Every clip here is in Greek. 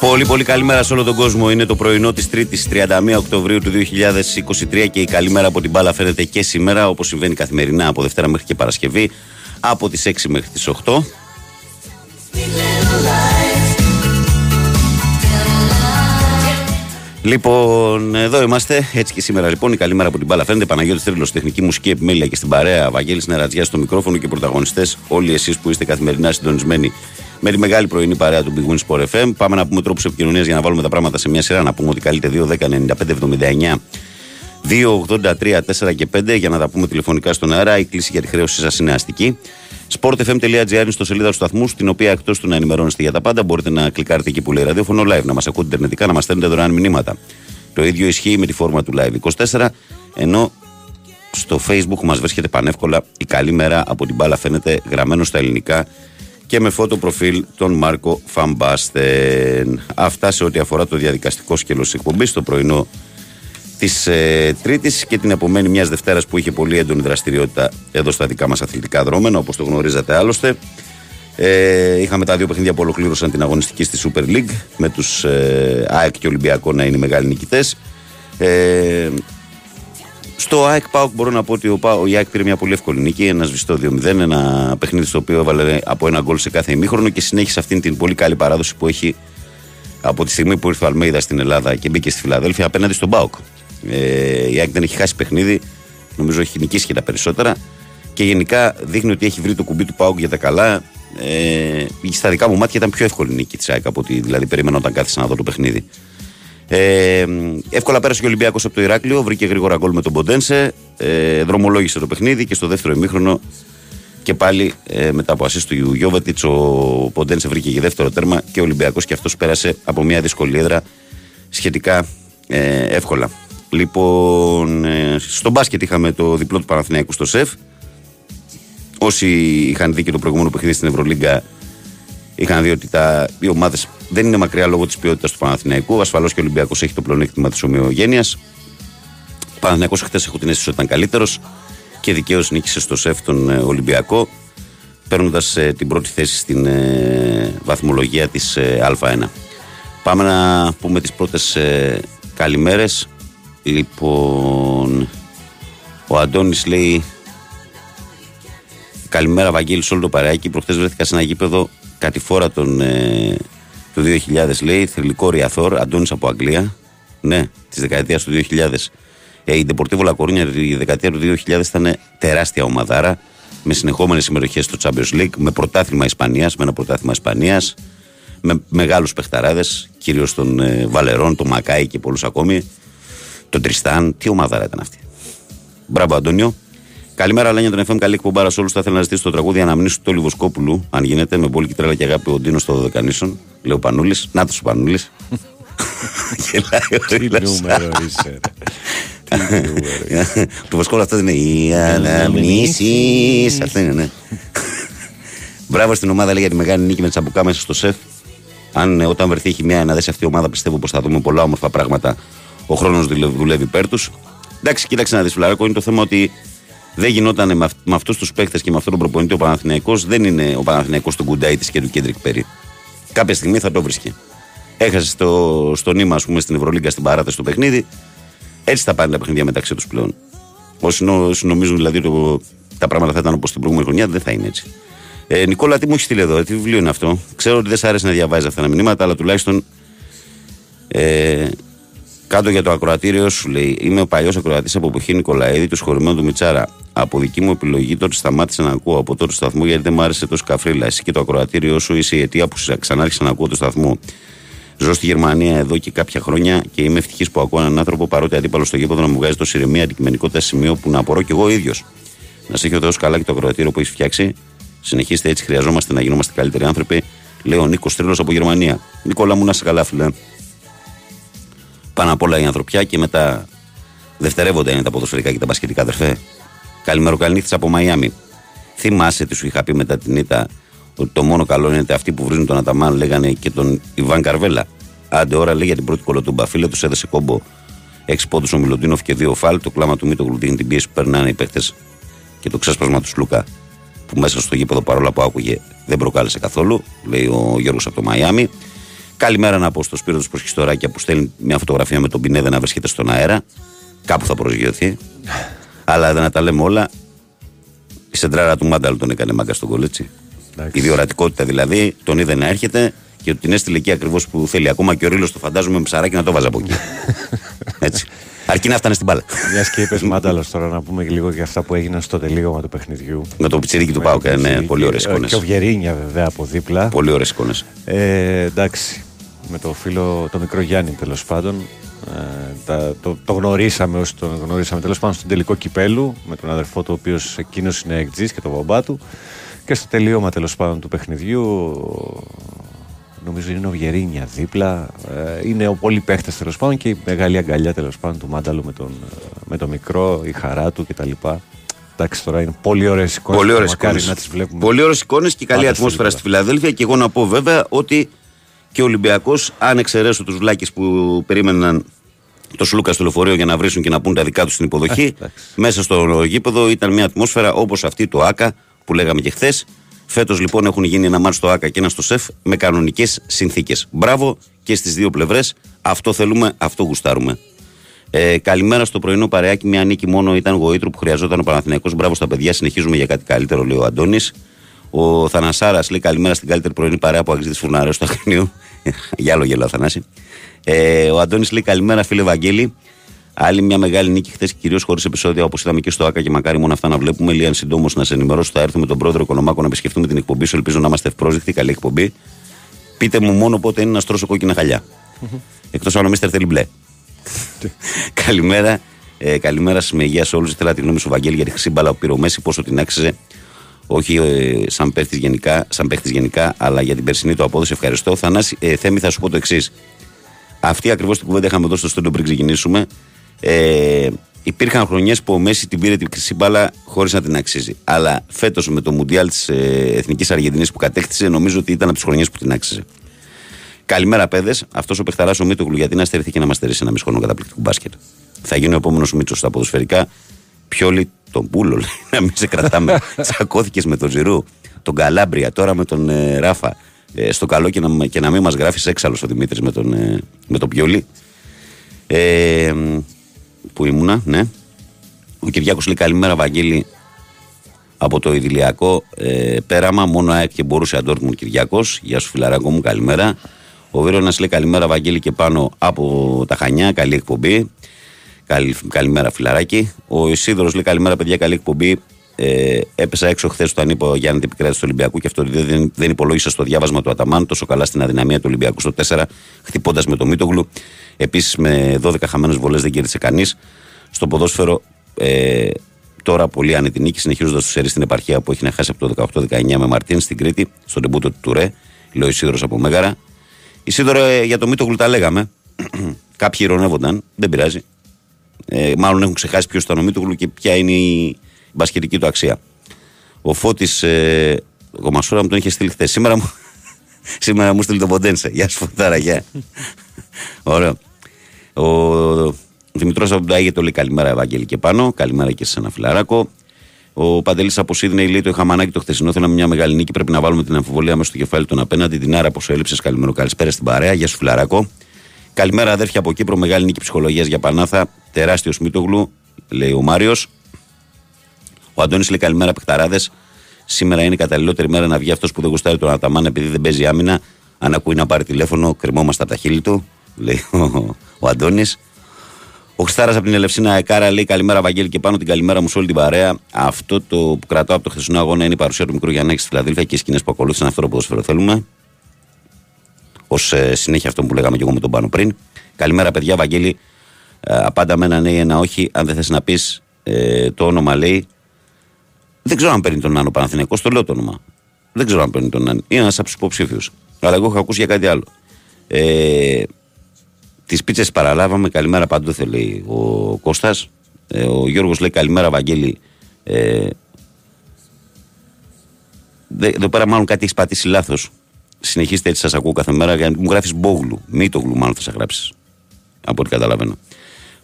Πολύ πολύ καλημέρα σε όλο τον κόσμο. Είναι το πρωινό της Τρίτης 31 Οκτωβρίου του 2023 και η καλημέρα από την μπάλα φαίνεται και σήμερα όπως συμβαίνει καθημερινά από Δευτέρα μέχρι και Παρασκευή από τις 6 μέχρι τις 8. Λοιπόν, εδώ είμαστε. Έτσι και σήμερα λοιπόν. Η καλή μέρα από την μπάλα φαίνεται. Παναγιώτης Τρίλος, τεχνική μουσική επιμέλεια και στην παρέα. Βαγγέλης Νερατζιά στο μικρόφωνο και πρωταγωνιστές. Όλοι εσείς που είστε καθημερινά συντονισμένοι με τη μεγάλη πρωινή παρέα του Big Win Sport FM. Πάμε να πούμε τρόπους επικοινωνίας για να βάλουμε τα πράγματα σε μια σειρά. Να πούμε ότι καλείτε 2, 10, 95, 79. 283 4 και 5 για να τα πούμε τηλεφωνικά στον αέρα. Η κλίση για τη χρέωση σας είναι αστική. sportfm.gr είναι στο σελίδα του σταθμού, στην οποία εκτός του να ενημερώνεστε για τα πάντα, μπορείτε να κλικάρετε εκεί που λέει ραδιόφωνο live, να μας ακούτε ιντερνετικά, να μας στέλνετε δωρεάν μηνύματα. Το ίδιο ισχύει με τη φόρμα του live 24, ενώ στο facebook μας βρίσκεται πανεύκολα η καλή μέρα από την μπάλα φαίνεται γραμμένο στα ελληνικά και με φώτο προφίλ τον Μάρκο Φαμπάστεν. Αυτά σε ό,τι αφορά το διαδικαστικό σκέλος της εκπομπής, το πρωινό της ε, Τρίτης και την επομένη μιας Δευτέρας που είχε πολύ έντονη δραστηριότητα εδώ στα δικά μας αθλητικά δρόμενα, όπως το γνωρίζατε άλλωστε. Ε, είχαμε τα δύο παιχνίδια που ολοκλήρωσαν την αγωνιστική στη Super League με τους ε, ΑΕΚ και Ολυμπιακό να είναι οι μεγάλοι νικητές. Ε, στο ΑΕΚ ΠΑΟΚ μπορώ να πω ότι ο, ΠΑΟΚ, η ΑΕΚ πήρε μια πολύ εύκολη νίκη, ένα σβηστό 2-0, ένα παιχνίδι στο οποίο έβαλε από ένα γκολ σε κάθε ημίχρονο και συνέχισε αυτήν την πολύ καλή παράδοση που έχει από τη στιγμή που ήρθε ο Αλμέιδας στην Ελλάδα και μπήκε στη Φιλαδέλφια απέναντι στον ΠΑΟΚ. Ε, η ΑΕΚ δεν έχει χάσει παιχνίδι, νομίζω έχει νικήσει και τα περισσότερα και γενικά δείχνει ότι έχει βρει το κουμπί του ΠΑΟΚ για τα καλά. Ε, στα δικά μου μάτια ήταν πιο εύκολη η νίκη της ΑΕΚ από ό,τι δηλαδή περίμενα όταν κάθισα να δω το παιχνίδι. Ε, εύκολα πέρασε και ο Ολυμπιακός από το Ηράκλειο, βρήκε γρήγορα γκολ με τον Ποντένσε, ε, δρομολόγησε το παιχνίδι και στο δεύτερο ημίχρονο και πάλι ε, μετά από ασίστ του Γιώβετιτς ο Ποντένσε βρήκε και δεύτερο τέρμα και ο Ολυμπιακός και αυτός πέρασε από μια δύσκολη έδρα σχετικά ε, εύκολα. Λοιπόν, ε, στο μπάσκετ είχαμε το διπλό του Παναθηναϊκού στο ΣΕΦ. Όσοι είχαν δει και το προηγούμενο παιχνίδι στην Ευρωλίγκα Είχαν δει ότι τα, οι ομάδες δεν είναι μακριά λόγω της ποιότητας του Παναθηναϊκού. Ασφαλώς και ο Ολυμπιακός έχει το πλεονέκτημα της ομοιογένειας. Ο Παναθηναϊκός χθες έχω την αίσθηση ότι ήταν καλύτερος και δικαίως νίκησε στο σεφ τον ε, Ολυμπιακό, παίρνοντας την πρώτη θέση στην ε, βαθμολογία της Α1. Πάμε να πούμε τις πρώτες καλημέρες. Λοιπόν, ο Αντώνης λέει Καλημέρα, Βαγγέλη, σε όλο το παρεάκι. Προχθές βρέθηκα σε ένα γήπεδο κατηφόρα τον, ε, του 2000, λέει. Θρηλυκό Ριαθόρ, Αντώνης από Αγγλία. Ναι, της δεκαετίας του 2000. Ε, η Deportivo La Coruña η δεκαετία του 2000 ήταν τεράστια ομαδάρα με συνεχόμενες συμμετοχές στο Champions League, με πρωτάθλημα Ισπανίας, με ένα πρωτάθλημα Ισπανίας, με μεγάλους παιχταράδες, κυρίως τον ε, Βαλερών, τον Μακάη και πολλούς ακόμη. Τον Τριστάν, τι ομαδάρα ήταν αυτή. Μπράβο, Αντώνιο. Καλημέρα, Λένια, τον FM. Καλή εκπομπάρα σε όλους. Θα ήθελα να ζητήσω το τραγούδι Αναμνήσου του Λιβοσκόπουλου, αν γίνεται, με πολύ τρέλα και αγάπη ο Ντίνος στο Δωδεκανήσων. Λέω ο Πανούλης. Να το ο Πανούλης. Τι νούμερο είσαι. Του Βοσκόλου αυτό είναι οι αναμνήσει. Αυτό είναι, ναι. Μπράβο στην ομάδα λέει για τη μεγάλη νίκη με τσαμπουκά μέσα στο σεφ. Αν όταν βρεθεί η χημία να δέσει αυτή η ομάδα, πιστεύω πως θα δούμε πολλά όμορφα πράγματα. Ο χρόνος δουλεύει υπέρ τους. Εντάξει, κοίταξε να δεις, Φλαράκο, είναι το θέμα ότι δεν γινόταν με, με αυτούς τους παίχτε και με αυτόν τον προπονητή ο Παναθηναϊκός δεν είναι ο Παναθηναϊκός του Γκουντάι τη και του Κέντρικ Περί. Κάποια στιγμή θα το βρίσκει. Έχασε στο, στο νήμα, ας πούμε, στην Ευρωλίγκα στην παράταση του παιχνίδι. Έτσι θα πάνε τα παιχνίδια μεταξύ τους πλέον. Όσοι, όσοι νομίζουν δηλαδή το, τα πράγματα θα ήταν όπως την προηγούμενη χρονιά, δεν θα είναι έτσι. Ε, Νικόλα, τι μου έχεις στείλει εδώ, τι βιβλίο είναι αυτό; Ξέρω ότι δεν σ' άρεσε να διαβάζεις αυτά τα μηνύματα, αλλά τουλάχιστον ε, κάτω για το ακροατήριο σου λέει: Είμαι ο παλιός ακροατής από εποχή Νικολαίδη, του σχολημένου του Μιτσάρα. Από δική μου επιλογή τότε σταμάτησα να ακούω από τότε σταθμό γιατί δεν μου άρεσε τόσο καφρίλα. Εσύ και το ακροατήριό σου είσαι η αιτία που ξανάρχισα να ακούω το σταθμό. Ζω στη Γερμανία εδώ και κάποια χρόνια και είμαι ευτυχής που ακούω έναν άνθρωπο παρότι αντίπαλο στο γήπεδο να μου βγάζει τόσο ηρεμία αντικειμενικότητα σημείο που να απορώ κι εγώ ίδιος. Να σε έχει ο Θεός καλά και το ακροατήριο που έχεις φτιάξει. Συνεχίστε έτσι, χρειαζόμαστε να γινόμαστε καλύτεροι άνθρωποι. Λέω Νίκος Τρίλος από Γερμανία. Νικόλα μου να σε καλά, φιλέ. Πάνω απ' όλα η ανθρωπιά και μετά δευτερεύοντα είναι τα ποδοσφαιρικά και τα μπασκετικά, αδερφέ. Καλημέρα, καληνύχτη από Μαϊάμι. Θυμάσαι τι σου είχα πει μετά την ήττα ότι το μόνο καλό είναι ότι αυτοί που βρίζουν τον Αταμάν λέγανε και τον Ιβάν Καρβέλα. Άντε, ώρα λέει για την πρώτη κολοτούμπα. Φίλε τους έδεσε κόμπο 6 πόντους ο Μιλοντίνοφ και δύο φάλ. Το κλάμα του Μήτο Γλουτίνη την πίεση που περνάνε οι παίχτε και το ξέσπασμα του Λούκα που μέσα στο γήπεδο παρόλα που άκουγε δεν προκάλεσε καθόλου, λέει ο Γιώργος από το Μαϊάμι. Καλημέρα να πω στο Σπύρο του Προσχιστοράκια που στέλνει μια φωτογραφία με τον Πινέδε να βρίσκεται στον αέρα. Κάπου θα προσγειωθεί. Αλλά δεν να τα λέμε όλα. Η σεντράρα του Μάνταλ τον έκανε μάγκα στον κολέτσι. Η διορατικότητα δηλαδή τον είδε να έρχεται και την έστειλε εκεί ακριβώς που θέλει. Ακόμα και ο Ρίλος το φαντάζομαι με ψαράκι να το βάζα από εκεί. Έτσι. Αρκεί να φτάνε στην μπάλα. Μιας και είπες Μάνταλος τώρα να πούμε και λίγο για αυτά που έγιναν στο τελείωμα του παιχνιδιού. Με το πιτσιρίκι του Πάουκα, ναι, πολύ ωραίες εικόνες. Και ο Βιερίνια βέβαια από δίπλα. Πολύ ωραίες εικόνες. Ε, εντάξει. Με το φίλο, το μικρό Γιάννη τέλος πάντων. Ε, τα, το, το γνωρίσαμε όσο τον γνωρίσαμε τέλος πάντων στον τελικό κυπέλου με τον αδερφό του, ο οποίος εκείνος είναι εκτζής και τον μπαμπά του. Και στο τελείωμα τέλος πάντων του παιχνιδιού, νομίζω είναι ο Βιερίνια δίπλα. Ε, είναι ο πολύ παίχτε τέλος πάντων και η μεγάλη αγκαλιά τέλος πάντων του Μάνταλου με τον, με το μικρό, η χαρά του κτλ. Εντάξει, τώρα είναι πολύ ωραίες εικόνες. Πολύ ωραίες εικόνες. Πολύ ωραίες εικόνες και καλή ατμόσφαιρα στη Φιλαδέλφια. Και εγώ να πω βέβαια ότι και ο Ολυμπιακός, αν εξαιρέσω τους βλάκες που περίμεναν το Σλούκα στο λεωφορείο για να βρίσουν και να πούν τα δικά τους στην υποδοχή, μέσα στο γήπεδο ήταν μια ατμόσφαιρα όπως αυτή του ΑΚΑ που λέγαμε και χθες. Φέτος λοιπόν έχουν γίνει ένα μάτι στο ΑΚΑ και ένα στο ΣΕΦ με κανονικές συνθήκες. Μπράβο και στις δύο πλευρές. Αυτό θέλουμε, αυτό γουστάρουμε. Ε, καλημέρα στο πρωινό παρεάκι. Μια νίκη μόνο ήταν γοήτρου που χρειαζόταν ο Παναθηναϊκός. Μπράβο στα παιδιά. Συνεχίζουμε για κάτι καλύτερο, λέει ο Αντώνης. Ο Θανασάρας λέει καλημέρα στην καλύτερη πρωινή παρέα που αγγίζει τη φουρναρέ του Αχρηνίου. για άλλο γελά, Θανάση. Ε, ο Αντώνης λέει καλημέρα, φίλε Βαγγέλη. Άλλη μια μεγάλη νίκη χθες, κυρίως χωρίς επεισόδια όπως είδαμε και στο ΑΚΑ και μακάρι μόνο αυτά να βλέπουμε. Λίγαν συντόμως να σε ενημερώσω. Θα έρθουμε τον πρόεδρο Οικονομάκο να επισκεφτούμε την εκπομπή σου. Ελπίζω να είμαστε ευπρόσδεκτοι. Καλή εκπομπή. Πείτε μου μόνο πότε είναι να στρώσω κόκκινα χαλιά. Εκτός αν ο Μίστερ θέλει μπλε. καλημέρα. Ε, καλημέρα σας με υγεία σε όλους. Ήθελα τη γνώμη σου, Βαγγέλη, για τη χρυσή μπάλα που πήρε ο Μέση, πόσο την άξιζε. Όχι ε, σαν παίχτης γενικά, σαν γενικά, αλλά για την περσινή του απόδοση. Ευχαριστώ. Θανάση, ε, Θέμη, θα σου πω το εξής. Αυτή ακριβώς την κουβέντα είχαμε εδώ στο στούντιο πριν ξεκινήσουμε. Ε, Υπήρχαν χρονιές που ο Μέση την πήρε την χρυσή μπάλα χωρίς να την αξίζει. Αλλά φέτος με το Μουντιάλ της ε, Εθνικής Αργεντινής που κατέκτησε, νομίζω ότι ήταν από τις χρονιές που την άξιζε. Καλημέρα, παιδες. Αυτός ο παιχταράς ο Μίτογλου, γιατί να στερηθεί και να μας στερήσει ένα μισό καταπληκτικού μπάσκετ. Θα γίνει ο επόμενος Μίτσο στα ποδοσφαιρικά. Πιόλι τον Πούλο, λέει, να μην σε κρατάμε. Τσακώθηκες με τον Ζηρού, τον Καλάμπρια, τώρα με τον ε, Ράφα. Ε, στο καλό και να, και να μην μας γράφεις έξαλλος ο Δημήτρης με τον, ε, με τον Πιόλι. Ε, που ήμουνα, ναι. Ο Κυριάκος λέει καλημέρα Βαγγέλη από το Ιδηλιακό ε, πέραμα. Μόνο ΑΕΚ και μπορούσε αντόρμουν Κυριακό. Γεια σου, φιλαράκο μου, καλημέρα. Ο Βίρονα λέει καλημέρα Βαγγέλη και πάνω από τα Χανιά. Καλή εκπομπή. Καλη, καλημέρα, φιλαράκι. Ο Ισίδωρος λέει καλημέρα, παιδιά, καλή εκπομπή. Ε, έπεσα έξω χθες όταν είπε ο Γιάννη την επικράτηση του Ολυμπιακού και αυτό δεν, δεν υπολόγισα στο διάβασμα του Αταμάν τόσο καλά στην αδυναμία του Ολυμπιακού στο 4, χτυπώντας με το Μίτογλου. Επίσης με 12 χαμένες βολές δεν κέρδισε κανείς. Στο ποδόσφαιρο ε, τώρα πολύ άνετη νίκη, συνεχίζοντας τους Σερή στην επαρχία που έχει να χάσει από το 18-19 με Μαρτίν στην Κρήτη, στον τεμπούτο του Τουρέ. Λέω ο Ισίδωρος από Μέγαρα. Ισίδωρο ε, για το Μίτογλου τα λέγαμε. Κάποιοι ηρωνεύονταν, δεν πειράζει. Ε, μάλλον έχουν ξεχάσει ποιος ήταν ο Μίτογλου και ποια είναι η μπασκετική του αξία. Ο Φώτης, ε, ο Μασούρα μου τον είχε στείλει χθες. Σήμερα μου, σήμερα μου στείλει τον Ποντένσε. Γεια σου, Φωτάρα, γεια. Ωραίο. Ο Δημητρός από τον το λέει καλημέρα, Ευαγγέλη και πάνω. Καλημέρα και σε ένα φιλαράκο. Ο Παντελής από Σίδνεϊ λέει το είχα μανάκι το χθεσινό. Θέλαμε μια μεγάλη νίκη. Πρέπει να βάλουμε την αμφιβολία μέσα στο κεφάλι των απέναντι. Την άρα πόσο έλειψες. Καλημέρα, καλησπέρα στην παρέα. Γεια σου, φιλαράκο. Καλημέρα, αδέρφια από Κύπρο. Μεγάλη νίκη ψυχολογίας για Πανάθα. Τεράστιος Μίτογλου, λέει ο Μάριος. Ο Αντώνης λέει καλημέρα, παιχταράδες. Σήμερα είναι η καταλληλότερη μέρα να βγει αυτός που δεν γουστάρει τον Αταμάν επειδή δεν παίζει άμυνα. Αν ακούει να πάρει τηλέφωνο, κρεμόμαστε από τα χείλη του, λέει ο, ο Αντώνης. Ο Χριστάρας από την Ελευσίνα Εκάρα λέει καλημέρα, Βαγγέλη, και πάνω την καλημέρα μου σε όλη την παρέα. Αυτό το που κρατάω από το χθεσινό αγώνα είναι η παρουσία του μικρού Γιάννη στη Φιλαδέλφια και οι σκηνές που ακολούθησαν αυτό το ποδοσφαίρο θέλουμε. Ω ε, συνέχεια αυτό που λέγαμε και εγώ με τον πάνω πριν. Καλημέρα, παιδιά, Βαγγέλη. Ε, απάντα με ένα ναι ή ένα όχι. Αν δεν θες να πεις ε, το όνομα, λέει. Δεν ξέρω αν παίρνει τον Άνω Παναθηναϊκός, το λέω το όνομα. Δεν ξέρω αν παίρνει τον Άνω. Είναι ένας από τους υποψήφιους. Αλλά εγώ έχω ακούσει για κάτι άλλο. Ε, Τις πίτσες παραλάβαμε. Καλημέρα παντού, θέλει ο Κώστας. Ε, ο Γιώργος λέει καλημέρα, Βαγγέλη. Ε, εδώ πέρα μάλλον κάτι έχεις πατήσει λάθος. Συνεχίστε έτσι, σας ακούω κάθε μέρα. Γιατί μου γράφεις Μπόγλου. Μη το γλου, μάλλον θα σα γράψεις. Από ό,τι καταλαβαίνω.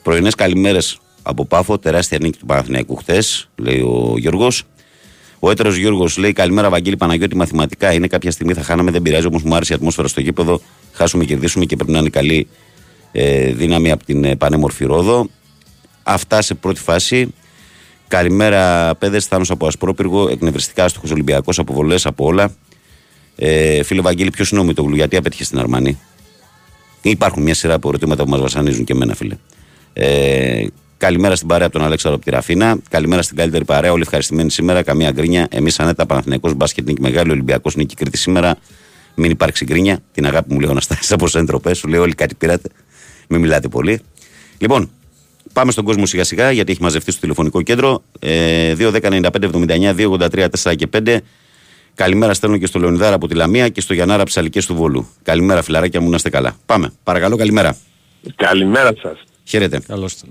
Πρωινές καλημέρες από Πάφο. Τεράστια νίκη του Παναθηναϊκού χθες, λέει ο Γιώργος. Ο έτερος Γιώργος λέει: Καλημέρα, Βαγγέλη Παναγιώτη. Μαθηματικά είναι κάποια στιγμή θα χάναμε, δεν πειράζει. Όμως μου άρεσε η ατμόσφαιρα στο γήπεδο. Χάσουμε, κερδίσουμε και πρέπει να είναι καλή ε, δύναμη από την ε, πανέμορφη Ρόδο. Αυτά σε πρώτη φάση. Καλημέρα, παιδες. Θάνος από Ασπρόπυργο. Εκνευριστικά στο Ολυμπιακός, αποβολές από όλα. Ε, φίλε Βαγγέλη, ποιος είναι ο Μητογλου, γιατί απέτυχες στην Αρμανή. Υπάρχουν μια σειρά από ερωτήματα που μας βασανίζουν και εμένα, φίλε. Ε, καλημέρα στην παρέα από τον Αλέξανδρο από τη Ραφίνα. Καλημέρα στην καλύτερη παρέα. Όλοι ευχαριστημένοι σήμερα. Καμία γκρίνια. Εμείς ανέτα Παναθηναϊκός μπάσκετ νίκη μεγάλη. Ολυμπιακός νίκη Κρήτη σήμερα. Μην υπάρξει γκρίνια. Την αγάπη μου λέω να στάσει από σέντροπε. Σου λέει όλοι κάτι πήρατε. Μην μιλάτε πολύ. Λοιπόν, πάμε στον κόσμο σιγά σιγά γιατί έχει μαζευτεί στο τηλεφωνικό κέντρο. Ε, 2.10.95.79, 2.83, 4 και 5. Καλημέρα στέλνω και στο Λεωνιδάρα από τη Λαμία και στο Γιαννάρα Ψαλικέ του Βόλου. Καλημέρα, φιλαράκια μου, να είστε καλά. Πάμε. Παρακαλώ, καλημέρα. Καλημέρα σας. Χαίρετε. Καλώς ήταν.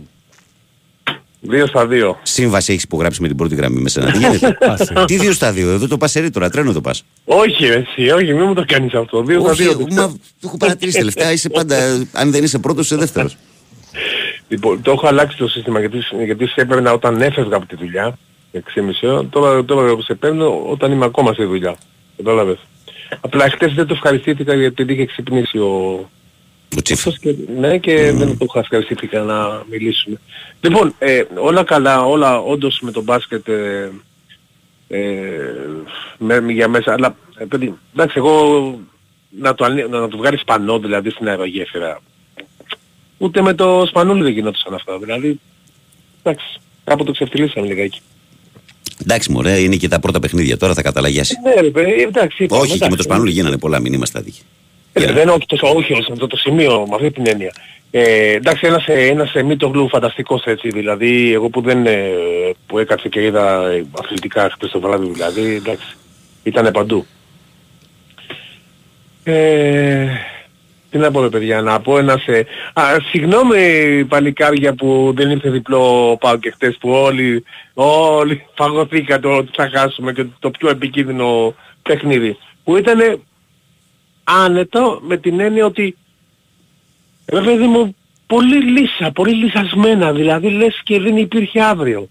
Δύο στα δύο. Σύμβαση έχεις υπογράψει με την πρώτη γραμμή με σένα. Τι γίνεται; Τι δύο στα δύο, εδώ το πας τώρα, τρένο το πας. Όχι εσύ, όχι, μην μου το κάνεις αυτό. Δύο στα Όχι, δύο. μα το έχω παρατηρήσει τελευταία. Είσαι πάντα, αν δεν είσαι πρώτος, είσαι δεύτερος. Λοιπόν, το έχω αλλάξει το σύστημα γιατί, γιατί σε έπαιρνα όταν έφευγα από τη δουλειά, 6.30 ώρα, τώρα, τώρα σε παίρνω όταν είμαι ακόμα στη δουλειά. Κατάλαβες. Απλά χτες δεν το ευχαριστήθηκα γιατί είχε ξυπνήσει ο, Ο Τσίφ. αυτός και, ναι, και δεν το ευχαριστήθηκα να μιλήσουμε. Λοιπόν, ε, όλα καλά, όλα όντως με το μπάσκετ ε, ε, με, για μέσα, αλλά ε, παιδί, εντάξει, εγώ να το, ανοί- να το βγάλει σπανό δηλαδή στην αερογέφυρα, ούτε με το σπανούλι δεν γινόντουσαν αυτά, δηλαδή, εντάξει, κάπου το ξεφτυλίσαμε λιγάκι. Εντάξει, μωρέ, είναι και τα πρώτα παιχνίδια. Τώρα θα καταλαγιάσει. Ναι, ρε, παιδί, εντάξει, είπαμε, Όχι, και με εντάξει. το Σπανούλι γίνανε πολλά, μην είμαστε άδικοι. Ε, Για- Δεν όχι τόσο, όχι σε αυτό το σημείο, με αυτή την έννοια. Ε, εντάξει, ένας, ε, ένας ε, Μίτογλου φανταστικός έτσι, δηλαδή, εγώ που δεν, ε, που έκατσε και είδα ε, αθλητικά χθες το βράδυ δηλαδή, εντάξει, ήταν παντού. Ε, Τι να πω ρε παιδιά, να πω ένα σε... Α, συγγνώμη παλικάρια που δεν ήρθε διπλό πάω και χτες που όλοι, όλοι φαγωθήκατε ότι θα χάσουμε και το πιο επικίνδυνο παιχνίδι. Που ήταν άνετο με την έννοια ότι ρε παιδί μου πολύ λύσα, πολύ λυσασμένα δηλαδή λες και δεν υπήρχε αύριο.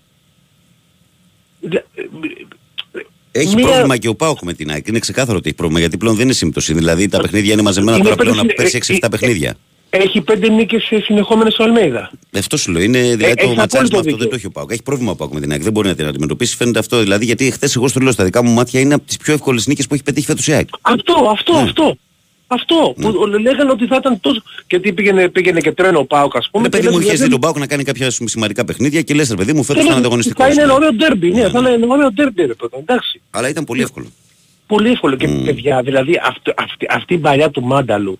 Έχει Μία- πρόβλημα και ο Πάοκ με την ΑΕΚ. Είναι ξεκάθαρο ότι έχει πρόβλημα γιατί πλέον δεν είναι σύμπτωση. Δηλαδή τα παιχνίδια είναι μαζεμένα Είναι τώρα πλέον πέρσι- από πέρσι ε, 6-7 ε, παιχνίδια. Έχει πέντε νίκες ε, συνεχόμενες στο Αλμέιδα. Αυτό σου λέω. Είναι, δηλαδή Ε, το έχεις ματσάρισμα απόλυτο αυτό δίκιο. δεν το έχει ο Πάοκ. Έχει πρόβλημα ο Πάοκ με την ΑΕΚ. Δεν μπορεί να την αντιμετωπίσει. Φαίνεται αυτό. Δηλαδή γιατί χθες εγώ στο λέω στα δικά μου μάτια είναι από τις πιο εύκολες νίκες που έχει πετύχει φέτος η ΑΕΚ. Αυτό, αυτό, αυτό. Αυτό που λέγανε ότι θα ήταν τόσο... Γιατί πήγαινε, πήγαινε και τρένο ο Πάοκ ας πούμε. Ναι, παιδί και μου, λέγανε, είχες δει δεν- τον Πάοκ να κάνει κάποια σημαντικά παιχνίδια και λες, ρε παιδί μου, φέτος και θα είναι λέγανε, ανταγωνιστικός. Θα είναι ένα ωραίο ντέρμπι, ναι, θα είναι ένα ωραίο ντέρμπι ρε παιδί, εντάξει. Αλλά ήταν πολύ εύκολο. Πολύ εύκολο και παιδιά, δηλαδή αυτό, αυτή, αυτή η παλιά του Μάνταλου.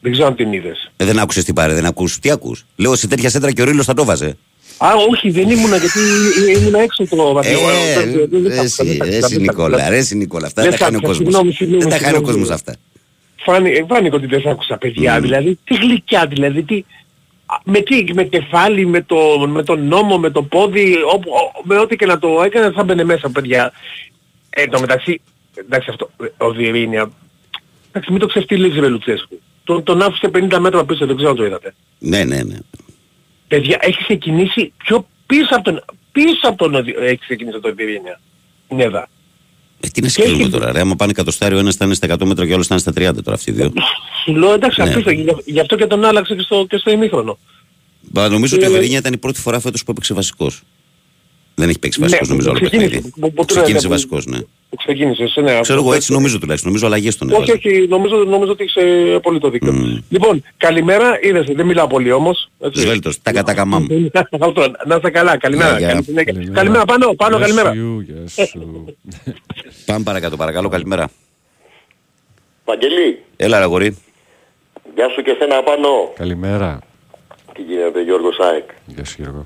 Δεν ξέρω αν την είδες. Ε, δεν άκουσες τι πάρε, δεν ακούς. Τι ακούς; Λέω σε τέτοια σέντρα και ο Ρίλος θα το βάζε. Α, όχι, δεν ήμουνα γιατί ήμουνα έξω το βαθμό. Ε, εσύ, εσύ Νικόλα, ρε εσύ Νικόλα, αυτά δεν Δεν τα χάνει ο σ' άκουσα, κόσμος. συγγνώμη, συγγνώμη, Δεν τα χάνει ο συγγνώμη. κόσμος αυτά. Φάνη, φάνηκε ότι δεν σ' άκουσα παιδιά, δηλαδή τι γλυκιά δηλαδή, τι, α, με τι, με κεφάλι, με το, με το νόμο, με το πόδι, όπου, ο- με ό,τι και να το έκανε θα μπαινε μέσα παιδιά. Ε, το μεταξύ, εντάξει αυτό, ε, ο Διερήνια, εντάξει μην το ξεφτυλίζει ρε Λουτσέσκου. Τον, τον άφησε 50 μέτρα πίσω, δεν ξέρω αν το είδατε. Ναι, ναι, ναι. Παιδιά, έχει ξεκινήσει πιο πίσω από τον, πίσω από τον, Οδη- έχει ξεκινήσει το Διερήνια. Νέβα. Ε, τι να σκέφτομαι έχει- τώρα, ρε. Άμα πάνε εκατοστάριο, ένας θα είναι στα 100 μέτρα και ο άλλος θα είναι στα 30 τώρα αυτοί οι δύο. Σου λέω εντάξει Ναι. αφήστε, γι' γι' αυτό και τον άλλαξε και στο, και στο ημίχρονο. Μπα, νομίζω ότι ο Ε, Βερίνια ήταν η πρώτη φορά φέτος που έπαιξε βασικός. Δεν έχει παίξει βασικός Ναι, νομίζω όλο το ξεκίνησε. παιχνίδι. Που- που- Ξεκίνησε που- βασικός, ναι. Που ξεκίνησε. Ναι, Ξέρω εγώ αυτό- έτσι νομίζω τουλάχιστον. Νομίζω αλλαγές τον Όχι, έβαλε. όχι, νομίζω, νομίζω ότι είσαι πολύ το δίκιο. Μμ. Λοιπόν, καλημέρα, είδες, δεν μιλάω πολύ όμως. έτσι. Σβέλτος, τα κατακαμάμ. Αυτό, να είστε καλά, καλημέρα. Γεια, γεια. καλή συνέχεια. Καλημέρα, πάνω, πάνω, Γεια καλημέρα. σου, γεια σου. Πάμε παρακάτω, παρακαλώ, καλημέρα. Βαγγελή, Έλα, ρε αγορί. γεια σου και εσένα πάνω. Καλημέρα. Τι γίνεται Γιώργος Σάικ; Γεια σου Γιώργο.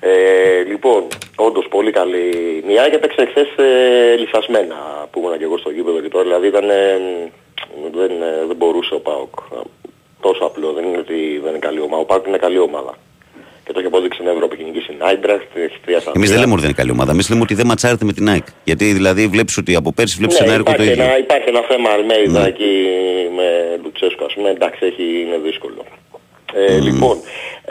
Ε, λοιπόν, όντως πολύ καλή. Η ΑΕΚ έπαιξε χθες ε, λυσασμένα που ήμουν και εγώ στο γήπεδο και τώρα. Δηλαδή ήταν, ε, δεν, ε, δεν μπορούσε ο ΠΑΟΚ. Τόσο απλό, δεν είναι ότι δεν είναι καλή ομάδα. Ο ΠΑΟΚ είναι καλή ομάδα. Και το έχει αποδείξει στην Ευρώπη. Έχει νικήσει την Άιντραχτ, έχει τρία στα Εμείς δεν τρία. λέμε ότι δεν είναι καλή ομάδα. Εμείς λέμε ότι δεν ματσάρεται με την ΑΕΚ. Γιατί δηλαδή βλέπεις ότι από πέρσι βλέπεις Ναι, ένα έργο το υπάρχει, ίδιο. ένα, υπάρχει ένα θέμα Αλμέιδα Ναι. εκεί με Λουτσέσκο, ας πούμε, εντάξει, έχει, είναι δύσκολο. Ε, Λοιπόν,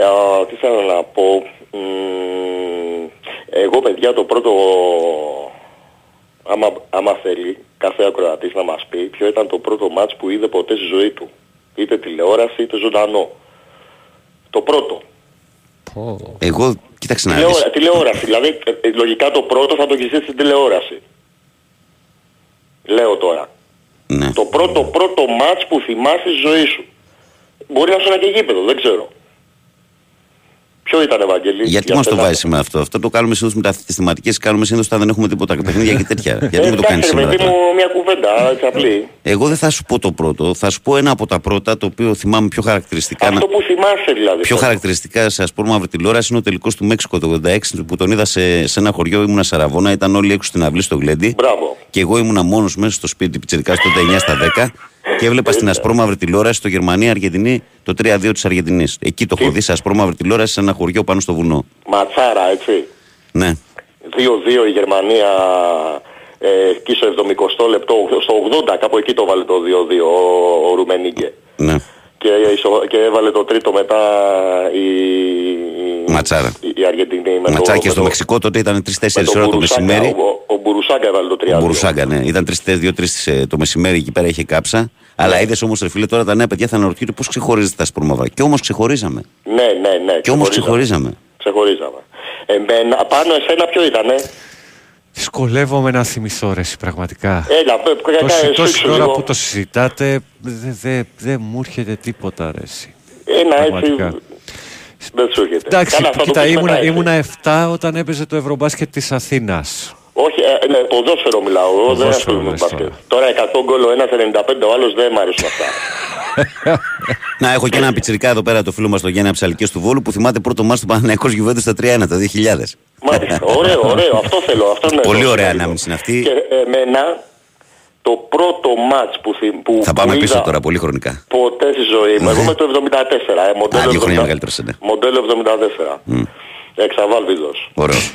α, τι θέλω να πω. Μ, εγώ, παιδιά, το πρώτο, άμα, άμα θέλει κάθε ακροατής να μας πει ποιο ήταν το πρώτο μάτς που είδε ποτέ στη ζωή του. Είτε τηλεόραση είτε ζωντανό. Το πρώτο. Πω. Εγώ, κοίταξε να δεις. Τηλεόρα, τηλεόραση. Δηλαδή, ε, ε, λογικά το πρώτο θα το έχεις δει στην τηλεόραση. Λέω τώρα. Ναι. Το πρώτο πρώτο μάτς που θυμάσαι στη ζωή σου. Μπορεί να σου είναι και γήπεδο, δεν ξέρω. Ποιο ήταν Ευαγγελή; Γιατί για μας το σένα; βάζει με αυτό. Αυτό το κάνουμε συνήθως με τα θεματικέ. Κάνουμε συνήθως όταν δεν έχουμε τίποτα παιχνίδια και τέτοια. Ε, Γιατί με το κάνει εντάξει, σήμερα. παιδί τώρα. μου μια κουβέντα, έτσι απλή. Εγώ δεν θα σου πω το πρώτο. Θα σου πω ένα από τα πρώτα το οποίο θυμάμαι πιο χαρακτηριστικά. Αυτό που θυμάσαι δηλαδή. Πιο θέλω. χαρακτηριστικά σε ασπρόμαυρη τηλεόραση είναι ο τελικός του Μέξικο το 86 που τον είδα σε, σε ένα χωριό. Ήμουνα Σαραβόνα, ήταν όλοι έξω στην αυλή στο Γλέντι. Μπράβο. Και εγώ ήμουνα μόνος μέσα στο σπίτι πιτσερικά στο 9 στα 10 και έβλεπα στην ασπρόμαυρη τηλεόραση το Γερμανία-Αργεντινή το 3-2 της Αργεντινής. Εκεί το έχω δει σε ασπρόμαυρη τηλεόραση σε ένα χωριό πάνω στο βουνό. Ματσάρα, έτσι. Ναι. 2-2 η Γερμανία ε, εκεί στο 70 λεπτό, στο 80 κάπου εκεί το βάλε το 2-2 ο, ο Ρουμενίγκε. Ναι. Και, ισο- και έβαλε το τρίτο μετά η, η- Ματσάρα. η, η Αργεντινή με Ματσάκι το, στο με το- Μεξικό τότε ήταν 3-4 με το ώρα το Μπουρουσάκα. μεσημέρι. Ο, ο Μπουρουσάκα έβαλε το 3 Ο Μπουρουσάγκα, ναι. Ήταν 3-2-3 το μεσημέρι εκεί πέρα είχε κάψα. Αλλά είδες όμως, ρε φίλε, τώρα τα νέα παιδιά θα αναρωτιούνται πώς ξεχωρίζετε τα σπορμαβά. Και όμως ξεχωρίζαμε. Ναι, ναι, ναι. Και όμως ξεχωρίζαμε. ξεχωρίζαμε. Ξεχωρίζαμε. Εμένα, πάνω εσένα ποιο ήτανε; Δυσκολεύομαι να θυμηθώ ρε εσύ, πραγματικά. Έλα, πέ, πέ, Τόση, κάνε, τόση σφίξου ώρα λίγο. που το συζητάτε δεν δε, δε μου έρχεται τίποτα ρε εσύ. Ένα έτσι Πραγματικά. δεν σου έρχεται. Εντάξει, Καλά, θα το κοίτα, πεις ήμουνα, μετά, έτσι. ήμουνα 7 όταν έπαιζε το Ευρωμπάσκετ της Αθήνας. Όχι, ε, ναι, ποδόσφαιρο μιλάω. Εγώ δεν Ποδόσφαιρο ασχολούμαι με λες μπάσκετ. Τώρα 100 γκολ ο ένας 95, ο άλλος δεν μ' αρέσουν αυτά. Να, έχω και ένα πιτσυρικά εδώ πέρα το φίλο μας το Γιάννη Αψαλική του Βόλου που θυμάται πρώτο μάτι του Παναναϊκό Γιουβέντους στα 3-1 το 2000. Μάλιστα. Ωραίο, ωραίο. Αυτό θέλω. Αυτό ναι, Πολύ το ωραία σημαντικό. ανάμνηση είναι αυτή. Και εμένα το πρώτο μάτς που, θυ- που, Θα που πάμε πίσω είδα τώρα, πολύ χρονικά. ποτέ στη ζωή μου. Εγώ είμαι το 74. Ε, μοντέλο Α, δύο χρόνια 70 μεγαλύτερος είναι. Μοντέλο 74. Εξαβάλβιδος. Ωραίος.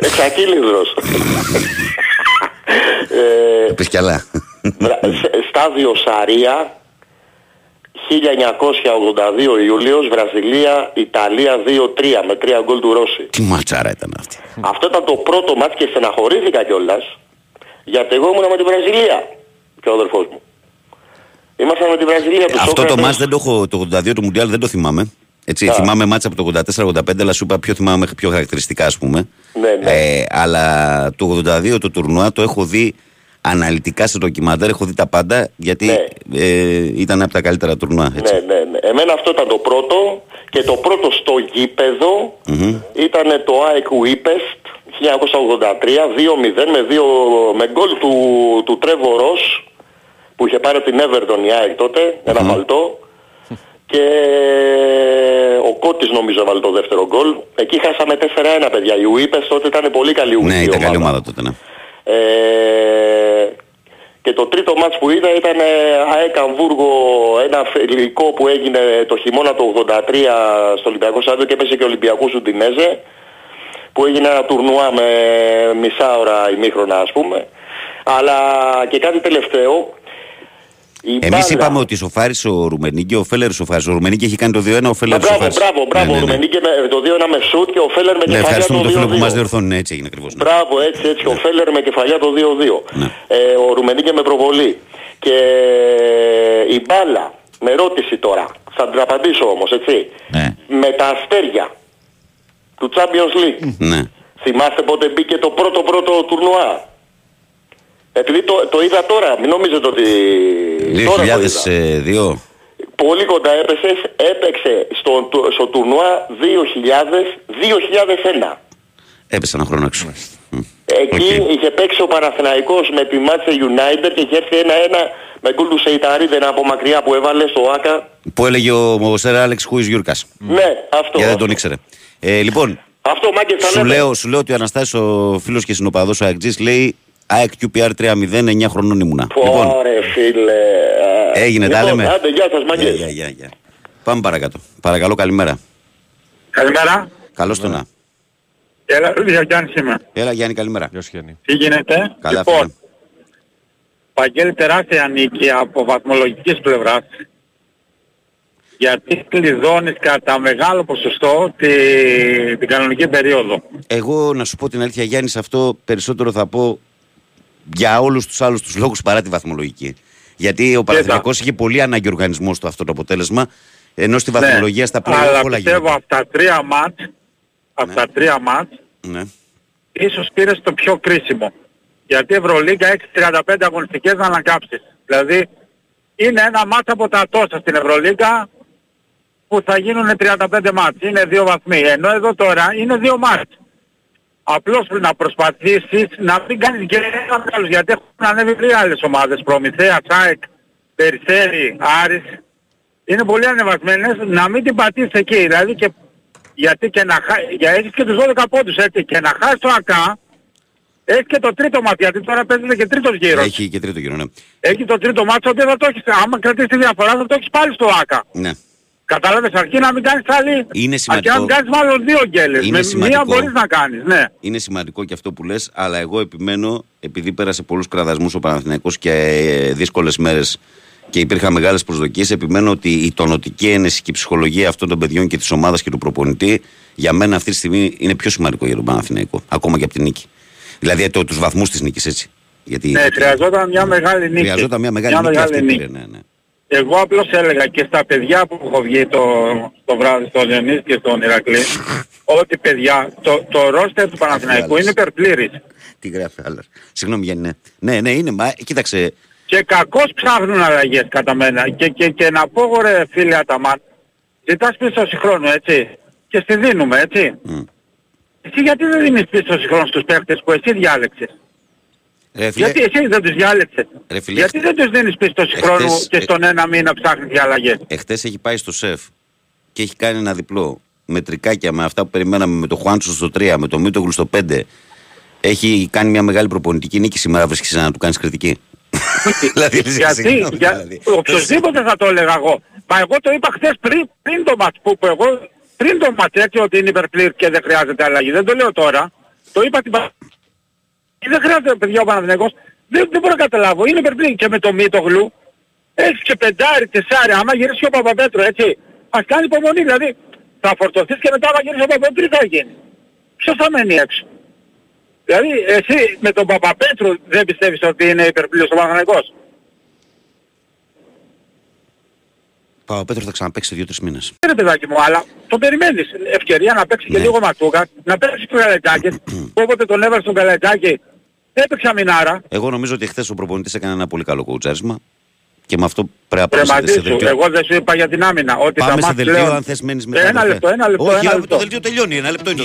Εξακύλιδρος. ε, Πες κι άλλα. Βρα- σε- Στάδιο Σαρία 1982 Ιουλίος Βραζιλία Ιταλία 2-3 με 3 γκολ του Ρώση. Τι ματσάρα ήταν αυτή. Αυτό ήταν το πρώτο μάτς και στεναχωρήθηκα κιόλας γιατί εγώ ήμουν με τη Βραζιλία και ο αδερφός μου. Ήμασταν με τη Βραζιλία του Αυτό το Σόκρατες. μάτς δεν το έχω, το 82 του Μουντιάλ δεν το θυμάμαι. Έτσι, Α. θυμάμαι μάτσα από το 84-85, αλλά σου είπα πιο θυμάμαι πιο χαρακτηριστικά, ας πούμε. Ναι, ναι. Ε, αλλά το 82 το τουρνουά το έχω δει αναλυτικά σε ντοκιμαντέρ, έχω δει τα πάντα, γιατί Ναι. ε, ήταν από τα καλύτερα τουρνουά. Έτσι. Ναι, ναι, ναι. Εμένα αυτό ήταν το πρώτο και το πρώτο στο γήπεδο ήταν το ΑΕΚ Wipest 1983 2-0 με, δύο, με γκολ του, του Τρέβο Ρος που είχε πάρει από την Everton η ΑΕΚ τότε, ένα βαλτό και ο Κώτης νομίζω έβαλε το δεύτερο γκολ. Εκεί χάσαμε 4-1 παιδιά. Η Wipest τότε ήταν πολύ καλή Ναι, η ήταν καλή ομάδα τότε, ναι. ε, και το τρίτο μάτς που είδα ήταν ε, ΑΕΚ Αμβούργο, ένα φιλικό που έγινε το χειμώνα του 83 στο Ολυμπιακό Στάδιο και έπεσε και ο Ολυμπιακός Ουντινέζε που έγινε ένα τουρνουά με μισά ώρα ημίχρονα ας πούμε. Αλλά και κάτι τελευταίο. Η Εμείς μπάλα- είπαμε ότι σοφάρισε ο Ρουμενίγκη, ο Φέλερ σοφάρισε. Ο Ρουμενίγκη έχει κάνει το 2-1, ο Φέλερ Μπράβο, σοφάρισε. μπράβο, μπράβο. Ναι, ο ναι, ναι. Ρουμενίκη με το 2-1 με σουτ και ο Φέλερ με Ναι, κεφαλιά ευχαριστούμε το τον φίλο που 2-2. μας διορθώνει. Ναι, έτσι έγινε ακριβώς. Μπράβο, έτσι, έτσι. Ο Φέλερ με κεφαλιά το 2-2. Ναι. Ε, ο Ρουμενίκε με προβολή. Και η μπάλα, με ρώτηση τώρα, θα την απαντήσω όμως, έτσι. Ναι. Με τα αστέρια του Champions League. Ναι. Θυμάστε πότε μπήκε το πρώτο πρώτο τουρνουά; Επειδή το, το είδα τώρα, μην νομίζετε ότι... τώρα το είδα. 2002. Πολύ κοντά έπεσε, έπαιξε στο, του- στο τουρνουά 2000, 2001. Έπεσε ένα χρόνο έξω. Μμ. Εκεί Οκ. είχε παίξει ο Παναθηναϊκός με τη Manchester United και είχε έρθει ένα-ένα με γκολ του Σεϊταρίδη, ένα από μακριά που έβαλε στο ΟΑΚΑ. Που έλεγε ο, ο Σερ Άλεξ Who is Γιούρκας. Ναι, αυτό. Γιατί δεν αυτό. τον ήξερε. Ε, λοιπόν, Αυτό μάγκες θα σου λέμε. λέω, σου λέω ότι ο Αναστάσης ο φίλος και συνοπαδός ο Αεκτζής λέει ΑΕΚ QPR 3-0, 9 χρονών ήμουνα. Λοιπόν, Ωραία φίλε. Α, έγινε, τα λοιπόν, λέμε. Άντε, γεια σας Γεια, μάγκες. γεια, γεια, γεια. Πάμε παρακάτω. Παρακαλώ, καλημέρα. Καλημέρα. Καλώς το να. Έλα, Ρούδια Γιάννης είμαι. Έλα Γιάννη, καλημέρα. Ποιος Γιάννη. Τι γίνεται; Καλά, λοιπόν, φίλε. Παγγέλη τεράστια νίκη από βαθμολογικής πλευράς. Γιατί κλειδώνεις κατά μεγάλο ποσοστό τη, την κανονική περίοδο. Εγώ να σου πω την αλήθεια Γιάννη, σε αυτό περισσότερο θα πω για όλους τους άλλους τους λόγους παρά τη βαθμολογική. Γιατί ο Παναθηναϊκός είχε πολύ ανάγκη οργανισμό στο αυτό το αποτέλεσμα, ενώ στη βαθμολογία στα πλέον Ναι. Αλλά όλα πιστεύω γίνονται. από τα τρία μάτς, από τα τρία μάτς, Ναι. ίσως πήρες το πιο κρίσιμο. Γιατί η Ευρωλίγκα έχει 35 αγωνιστικές να ανακάψεις. Δηλαδή είναι ένα μάτς από τα τόσα στην Ευρωλίγκα που θα γίνουν 35 μάτς. Είναι δύο βαθμοί. Ενώ εδώ τώρα είναι δύο μάτς. Απλώς να προσπαθήσεις να μην κάνεις και ένα τέλος. Γιατί έχουν ανέβει τρία άλλες ομάδες. Προμηθέα, ΣΑΕΚ, Περιστέρι, Άρης. Είναι πολύ ανεβασμένες. Να μην την πατήσεις εκεί. Δηλαδή και γιατί και να χα... για έχεις και τους 12 πόντους έτσι και να χάσεις το ΑΚΑ έχεις και το τρίτο μάτι γιατί τώρα παίζεται και τρίτος γύρος. Έχει, Έχει και τρίτο γύρο, ναι. το τρίτο μάτι ότι θα το έχεις, άμα κρατήσεις τη διαφορά θα το έχεις πάλι στο ΑΚΑ. ναι. Κατάλαβες αρκεί να μην κάνεις άλλη, Είναι σημαντικό. αρκεί να μην κάνεις μάλλον δύο γκέλες. Είναι Με σημαντικό. μία μπορείς να κάνεις, ναι. Είναι σημαντικό και αυτό που λες, αλλά εγώ επιμένω, επειδή πέρασε πολλούς κραδασμούς ο Παναθηναϊκός και ε, δύσκολες μέρες και υπήρχαν μεγάλες προσδοκίες, επιμένω ότι η τονοτική ένεση και η ψυχολογία αυτών των παιδιών και της ομάδας και του προπονητή για μένα αυτή τη στιγμή είναι πιο σημαντικό για τον Παναθηναϊκό, ακόμα και από την νίκη. Δηλαδή το, τους βαθμούς της νίκης έτσι. Γιατί Ναι, χρειαζόταν μια μεγάλη νίκη. χρειαζόταν μια μεγάλη νίκη αυτή πήρε, ναι, ναι. Εγώ απλώς έλεγα και στα παιδιά που έχω βγει το, το βράδυ στο Λιονίς και στον Ηρακλή ότι παιδιά το, το ρόστερ του Παναθηναϊκού άλλος. είναι υπερπλήρης. Τι γράφει άλλος. Συγγνώμη Γιάννη, ναι. Ναι, ναι, είναι, μα κοίταξε, Και κακώς ψάχνουν αλλαγές κατά μένα. Και, και, και να πω εγώ, ρε φίλε Αταμάν, ζητάς πίσω χρόνο έτσι. Και στη δίνουμε έτσι. Μμ. Εσύ γιατί δεν δίνεις πίσω χρόνο στους παίχτες που εσύ διάλεξες; Ρε φίλε, Γιατί εσύ δεν τους διάλεξες. Ρε φίλε, γιατί δεν τους δίνεις πίσω εχθές- χρόνο και ε- στον ένα μήνα ψάχνεις για αλλαγές; Εχθές έχει πάει στο σεφ και έχει κάνει ένα διπλό με τρικάκια με αυτά που περιμέναμε με το Χουάντσο στο 3, με το Μίτογλου στο 5. Έχει κάνει μια μεγάλη προπονητική νίκη σήμερα, βρίσκεσαι να του κάνεις κριτική. δηλαδή, λες, Γιατί, συγγνώμη, για, δηλαδή. οποιοςδήποτε θα το έλεγα εγώ. Μα εγώ το είπα χθες πριν, πριν το μάτς που, που εγώ, πριν το μάτς έτσι ότι είναι υπερπλήρ και δεν χρειάζεται αλλαγή. Δεν το λέω τώρα. Το είπα την πα- και δεν χρειάζεται παιδιά ο Παναθηναϊκός. Δεν, δεν μπορώ να καταλάβω. Είναι υπερπλήρ και με το Μίτογλου. Έχει και πεντάρι, τεσσάρι. Άμα γυρίσει και ο Παπαπέτρο έτσι. Ας κάνει υπομονή. Δηλαδή θα φορτωθείς και μετά άμα γυρίσει ο Παπαπέτρο τι θα γίνει; Ποιος θα μένει έξω; Δηλαδή εσύ με τον Παπαπέτρου δεν πιστεύεις ότι είναι υπερπλήρος ο Παναθηναϊκός; Παπαπέτρο θα ξαναπέξει σε δύο-τρεις μήνες. Ναι, ρε παιδάκι μου, αλλά το περιμένεις. Ευκαιρία να παίξει και Ναι. λίγο ματσούκα, να παίξει και ο Καλετζάκης. που όποτε τον έβαλε στον Καλετζάκη έπαιξε αμινάρα. Εγώ νομίζω ότι χθες ο προπονητής έκανε ένα πολύ καλό κοουτσάρισμα και με αυτό πρέπει να Ρε πάμε μαζί σε σου, δελτίο. εγώ δεν σου είπα για την άμυνα. Ότι Πάμε τα σε μάτς δελτίο πλέον- αν θες μένεις μετά. Ένα αδερφέ. λεπτό, ένα λεπτό, Όχι, ένα το λεπτό. δελτίο τελειώνει. Ένα λεπτό είναι.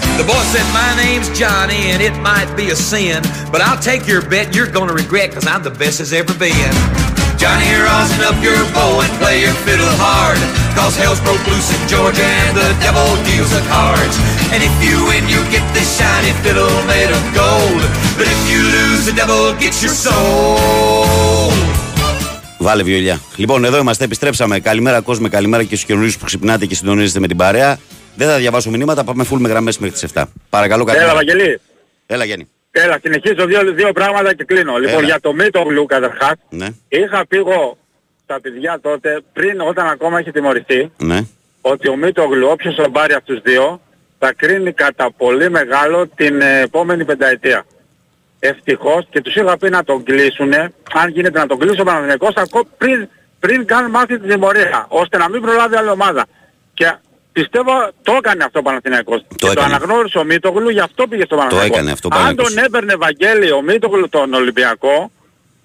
The boy said, My name's Johnny, and it might be a sin, but I'll take your bet you're gonna regret, cause I'm the best as ever been. Johnny, rosin up your bow and play your fiddle hard, cause hell's broke loose in Georgia and the devil deals the cards. And if you win, you get this shiny fiddle made of gold, but if you lose, the devil gets your soul. Βάλε βιολιά. Λοιπόν, εδώ είμαστε, επιστρέψαμε. Καλημέρα, κόσμο, καλημέρα και στου καινούριου που ξυπνάτε και συντονίζετε με την παρέα. Δεν θα διαβάσω μηνύματα, πάμε full με γραμμές μέχρι τις 7. Παρακαλώ, Έλα καλημέρα. Βαγγελή. Έλα, Γιάννη. Έλα, συνεχίζω δύο, δύο πράγματα και κλείνω. Λοιπόν, Έλα. για το Μίτογλου καταρχάς, Ναι, είχα πει εγώ στα παιδιά τότε, πριν όταν ακόμα είχε τιμωρηθεί, ναι. ότι ο Μίτογλου όποιος τον πάρει αυτούς τους δύο θα κρίνει κατά πολύ μεγάλο την ε, επόμενη πενταετία. Ευτυχώς και τους είχα πει να τον κλείσουνε, αν γίνεται να τον κλείσει ο Παναθηναϊκός ακόμη πριν, πριν καν μάθει τη τιμωρία, ώστε να μην προλάβει άλλη ομάδα. Και πιστεύω το έκανε αυτό ο Παναθηναϊκός. και το έκανε. αναγνώρισε ο Μίτογλου, γι' αυτό πήγε στο Παναθηναϊκό. έκανε αυτό ο Αν Παναθηναϊκός. τον έπαιρνε Βαγγέλη ο Μίτογλου τον Ολυμπιακό,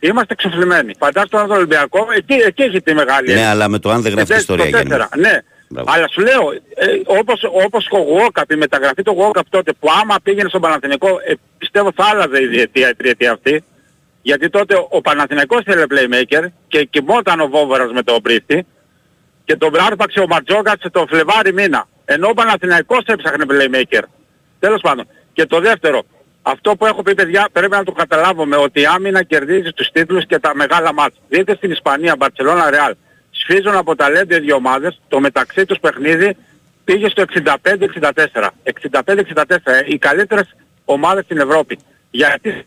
είμαστε εξοφλημένοι. Φαντάζομαι τον Ολυμπιακό, εκεί, εκεί έχει τη μεγάλη Ναι, αλλά με το αν δεν γράφει ε, ιστορία, το Γιάννη. τέσσερα, Ναι. Μπράβο. Αλλά σου λέω, ε, όπως, όπως ο Γουόκαπ, η μεταγραφή του Γουόκαπ τότε που άμα πήγαινε στον Παναθηναϊκό, ε, πιστεύω θα άλλαζε η διετία, η τριετία αυτή. Γιατί τότε ο Παναθηναϊκός ήθελε playmaker και κοιμόταν ο Βόβορας με τον Πρίστη και τον άρπαξε ο Ματζόκατς το Φλεβάρι μήνα. Ενώ ο Παναθηναϊκός έψαχνε playmaker. Τέλος πάντων. Και το δεύτερο, αυτό που έχω πει παιδιά πρέπει να το καταλάβουμε ότι η άμυνα κερδίζει τους τίτλους και τα μεγάλα μάτς. Δείτε στην Ισπανία, Μπαρτσελώνα, Ρεάλ. Σφίζουν από ταλέντο οι δύο ομάδες, το μεταξύ τους παιχνίδι πήγε στο 65-64. 65-64, ε, οι καλύτερες ομάδες στην Ευρώπη. Γιατί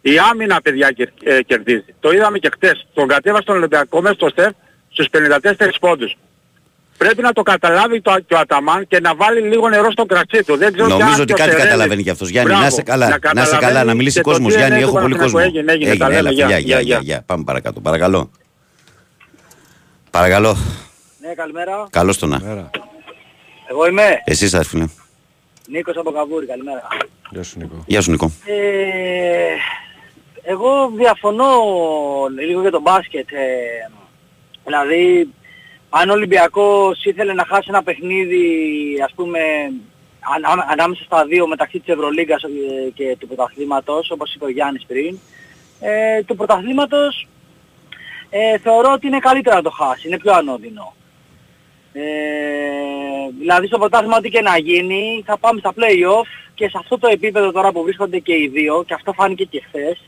η άμυνα παιδιά κερ- ε, κερδίζει. Το είδαμε και χτες. Τον κατέβασε τον Ολυμπιακό μέσα στο ΣΕΦ στους 54 πόντους. Πρέπει να το καταλάβει το, και ο Αταμάν και να βάλει λίγο νερό στο κρασί του. Δεν ξέρω Νομίζω αν ότι το κάτι Σερέλη- καταλαβαίνει κι αυτός. Γιάννη, Μπράβο. να είσαι καλά. Να, είσαι καλά, καταλαβαίνει να μιλήσει και το κόσμος. τι Γιάννη, εννοεί έχω το πολύ κόσμο. Παναθηναϊκό. Έγινε, έγινε, τα λέμε. έλα, Γεια, φιλιά, γεια, γεια, γεια, γεια. γεια. Πάμε παρακάτω. Παρακαλώ. Παρακαλώ. Ναι, καλημέρα. Καλώς το να. Μέρα. Εγώ είμαι Εσείς, αδερφέ. Νίκος από Καβούρη, καλημέρα. Γεια σου, Νικό. Γεια σου, Νικό. Ε, εγώ διαφωνώ λίγο για τον μπάσκετ. Ε, δηλαδή, αν ο Ολυμπιακός ήθελε να χάσει ένα παιχνίδι, ας πούμε, ανά- ανάμεσα στα δύο μεταξύ της Ευρωλίγκας ε, και του πρωταθλήματος, όπως είπε ο Γιάννης πριν, ε, του πρωταθλήματος ε, θεωρώ ότι είναι καλύτερα να το χάσει, είναι πιο ανώδυνο. Ε, δηλαδή στο πρωτάθλημα ό,τι και να γίνει θα πάμε στα play-off και σε αυτό το επίπεδο τώρα που βρίσκονται και οι δύο και αυτό φάνηκε και χθες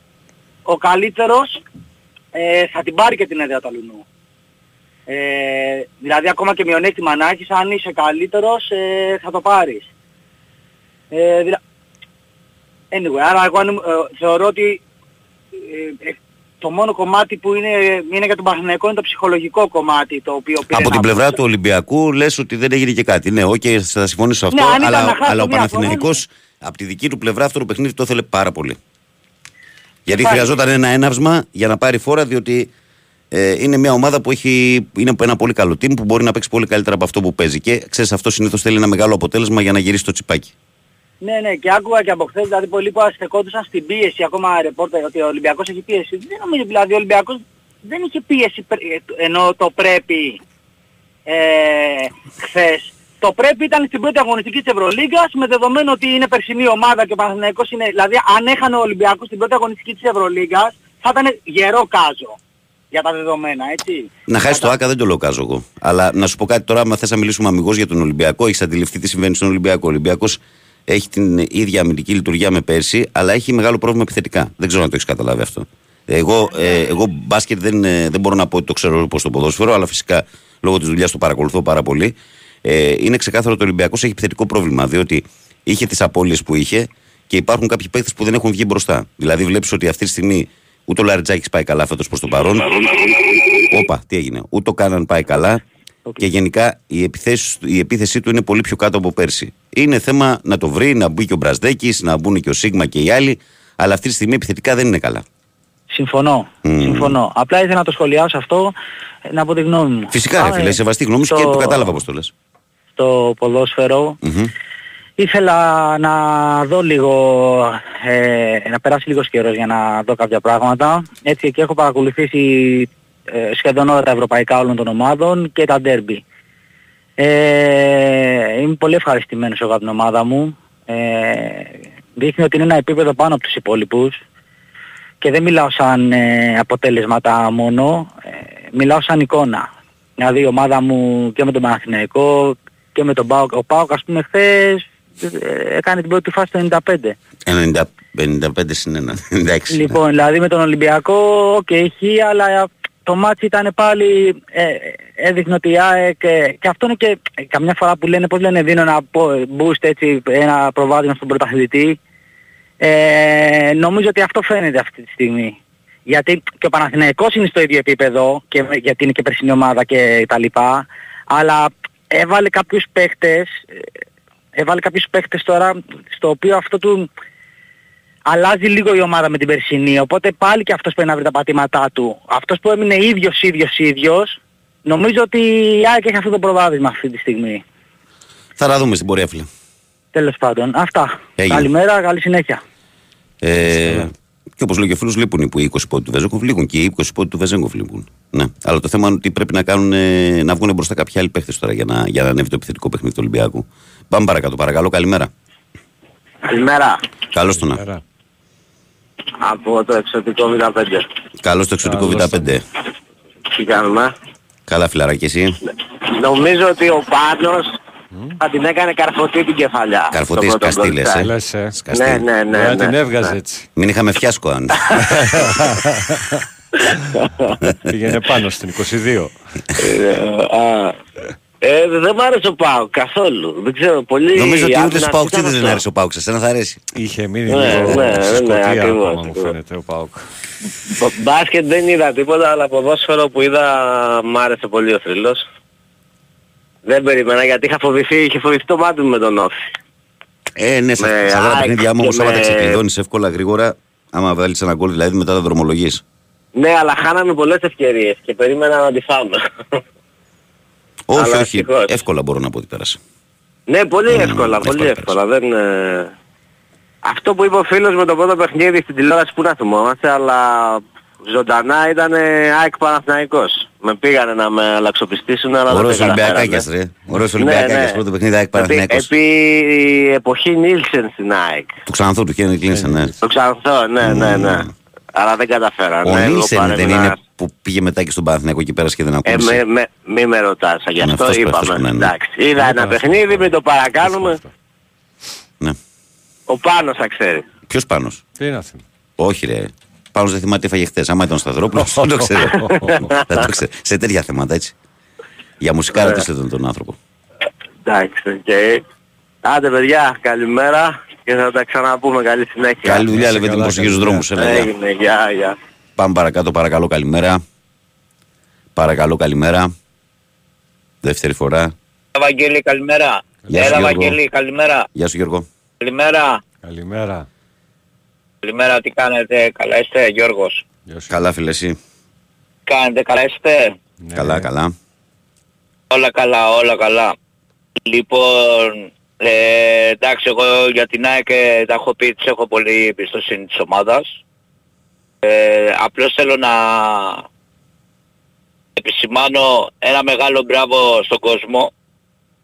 ο καλύτερος ε, θα την πάρει και την έδρα του αλλουνού. Ε, δηλαδή ακόμα και μειονέκτημα να έχεις αν είσαι καλύτερος ε, θα το πάρεις. Ε, δηλα... Anyway, άρα εγώ αν, ε, θεωρώ ότι ε, ε, το μόνο κομμάτι που είναι, είναι για τον Παναθηναϊκό είναι το ψυχολογικό κομμάτι το οποίο πήρε Από την να πλευρά βγει. του Ολυμπιακού λες ότι δεν έγινε και κάτι. Ναι, οκ, θα συμφωνήσω σε Ναι, αυτό. αν ήταν αλλά να χάσει αλλά ο μία φορά, Παναθηναϊκός από τη δική του πλευρά αυτό το παιχνίδι το ήθελε πάρα πολύ. Γιατί Υπάρχει. χρειαζόταν ένα έναυσμα για να πάρει φόρα, διότι ε, είναι μια ομάδα που έχει, είναι ένα πολύ καλό team που μπορεί να παίξει πολύ καλύτερα από αυτό που παίζει. Και ξέρεις, αυτό συνήθως θέλει ένα μεγάλο αποτέλεσμα για να γυρίσει το τσιπάκι. Ναι, ναι, και άκουγα και από χθες, δηλαδή πολλοί που αστεκόντουσαν στην πίεση, ακόμα ρεπόρτερ, ότι ο Ολυμπιακός έχει πίεση. Δεν νομίζω, δηλαδή ο Ολυμπιακός δεν είχε πίεση, πρέ- ε, ενώ το πρέπει ε, χθες. Το πρέπει ήταν στην πρώτη αγωνιστική της Ευρωλίγκας, με δεδομένο ότι είναι περσινή ομάδα και ο Παναθηναϊκός είναι, δηλαδή αν έχανε ο Ολυμπιακός στην πρώτη αγωνιστική της Ευρωλίγκας, θα ήταν γερό κάζο για τα δεδομένα, έτσι. Να χάσει το ΑΚΑ δεν το λέω κάζω εγώ. Αλλά να σου πω κάτι τώρα, άμα θες να μιλήσουμε αμυγός για τον Ολυμπιακό, έχεις αντιληφθεί τι συμβαίνει στον Ολυμπιακό. Ο Ολυμπιακός έχει την ίδια αμυντική λειτουργία με πέρσι, αλλά έχει μεγάλο πρόβλημα επιθετικά. Δεν ξέρω αν το έχεις καταλάβει αυτό. Εγώ, ε, εγώ μπάσκετ δεν, ε, δεν μπορώ να πω ότι το ξέρω όπως το ποδόσφαιρο, αλλά φυσικά λόγω της δουλειάς το παρακολουθώ πάρα πολύ. Ε, είναι ξεκάθαρο ότι ο Ολυμπιακός έχει επιθετικό πρόβλημα, διότι είχε τις απώλειες που είχε και υπάρχουν κάποιοι παίκτες που δεν έχουν βγει μπροστά. Δηλαδή, βλέπεις ότι αυτή τη στιγμή ούτε ο Λαριτζάκης πάει καλά φέτος προς το παρόν. Όπα, τι έγινε. Ούτε ο Κάναν πάει καλά. Και γενικά η, επιθέση, η επίθεσή του είναι πολύ πιο κάτω από πέρσι. Είναι θέμα να το βρει, να μπει και ο Μπρασδέκης, να μπουν και ο Σίγμα και οι άλλοι. Αλλά αυτή τη στιγμή επιθετικά δεν είναι καλά. Συμφωνώ. Μμμ. Συμφωνώ. Απλά ήθελα να το σχολιάσω αυτό, ε, να πω τη γνώμη μου. Φυσικά, ρε Πάμε φίλε, σεβαστή γνώμη σου και στο- το κατάλαβα πώς το λες. Στο ποδόσφαιρο. Ήθελα να δω λίγο, ε, να περάσει λίγος καιρός για να δω κάποια πράγματα. Έτσι και έχω παρακολουθήσει ε, σχεδόν όλα τα ευρωπαϊκά όλων των ομάδων και τα ντέρμπι. Ε, είμαι πολύ ευχαριστημένος εγώ από την ομάδα μου. Ε, δείχνει ότι είναι ένα επίπεδο πάνω από τους υπόλοιπους και δεν μιλάω σαν ε, αποτέλεσματα μόνο, ε, μιλάω σαν εικόνα. Δηλαδή η ομάδα μου και με τον Παναθηναϊκό και με τον ΠΑΟΚ. Ο ΠΑΟΚ ας πούμε χθες ε, έκανε την πρώτη φάση το 95. 90, 55 συν 1. Εντάξει. Λοιπόν, δηλαδή με τον Ολυμπιακό, οκ, έχει, αλλά το ματς ήταν πάλι, ε, έδειχνε ότι η ΑΕΚ, ε, και αυτό είναι και ε, καμιά φορά που λένε, πώς λένε, δίνω ένα πο- boost έτσι, ένα προβάδισμα στον πρωταθλητή. Ε, νομίζω ότι αυτό φαίνεται αυτή τη στιγμή. Γιατί και ο Παναθηναϊκός είναι στο ίδιο επίπεδο, και, γιατί είναι και περσινή ομάδα και τα λοιπά, αλλά έβαλε κάποιους παίχτες, ε, έβαλε κάποιους παίχτες τώρα, στο οποίο αυτό του, αλλάζει λίγο η ομάδα με την περσινή, οπότε πάλι και αυτός πρέπει να βρει τα πατήματά του. Αυτός που έμεινε ίδιος, ίδιος, ίδιος, νομίζω ότι η ΑΕΚ έχει αυτό το προβάδισμα αυτή τη στιγμή. Θα τα δούμε στην πορεία, φίλε. Τέλος πάντων, αυτά. Έγινε. Καλημέρα, καλή συνέχεια. Ε, και όπως λέει και ο φίλος, λείπουν οι που- οι 20 πόντοι του Βεζέγκοφ, λείπουν και οι 20 πόντοι του Βεζέγκοφ λείπουν. Ναι. Αλλά το θέμα είναι ότι πρέπει να, κάνουν, ε, να βγουν μπροστά κάποιοι άλλοι παίχτε τώρα για να, για να ανέβει το επιθετικό παιχνίδι του Ολυμπιακού. Πάμε παρακάτω, παρακαλώ, καλημέρα. Καλημέρα. Καλώς το να. Καλημέρα. Από το εξωτικό Β5. Καλώς το εξωτικό Καλώς Β5. Τι κάνουμε; Καλά, φιλαράκι, εσύ. Νομίζω ότι ο Πάνος θα την έκανε καρφωτή την κεφαλιά. Καρφωτής στο πρώτο Καστήλες, γκολ. ε. Λες, ε. Σκαστή. Ναι, ναι, ναι. Μπορεί να ναι, την έβγαζε ναι. έτσι. Μην είχαμε φιάσκο αν. Πήγαινε πάνω στην 22. Ε, α, ε, δεν μ' άρεσε ο Πάο καθόλου. Δεν ξέρω, πολύ Νομίζω ότι ούτε άμυνα στου Παουξίδε ήταν δεν αυτό. άρεσε ο Πάουξ. Εσένα θα αρέσει. Είχε μείνει Ναι, λίγο ναι, στη ναι, σκοτία ακριβώς, ακόμα μου ακριβώς. φαίνεται ο Πάουκ. Μπ- Μπάσκετ δεν είδα τίποτα, αλλά ποδόσφαιρο που είδα μ' άρεσε πολύ ο θρύλος. Δεν περίμενα γιατί είχα φοβηθεί, είχε φοβηθεί το μάτι μου με τον Όφη. Ε, ναι, σε Με σε αυτά τα ΑΕΚ παιχνίδια άμα και όμως άμα τα με- ξεκλειδώνεις εύκολα γρήγορα, άμα βάλεις ένα γκολ δηλαδή μετά τα δρομολογείς. Ναι, αλλά χάναμε πολλές ευκαιρίες και περίμενα να τη φάμε. Όχι, Αλλά όχι, ευτυχώς. εύκολα μπορώ να πω ότι πέρασε. ναι, πολύ Ναι, εύκολα, εύκολα πολύ εύκολα. Δεν, ε, Αυτό που είπε ο φίλος με το πρώτο παιχνίδι στην τηλεόραση που να θυμόμαστε, αλλά ζωντανά ήταν ΑΕΚ Παναθηναϊκός. Με πήγανε να με αλλαξοπιστήσουν, αλλά δεν Ωραίος τα καταφέρανε. Ολυμπιακάκιας ρε. Ωραίος Ναι, Ολυμπιακάκιας, ναι. πρώτο παιχνίδι ΑΕΚ Επί, Παναθηναϊκός. επί εποχή Νίλσεν στην ΑΕΚ. Του Ξανθού, του Χένρι Κλίνσεν, ναι. Το ξανθώ, ναι, ναι, ναι. Αλλά δεν καταφέρανε. Ο Εγώ Νίλσεν δεν παρέμεινα- είναι που πήγε μετά και στον Παναθηναϊκό και πέρασε και δεν Ε, ακούμπησε. με, με, μη με ρωτάς, γι' Ναι, αυτό αυτός που- αυτός είπαμε. που ναι, ναι. Εντάξει, είδα ένα παιχνίδι, μην το παρακάνουμε. Ναι. Ο Πάνος θα ξέρει. Ποιος Πάνος; Τι είναι αυτό. Όχι ρε. Πάνος δεν θυμάται τι έφαγε χθες. Άμα ήταν ο Σταυρόπουλος, δεν το ξέρω. Δεν το ξέρω. Σε τέτοια θέματα έτσι. Για μουσικά Ναι. ρωτήστε τον, τον άνθρωπο. Εντάξει, οκ. Άντε παιδιά, καλημέρα και θα τα ξαναπούμε. Καλή συνέχεια. Καλή δουλειά, Είσαι λέμε την καλά, προσοχή στους καλή δρόμους. Έλα, γεια. Έγινε, γεια, γεια. Πάμε παρακάτω, παρακαλώ, καλημέρα. Παρακαλώ, καλημέρα. Δεύτερη φορά. Βαγγέλη, καλημέρα. Γεια σου, Έλα, Γιώργο. Βαγγέλη, καλημέρα. Γεια σου Γιώργο. Καλημέρα. Καλημέρα. Καλημέρα, τι κάνετε, καλά είστε, Γιώργος; Καλά φίλε εσύ; Κάνετε, καλά είστε; Καλά, καλά. Όλα καλά, όλα καλά. Λοιπόν, ε, εντάξει, εγώ για την ΑΕΚ ε, τα έχω πει, της έχω πολύ εμπιστοσύνη της ομάδας. Ε, απλώς θέλω να επισημάνω ένα μεγάλο μπράβο στον κόσμο.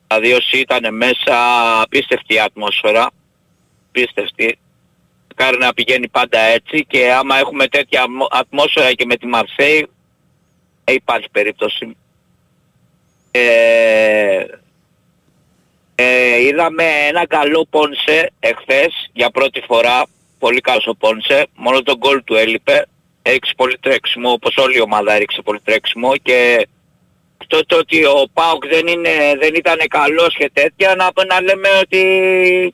Δηλαδή όσοι ήταν μέσα, απίστευτη η ατμόσφαιρα. Απίστευτη. Κάρει να πηγαίνει πάντα έτσι και άμα έχουμε τέτοια ατμο- ατμόσφαιρα και με τη Μαρσέη, δεν υπάρχει περίπτωση. Ε, ε, είδαμε ένα καλό Πόνσε εχθές για πρώτη φορά. Πολύ καλός ο Πόνσε. Μόνο τον γκολ του έλειπε. Έριξε πολύ τρέξιμο όπως όλη η ομάδα έριξε πολύ τρέξιμο και αυτό το ότι ο Πάουκ δεν, είναι, δεν ήταν καλός και τέτοια να, να λέμε ότι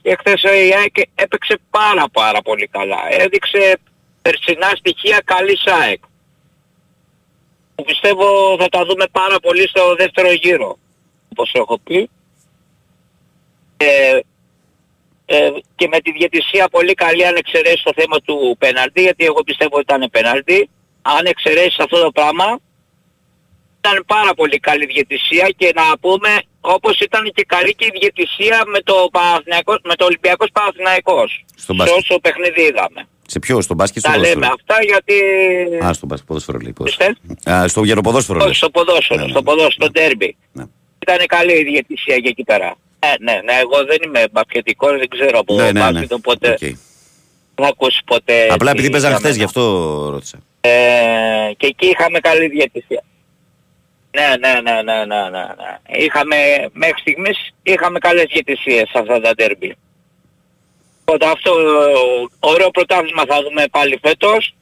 εχθές η ΑΕΚ έπαιξε πάρα πάρα πολύ καλά. Έδειξε περσινά στοιχεία καλής ΑΕΚ. Που πιστεύω θα τα δούμε πάρα πολύ στο δεύτερο γύρο όπως έχω πει. Ε, ε, και με τη διαιτησία πολύ καλή αν εξαιρέσεις το θέμα του πέναλτι γιατί εγώ πιστεύω ότι ήταν πέναλτι αν εξαιρέσεις αυτό το πράγμα ήταν πάρα πολύ καλή διαιτησία και να πούμε όπως ήταν και καλή και η διαιτησία με το, Παναθηναϊκός- με το Ολυμπιακός Παναθηναϊκός Στον σε μπάσκετ. όσο παιχνίδι είδαμε. Σε ποιο, στον μπάσκετ, στο Τα λέμε ποδόσφαιρο; αυτά γιατί Α, στον μπάσκετ, ποδόσφαιρο λέει. ποδόσφαιρο. Α, στο γεροποδόσφαιρο όχι λες. στο ποδόσφαιρο, Ναι, ναι, στο ποδόσφαιρο, στο ντέρμπι. Ναι. Ήταν καλή η διαιτησία για εκεί πέρα. Ναι, ναι, ναι, εγώ δεν είμαι μπασκετικός, δεν ξέρω από Ναι, ναι, ναι. μπάσκετ, οπότε Οκ. δεν θα ακούσεις ποτέ. Απλά τι επειδή παίζαν είχαμε χθες, να- γι' αυτό ρώτησα. Ε, και εκεί είχαμε καλή διαιτησία. Ναι, ναι, ναι, ναι, ναι, ναι, ναι. Είχαμε, μέχρι στιγμής είχαμε καλές διαιτησίες σε αυτά τα ντέρμπι. Οπότε αυτό, ε, ωραίο πρωτάθλημα θα δούμε πάλι φέτος.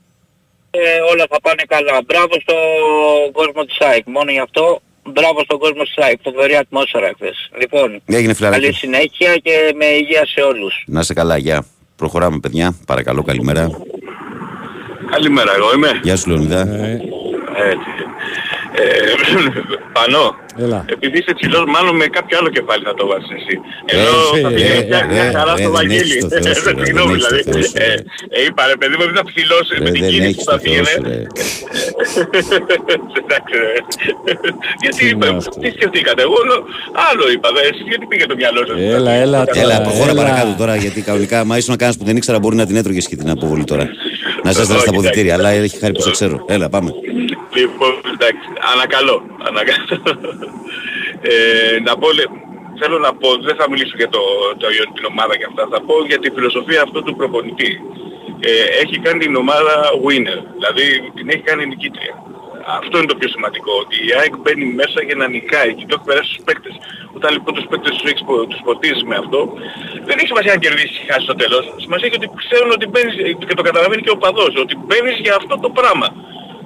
Ε, όλα θα πάνε καλά. Μπράβο στον κόσμο της ΑΕΚ. Μόνο γι' αυτό, μπράβο στον κόσμο της ΑΕΚ. Φοβερή ατμόσφαιρα χθες. Λοιπόν, Έγινε φιλαράκι. καλή συνέχεια και με υγεία σε όλους. Να είσαι καλά, γεια. Προχωράμε, παιδιά. Παρακαλώ, καλημέρα. Καλημέρα, εγώ είμαι. Γεια σου, Λεωνίδα. Έτσι. Ε, Πανώ. Έλα. Επειδή είσαι ψηλός, μάλλον με κάποιο άλλο κεφάλι θα το βάζεις εσύ. Ε, Ενώ ε, θα ε, πήγαινε ε, μια, ε, μια χαρά ε, στο δεν Βαγγέλη. έχεις το Θεό σου, ρε, Συγγνώμη, δεν έχεις το δηλαδή. Θεό σου, Ε, ρε. ε, είπα ρε παιδί μου, επειδή ήταν ψηλός με Ρε, την δεν κίνηση έχεις που θα το Θεό σου, πήγαινε. ρε. Εντάξει ρε. Γιατί Τι είπα, είναι αυτό. τι σκεφτήκατε, εγώ νο- άλλο είπα, δε, εσείς γιατί πήγε το μυαλό σας. Έλα, έλα, Το Έλα, Έλα, προχώρα έλα. παρακάτω τώρα, γιατί κανονικά, μα ήσουν κανένα που δεν ήξερα, μπορεί να την έτρωγες και την αποβολή τώρα. Να σας στα Όχι, αποδητήρια, αλλά εντάξει. έχει χάρη που σε ξέρω. Έλα, πάμε. Λοιπόν, εντάξει, ανακαλώ, ανακαλώ. Ε, να πω, λέ- θέλω να πω, δεν θα μιλήσω για το, το, για την ομάδα και αυτά, θα πω για τη φιλοσοφία αυτού του προπονητή. Ε, έχει κάνει την ομάδα winner, δηλαδή την έχει κάνει νικήτρια. Αυτό είναι το πιο σημαντικό, ότι η ΑΕΚ μπαίνει μέσα για να νικάει και το έχει περάσει στους παίκτες. Όταν λοιπόν τους παίκτες τους, έχεις, πο- τους ποτίζεις με αυτό, δεν έχει σημασία αν κερδίσεις ή χάσεις στο τέλος. Σημασία έχει ότι ξέρουν ότι μπαίνεις, και το καταλαβαίνει και ο παδός, ότι μπαίνεις για αυτό το πράγμα.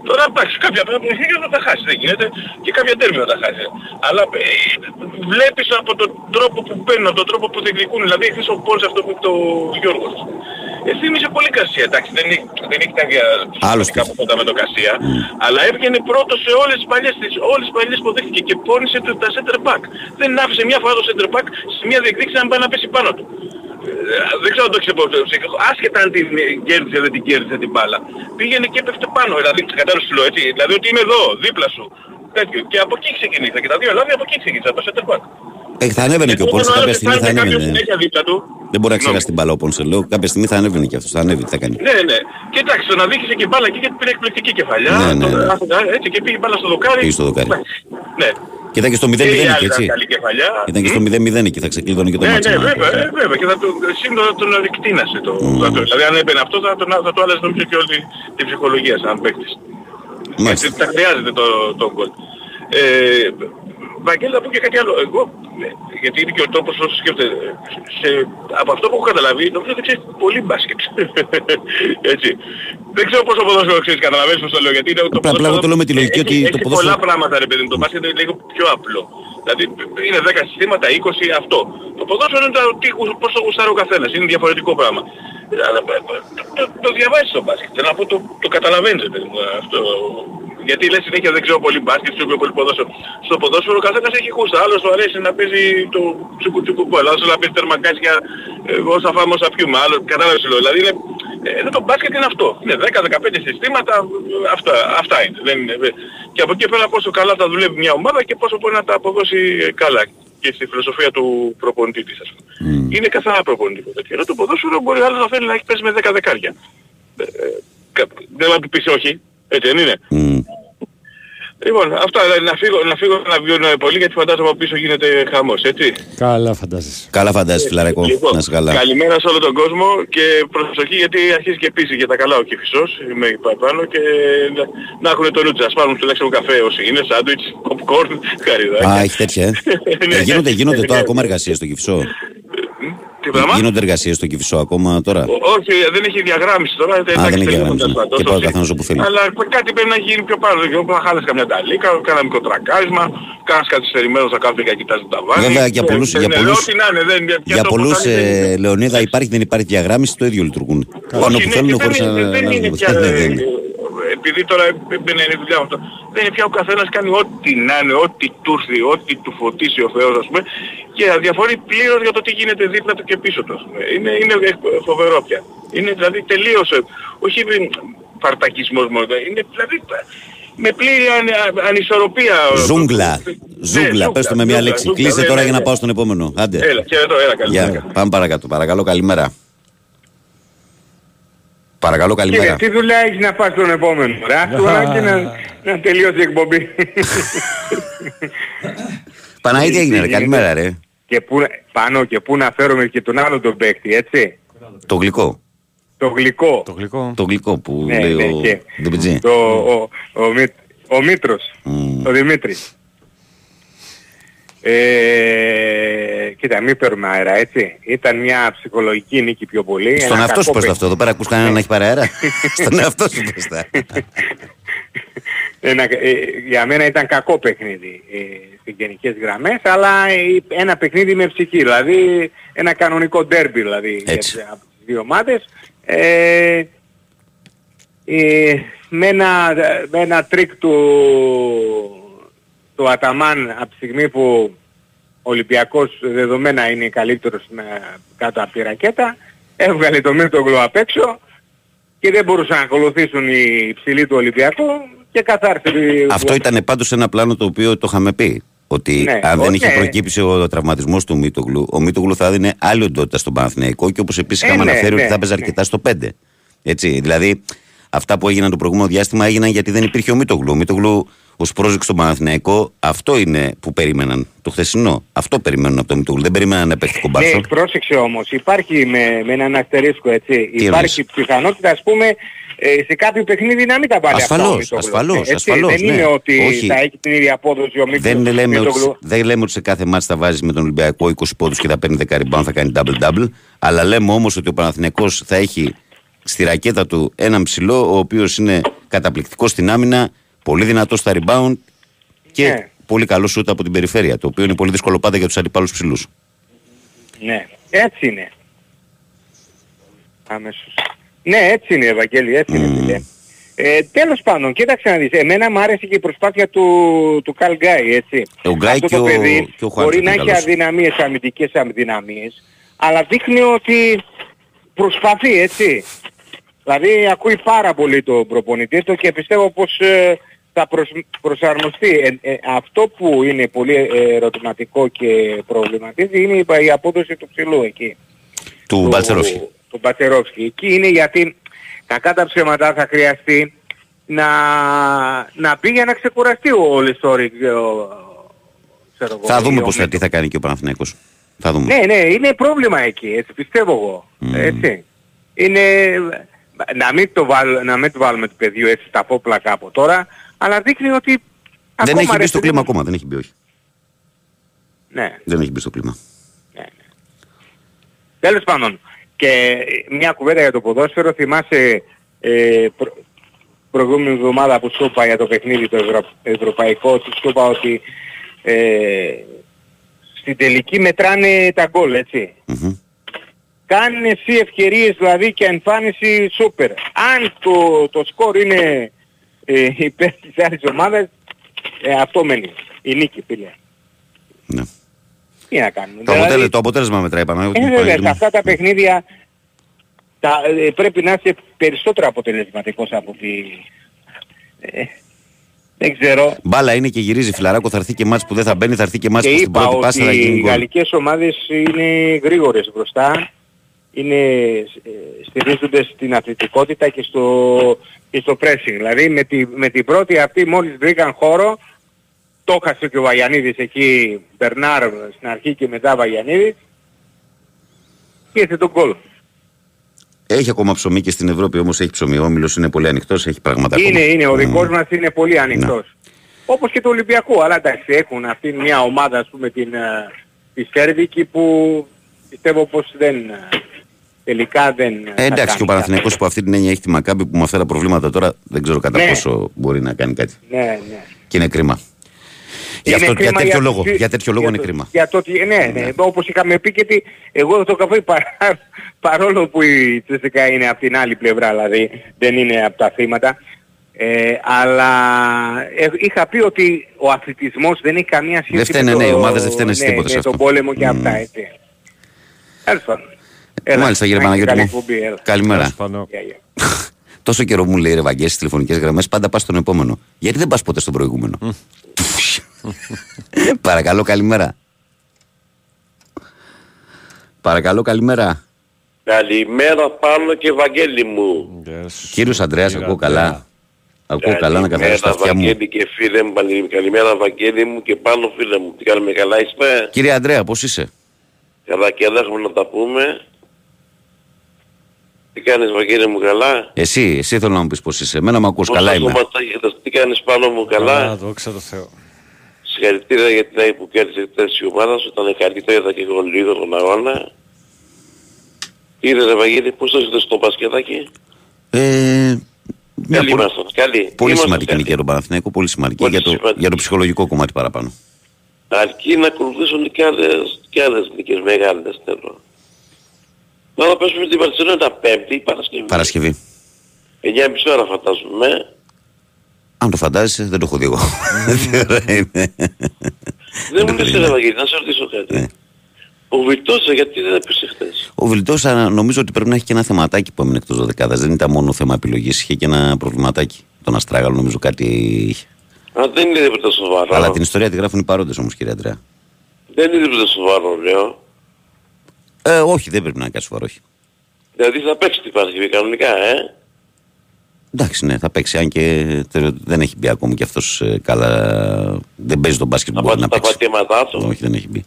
Τώρα εντάξει, κάποια πράγματα θα τα χάσει, δεν γίνεται και κάποια τέρμι θα τα χάσει. Αλλά ε, βλέπεις από τον τρόπο που παίρνουν, από τον τρόπο που διεκδικούν. Δηλαδή χθες ο Πόλς αυτό που είπε το Γιώργος. Ε, θύμισε πολύ Κασία, εντάξει, δεν έχει, δεν έχει τα ίδια Άλλος σημαντικά πράγματα με το Κασία. Αλλά έβγαινε πρώτος σε όλες τις παλιές, τις, όλες τις παλιές που δέχτηκε και πόνισε το, τα center back. Δεν άφησε μια φορά το center back σε μια διεκδίκηση να πάει να πέσει πάνω του. Ε, δεν ξέρω αν το έχεις υπόψη. Άσχετα αν την ε, κέρδισε δεν την κέρδισε την μπάλα. Πήγαινε και έπεφτε πάνω. Δηλαδή κατάλαβες σου λέω έτσι. Δηλαδή ότι είμαι εδώ, δίπλα σου. Τέτοιο. Και από εκεί ξεκινήσα. Και τα δύο λάδια από εκεί ξεκίνησα. Από το center back. Ε, θα ανέβαινε και ο Πόνσε κάποια στιγμή θα Κάποιος ανέβαινε. συνέχεια δίπλα του. Δεν μπορεί να Συγγνώμη. ξεχάσει την μπάλα ο Πόνσε, λέω. Κάποια στιγμή θα ανέβαινε και αυτός. Θα ανέβει, τι θα κάνει. Ναι, ναι. Και εντάξει, το να δείξε και μπάλα εκεί γιατί πήρε εκπληκτική κεφαλιά. Ναι, ναι, Το- ναι. Έτσι και πήγε μπάλα στο δοκάρι. Πήγε στο δοκάρι. Ναι. Και ήταν και στο 0-0 Και η εκεί, άλλη έτσι. ήταν καλή κεφαλιά. Ήταν και στο 0-0 εκεί, θα ξεκλείδωνε και το Ναι, μάτσο. ναι, βέβαια, ε, βέβαια. Και θα το, σύντομα τον εκτείνασε το. θα το- Δηλαδή αν έμπαινε αυτό θα, τον, θα του άλλαζε νομίζω και όλη την ψυχολογία σαν παίκτης. Μάλιστα. Έτσι, τα χρειάζεται το, το γκολ. Ε, Βαγγέλη, να πω και κάτι άλλο. Εγώ, ε, γιατί είναι και ο τρόπος όσο σκέφτεται. Σε, από αυτό που έχω καταλαβεί, νομίζω ότι ξέρεις πολύ μπάσκετ. Έτσι. Δεν ξέρω πόσο ποδόσφαιρο ξέρεις, καταλαβαίνεις πώς το λέω. Γιατί είναι το Απλά- απλά εγώ το λέω με τη λογική έχει- ότι το έχει ποδόσφαιρο- πολλά πράγματα ρε παιδί μου. Το μπάσκετ είναι λίγο πιο απλό. Δηλαδή είναι 10 συστήματα, 20 αυτό. Το ποδόσφαιρο είναι το, τι, γου- πώς το γουστάρει ο καθένας. Είναι διαφορετικό πράγμα. Ε, Αλλά, ε, το, το, το διαβάζεις το μπάσκετ. Θέλω να πω το, το καταλαβαίνεις ρε παιδί μου. Αυτό. Γιατί λες συνέχεια δεν ξέρω πολύ μπάσκετ, ξέρω πολύ ποδόσφαιρο. Στο ποδόσφαιρο ο καθένας έχει γούστα. Άλλος του αρέσει να παίζει το τσουκου τσουκου μπολ. Άλλος να παίζει τερμαγκάσια ε, όσα φάμε όσα πιούμε. Άλλο, κατάλαβες τι λέω. Δηλαδή είναι, Ε, Εδώ το μπάσκετ είναι αυτό. Είναι 10-15 συστήματα, αυτά, αυτά είναι. Δεν είναι. Και από εκεί πέρα πόσο καλά θα δουλεύει μια ομάδα και πόσο μπορεί να τα αποδώσει καλά. Και στη φιλοσοφία του προπονητή της, ας πούμε. Είναι καθαρά προπονητικό τέτοιο. Ενώ το ποδόσφαιρο μπορεί άλλος να θέλει να έχει πέσει με 10 δεκάρια. Ε, ε, κα- δεν θα του πεις όχι. Έτσι δεν είναι. Λοιπόν, αυτά δηλαδή, να φύγω, να φύγω να βιώνω πολύ γιατί φαντάζομαι από πίσω γίνεται χαμός, έτσι. Καλά φαντάζεσαι. Καλά φαντάζεσαι, φιλαράκο. Λοιπόν, Να είσαι καλά. καλημέρα σε όλο τον κόσμο και προσοχή γιατί αρχίζει και πίσει για τα καλά ο Κηφισός, είμαι πάνω και να, να έχουν το νου τους, ας πάρουν τουλάχιστον καφέ όσοι είναι, σάντουιτς, popcorn, χαριδάκια. Α, έχει τέτοια, ε. Ναι. Ε, γίνονται, γίνονται τώρα ακόμα εργασίες στο Κυφισό. Τι πράγμα; Γίνονται εργασίες στο Κυφισό ακόμα τώρα; Ό- Όχι, δεν έχει διαγράμμιση τώρα. δεν έχει διαγράμμιση, ναι. Και πάει ο καθένας όπου θέλει. Αλλά κάτι πρέπει να γίνει πιο πάνω. Δηλαδή, Να χάλες καμιά ταλίκα, κάνα μικρό τρακάρισμα, κάνας καθυστερημένος να κάθεται και να κοιτάζει τα βάνη. Βέβαια, για Και- πολλούς- και- για ναι, πολλούς- Ό,τι να είναι, δεν, Για το πολλούς, ποτάμι δεν είναι. ε, Λεωνίδα, υπάρχει δεν υπάρχει διαγράμμιση, το ίδιο λειτουργούν. Πάνω Όχι, που ναι, θέλουν και χωρίς δεν να... επειδή τώρα δεν είναι η δουλειά μου αυτό, δεν είναι πια ο καθένας κάνει ό,τι να είναι, ό,τι του έρθει, ό,τι του φωτίσει ο Θεός ας πούμε και αδιαφορεί πλήρως για το τι γίνεται δίπλα του και πίσω του. ας πούμε. Είναι, είναι φοβερό πια. Είναι δηλαδή τελείως, ε, όχι ε, παρτακισμός μόνο, είναι δηλαδή με πλήρη αν, ανισορροπία. Ζούγκλα. Ναι, Ζούγκλα, πες το με μια ζούγκλα, λέξη. ζούγκλα, Κλείστε ναι, τώρα ναι, για να ναι. πάω στον επόμενο. Άντε. Έλα, και εδώ, έλα, καλημέρα. Γεια. Πάμε παρακάτω. Παρακαλώ, καλημέρα. Παρακαλώ, Κύριε, καλημέρα. τι δουλειά έχεις να πας στον επόμενο, ρε; Άστο να, και να, να τελειώσει η εκπομπή. Παναγίτη έγινε, ρε. Καλημέρα, ρε. και πού, πάνω και πού να φέρουμε και τον άλλο τον παίκτη, έτσι; Το γλυκό. Το γλυκό. Το γλυκό. Το γλυκό που Ναι, λέει ναι, ο και Ντεμπιτζή. Το, ο, ο, Μη- ο Μήτρος, ο Δημήτρης. Ε, κοίτα, μην παίρνουμε αέρα, έτσι. Ήταν μια ψυχολογική νίκη πιο πολύ. Στον ένα εαυτό σου κακό πες το παίκτη. αυτό. Εδώ πέρα ακούς κανένα να έχει πάρει αέρα; Στον εαυτό σου πες τα. Ένα, ε, για μένα ήταν κακό παιχνίδι ε, στις γενικές γραμμές, αλλά ε, ένα παιχνίδι με ψυχή, δηλαδή ένα κανονικό ντέρμπι δηλαδή για Έτσι. τις, από τις δύο ομάδες. Ε, ε, με, ένα, με ένα τρικ του, του Αταμάν από τη στιγμή που ο Ολυμπιακός δεδομένα είναι καλύτερος με, κάτω από τη ρακέτα, έβγαλε το Μήτογλου απ' έξω και δεν μπορούσαν να ακολουθήσουν οι υψηλοί του Ολυμπιακού και καθάρισε. Αυτό ήταν πάντως ένα πλάνο το οποίο το είχαμε πει. Ότι Ναι, αν ο- δεν είχε ναι. προκύψει ο τραυματισμός του Μίτογλου, ο Μίτογλου θα έδινε άλλη οντότητα στον Παναθηναϊκό και όπως επίσης Ε, είχαμε ναι, αναφέρει ναι, ότι θα έπαιζε ναι. αρκετά στο 5. Έτσι, δηλαδή αυτά που έγιναν το προηγούμενο διάστημα έγιναν γιατί δεν υπήρχε ο Μίτογλου. Ο Μίτογλου ως πρόσεξ στον Παναθηναϊκό, αυτό είναι που περίμεναν το χθεσινό. Αυτό περιμένουν από το Μίτογλου. Δεν περίμεναν να παίξει κομπάρσο. Ναι, πρόσεξε όμως, υπάρχει με, με έναν αστερίσκο έτσι, Τι υπάρχει πιθανότητα ας πούμε ε, σε κάποιο παιχνίδι να μην τα βάλει αυτά ο Ασφαλώς, Μητόγλου. ασφαλώς, Έτσι, ασφαλώς, Δεν ναι. είναι ότι Όχι. θα έχει την ίδια απόδοση ο Μήτρο- Δεν λέμε, ότι, Μητόγλου. δεν λέμε ότι σε κάθε μάτς θα βάζεις με τον Ολυμπιακό 20 πόντους και θα παίρνει 10 rebound, θα κάνει double-double. Αλλά λέμε όμως ότι ο Παναθηναϊκός θα έχει στη ρακέτα του έναν ψηλό, ο οποίος είναι καταπληκτικός στην άμυνα, πολύ δυνατός στα rebound και Ναι. πολύ καλό σούτ από την περιφέρεια. Το οποίο είναι πολύ δύσκολο πάντα για τους αντιπάλους ψηλούς. Ναι, έτσι είναι. Αμέσως. Ναι, έτσι είναι Ευαγγέλη, έτσι είναι φίλε. Ε, τέλος πάντων, κοίταξε να δεις, εμένα μου άρεσε και η προσπάθεια του, του Καλ Γκάι, έτσι. Ο Γκάι Αυτό και το ο- παιδί και ο Χουάντσο μπορεί ήταν να έχει καλός. αδυναμίες, αμυντικές αδυναμίες, αλλά δείχνει ότι προσπαθεί, έτσι. Δηλαδή ακούει πάρα πολύ το προπονητή του και πιστεύω πως ε, θα προσ- προσαρμοστεί. Ε, ε, αυτό που είναι πολύ ε, ερωτηματικό και προβληματίζει είναι η, η απόδοση του ψηλού εκεί. Του Μπαλτσερόφσκι. Του Μπατσερόφσκι. Εκεί είναι γιατί κακά τα ψέματα θα χρειαστεί να, να πει για να ξεκουραστεί ο Λιστόρικ. ξέρω εγώ, Θα ή δούμε ο πώς θα, τι θα κάνει και ο Παναθηναϊκός. Θα δούμε. ναι, ναι, είναι πρόβλημα εκεί, έτσι πιστεύω εγώ. Έτσι. Είναι να μην, το βάλ, να μην το βάλουμε το πεδίο έτσι στα πόπλακα από τώρα, αλλά δείχνει ότι δεν ακόμα, έχει ρε μπει στο παιδί κλίμα μου, ακόμα, δεν έχει μπει όχι. Ναι, Δεν έχει μπει στο κλίμα. τέλος πάντων. Και μια κουβέντα για το ποδόσφαιρο, θυμάσαι ε, προ, προηγούμενη εβδομάδα που σου είπα για το παιχνίδι το ευρω, ευρωπαϊκό, ότι σου είπα ότι ε, στην τελική μετράνε τα γκολ, έτσι. Κάνει εσύ ευκαιρίες δηλαδή και εμφάνιση σούπερ. Αν το, το σκορ είναι ε, υπέρ της άλλης ομάδας, ε, αυτό μένει. Η νίκη, φίλε. Ναι. Τι να κάνουμε. Το, Δηλαδή, αποτέλε- το αποτέλεσμα μετράει πάνω. ε, βέβαια, σε αυτά τα παιχνίδια τα, ε, πρέπει να είσαι περισσότερο αποτελεσματικός από τη... Ε, δεν ξέρω. Μπάλα είναι και γυρίζει φιλαράκο, θα έρθει και μάτς που δεν θα μπαίνει, θα έρθει και μάτς Και που στην είπα πρώτη ότι πάσα θα οι γίνει γκολ. γαλλικές ομάδες είναι γρήγορες μπροστά. Είναι, ε, στηρίζονται στην αθλητικότητα και στο, και στο pressing. Δηλαδή με, τη, με την πρώτη αυτή μόλις βρήκαν χώρο, το έχασε και ο Βαγιανίδης εκεί, Μπερνάρ στην αρχή και μετά Βαγιανίδης, και ήρθε τον κόλ. Έχει ακόμα ψωμί και στην Ευρώπη όμως έχει ψωμί. Ο Όμιλος είναι πολύ ανοιχτός, έχει πράγματα ακόμα. Είναι, είναι, ο δικός Mm. μας είναι πολύ ανοιχτός. Όπως και το Ολυμπιακό, αλλά εντάξει έχουν αυτή μια ομάδα ας πούμε την, ε, τη Σέρβικη που πιστεύω πως δεν, ε, τελικά δεν ε, Ε, θα εντάξει, κάνει και ο Παναθηναϊκός που αυτή την έννοια έχει τη Μακάμπη που με αυτά τα προβλήματα τώρα δεν ξέρω κατά Ναι. πόσο μπορεί να κάνει κάτι. κάτι. Ναι, ναι. Και είναι κρίμα. Γι' Είναι αυτό, για κρίμα τέτοιο για λόγο, τους- για τέτοιο λόγο για είναι το- κρίμα. Για το ότι, ναι, ναι, όπως είχαμε πει και τι, εγώ το καφέ παρά, παρόλο που η Τσεσικά είναι από την άλλη πλευρά, δηλαδή δεν είναι από τα θύματα, ε, αλλά ε, είχα πει ότι ο αθλητισμός δεν έχει καμία σχέση Δεν φταίνε, με, το, ναι, οι ομάδες δεν φταίνε σε ναι, τίποτα σε με αυτό. τον πόλεμο και Μμ. αυτά, έτσι. Τέλος πάντων. Έλα, Μάλιστα, κύριε να έχεις Παναγιώτη καλή μου. εκπομπή, έλα. Καλημέρα. Σπανό. Γεια, γεια. Τόσο καιρό μου λέει ρε Βαγγέλη στις τηλεφωνικές γραμμές, πάντα πας στον επόμενο. Γιατί δεν πας ποτέ στον προηγούμενο; Παρακαλώ, καλημέρα. Παρακαλώ, καλημέρα. Καλημέρα πάνω και Βαγγέλη μου. Κύριος Ανδρέας, ακούω καλά. Ακούω καλά να καθαρίσω τα αυτιά μου. Βαγγέλη και φίλε μου. Καλη- Καλημέρα Βαγγέλη μου και πάνω φίλε μου. Τι κάνουμε καλά είστε; Κύριε Ανδρέα, πώς είσαι; Καλά και εδώ έχουμε να τα πούμε. Τι κάνεις Βαγγέλη μου καλά; Εσύ, εσύ θέλω να μου πεις πώς είσαι. Εμένα με ακούς, Πώς καλά θα είμαι. σώματα έχετε, Τι κάνεις πάνω μου καλά; Καλά, δόξα τω Θεώ. Συγχαρητήρια για την ΑΕΚ που κέρδισε χθες η ομάδα σου. Ήταν καλύτερο, είδα και εγώ λίγο τον αγώνα. Είδε ρε Βαγγέλη, πώς το έχετε στο μπασκετάκι; Ε, μια Καλή πολύ, είμαστε. Καλή. πολύ Είμαστε σημαντική καλοί. νίκη για τον Παναθηναϊκό, πολύ σημαντική Πολύ για το, σημαντική. για το ψυχολογικό κομμάτι παραπάνω. Αρκεί να ακολουθήσουν και άλλες, και άλλες νίκες μεγάλες θέλω. Τώρα παίζουμε την Βαρσελόνα Πέμπτη ή Παρασκευή. Παρασκευή. 9.30 ώρα φαντάζομαι. Αν το φαντάζεσαι, δεν το έχω δει εγώ. Τι ώρα είναι. Δεν μου λες ρε Βαγγέλη, να σε ρωτήσω κάτι. Ναι. Ο Βιτόσα γιατί δεν έπαιξε χθες. Ο Βιλτός α, νομίζω ότι πρέπει να έχει και ένα θεματάκι που έμεινε εκτός δωδεκάδας. Δεν ήταν μόνο θέμα επιλογής, είχε και ένα προβληματάκι. Τον Αστράγαλο νομίζω κάτι είχε. Α, δεν είναι τίποτα σοβαρό. Αλλά την ιστορία τη γράφουν οι παρόντες όμως κύριε Αντρέα. Δεν είναι τίποτα σοβαρό λέω. Ε, όχι, δεν πρέπει να είναι κάτι σοβαρό. όχι. Δηλαδή θα παίξει την Παρασκευή κανονικά, ε; Εντάξει, ναι, θα παίξει. Αν και τε- δεν έχει μπει ακόμα και αυτός ε, καλά. Δεν παίζει τον μπάσκετ που Να μπορεί πάρει να τα παίξει. πατήματά του. Όχι, δεν έχει μπει.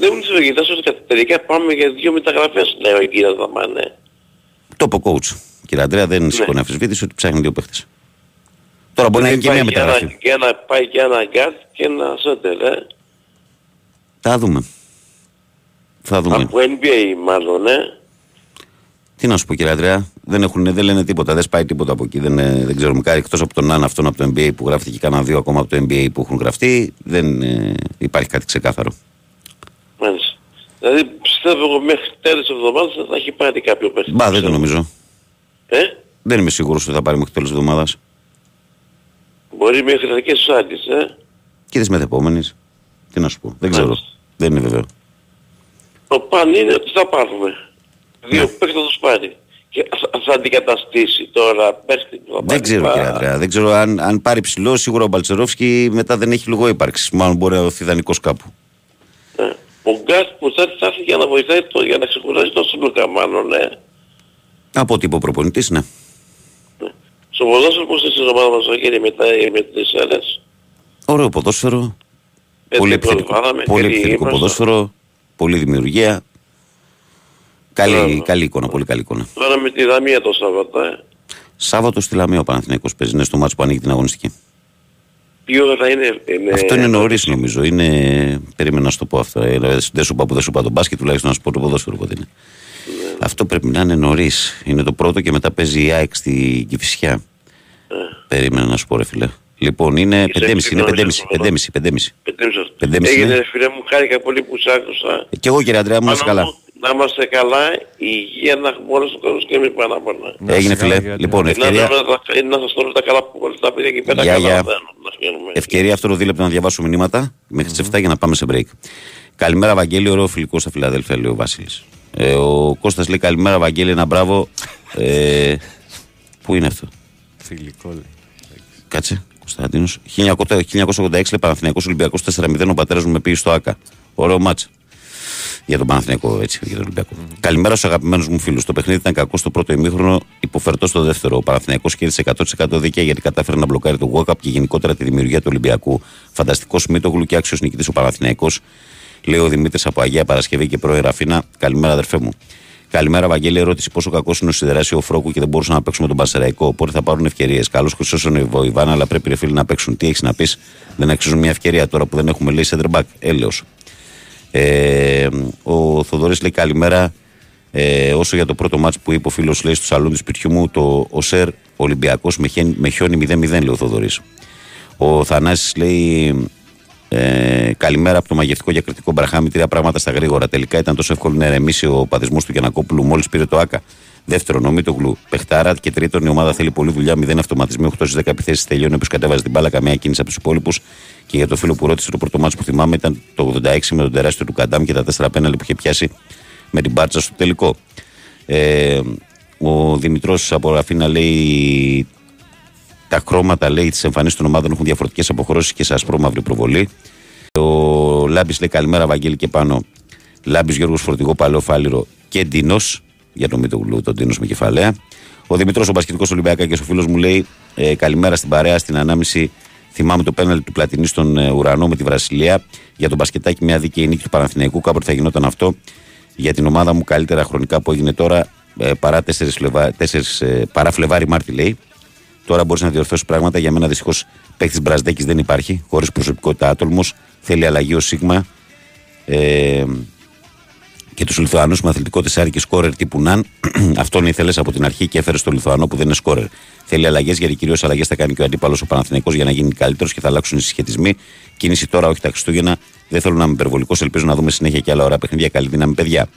Δεν μου λες ρε ότι τελικά πάμε για δύο μεταγραφές λέω η κυρία Δαμάνε. Το είπε ο coach. Κύριε Αντρέα, δεν σηκώνει αμφισβήτηση ότι ψάχνει δύο παίχτες. Τώρα μπορεί να γίνει και μια μεταγραφή. Και ένα, πάει και ένα γκαρντ και ένα σέντερ, ε. Θα δούμε. Θα δούμε. Από NBA μάλλον, ε. Τι να σου πω κύριε Αντρέα, δεν, έχουν, δεν λένε τίποτα, δεν σπάει τίποτα από εκεί. Δεν, ε, δεν ξέρουμε κάτι εκτός από τον Ναν αυτόν από το NBA που γράφτηκε και κανένα δύο ακόμα από το NBA που έχουν γραφτεί. Δεν ε, υπάρχει κάτι ξεκάθαρο. Μάλιστα. Δηλαδή πιστεύω εγώ μέχρι τέλος της εβδομάδας θα έχει πάρει κάποιο παίχτη. Μπα, δεν το νομίζω. Ε, Δεν είμαι σίγουρος ότι θα πάρει μέχρι τέλος της εβδομάδας. μπορεί μέχρι αρχές της άλλης, ε. Και τις μεθεπόμενες. Τι να σου πω, δεν ξέρω. Μάλιστα. Δεν είναι βέβαιο. Το παν είναι ότι θα πάρουμε. Δύο Ναι. παίχτες θα τους πάρει. Και θα, θα αντικαταστήσει τώρα παίχτη που θα πάρει. Δεν ξέρω πα- κύριε Αντρέα. Δεν ξέρω αν, αν πάρει ψηλό, σίγουρα ο Μπαλτσερόφσκι μετά δεν έχει λόγο ύπαρξης. Μάλλον μπορεί να δοθεί δανεικός κάπου. Ε, Ο Γκάρτ που θα έρθει θα έρθει για να βοηθάει το, για να ξεκουράζει το Σλούκα μάλλον, ε. Από ό,τι είπε ο προπονητής, ναι. Στο ποδόσφαιρο πώς είναι στην ομάδα μας ο Γέρη μετά με τις άλλες. Ωραίο ποδόσφαιρο. Έτσι πολύ πρώτη επιθετικό, βάλαμε, πολύ καλή επιθετικό ήμασταν. ποδόσφαιρο. Πολύ δημιουργία. Καλή, Μπράβο. καλή εικόνα, πολύ καλή εικόνα. Τώρα με τη Δαμία το Σάββατο, ε. Σάββατο στη Λαμία ο Παναθηναϊκός παίζει, είναι στο μάτσο που ανοίγει την αγωνιστική. Τι ώρα θα είναι, είναι... Αυτό είναι νωρίς νομίζω. Είναι... Περίμενα να σου το πω αυτό. Ε, δεν σου είπα που δεν σου είπα τον μπάσκετ, τουλάχιστον να σου πω το ποδόσφαιρο πότε είναι. Ναι. Αυτό πρέπει να είναι νωρίς. Είναι το πρώτο και μετά παίζει η ΑΕΚ στη Κηφισιά. Περίμενα να σου πω ρε φίλε. Λοιπόν, είναι 5,5, είναι 5,5, 5,5, 5,5. 5,5 Έγινε είναι. ρε φίλε μου, χάρηκα πολύ που σ' άκουσα. Και εγώ κύριε Αντρέα μου, να είσαι Πάνω καλά. μου, Να είμαστε καλά, η υγεία να έχουμε όλους τους κόσμους και εμείς πάνω απ' όλα. Έγινε φίλε. Λοιπόν, Να, ευκαιρία, να, να, να σας τώρα τα καλά που όλα τα παιδιά εκεί πέρα Γεια, καλά γεια. δεν να χαίρουμε. ευκαιρία αυτό το δίλεπτο να διαβάσω μηνύματα μέχρι τις 7 για να πάμε σε break. Καλημέρα, Βαγγέλη. Ωραίο φιλικό στα Φιλαδέλφια, λέει ο Βασίλη. Ε, ο Κώστας λέει καλημέρα, Βαγγέλη, ένα μπράβο. Ε, πού είναι αυτό, Φιλικό λέει. κάτσε. Κωνσταντίνος. 1986 λέει Παναθηναϊκός Ολυμπιακός 4-0. Ο πατέρας μου με πήγε στο ΑΚΑ. Ωραίο μάτς. Για τον Παναθηναϊκό, έτσι, για τον Ολυμπιακό. Καλημέρα στους αγαπημένους μου φίλους. Το παιχνίδι ήταν κακό στο πρώτο ημίχρονο, υποφερτό στο δεύτερο. Ο Παναθηναϊκός κέρδισε 100% δίκαια γιατί κατάφερε να μπλοκάρει το Walkup και γενικότερα τη δημιουργία του Ολυμπιακού. Φανταστικός Μίτογλου και άξιος νικητής ο Παναθηναϊκός. Λέει ο Δημήτρης από Αγία Παρασκευή και πρώην Ραφίνα. Καλημέρα, αδερφέ μου. Καλημέρα, Βαγγέλη. Ερώτηση πόσο κακός είναι ο Σιδεράσιο ο Φρόκου και δεν μπορούσαν να παίξουν με τον Πασεραϊκό. Οπότε θα πάρουν ευκαιρίες. Καλώς χρυσός είναι ο Ιβάν, αλλά πρέπει ρε φίλοι να παίξουν. Τι έχεις να πεις, δεν αξίζουν μια ευκαιρία τώρα που δεν έχουμε λέει center back. Έλεος. Ε, ο Θοδωρής λέει καλημέρα. Ε, όσο για το πρώτο μάτς που είπε ο φίλος λέει στο σαλόν του σπιτιού μου, το ο Σερ Ολυμπιακός με, χιόνι- με χιόνι 0-0, λέει ο Θοδωρής. Ο Θανάσης λέει ε, καλημέρα από το μαγευτικό διακριτικό Μπραχάμι. Τρία πράγματα στα γρήγορα. Τελικά ήταν τόσο εύκολο να ερεμήσει ο παδισμό του Γιανακόπουλου μόλις πήρε το ΑΚΑ. Δεύτερον, ο Μίτογλου παιχτάρα. Και τρίτον, η ομάδα θέλει πολλή δουλειά. Μηδέν αυτοματισμοί, 8 στις 10 επιθέσεις τελειώνει. Όποιος κατέβαζε την μπάλα, καμία κίνηση από τους υπόλοιπους. Και για το φίλο που ρώτησε το πρώτο μάτσο που θυμάμαι ήταν το 86 με τον τεράστιο του Καντάμ και τα 4 πέναλι που είχε πιάσει με την μπάρτσα στο τελικό. Ε, ο Δημητρός από Ραφίνα λέει τα χρώματα λέει της εμφανίσει των ομάδων έχουν διαφορετικές αποχρώσεις και σε ασπρόμαυρη προβολή. Ο Λάμπης λέει καλημέρα, Βαγγέλη και πάνω. Λάμπης Γιώργος Φορτηγό, Παλαιό Φάληρο και Ντίνος. Για τον Μητογλου, τον Ντίνος με κεφαλαία. Ο Δημητρός, ο Μπασκετικός Ολυμπιακά και ο φίλος μου λέει ε, καλημέρα στην παρέα στην ανάμιση. Θυμάμαι το πέναλ του Πλατινί στον ε, ουρανό με τη Βρασιλία. Για τον μπασκετάκι, μια δίκαιη νίκη του Παναθηναϊκού. Κάποτε θα γινόταν αυτό. Για την ομάδα μου, καλύτερα χρονικά που έγινε τώρα ε, παρά 4 Φλεβα... τέσσερις, ε, παρά Φλεβάρι Μάρτι λέει. Τώρα μπορείς να διορθώσεις πράγματα. Για μένα δυστυχώς παίχτης Μπραζδέκης δεν υπάρχει. Χωρίς προσωπικότητα άτολμος. Θέλει αλλαγή ο Σίγμα. Ε, και τους Λιθουανούς με αθλητικό τεσάρι και σκόρερ τύπου Ναν. Αυτόν ήθελες από την αρχή και έφερες στο Λιθουανό που δεν είναι σκόρερ. Θέλει αλλαγές γιατί κυρίως αλλαγές θα κάνει και ο αντίπαλος ο Παναθηναϊκός για να γίνει καλύτερος και θα αλλάξουν οι συσχετισμοί. Κίνηση τώρα, όχι τα Χριστούγεννα. Δεν θέλω να είμαι υπερβολικός. Ελπίζω να δούμε συνέχεια και άλλα ωραία παιχνίδια. Καλή δύναμη, παιδιά.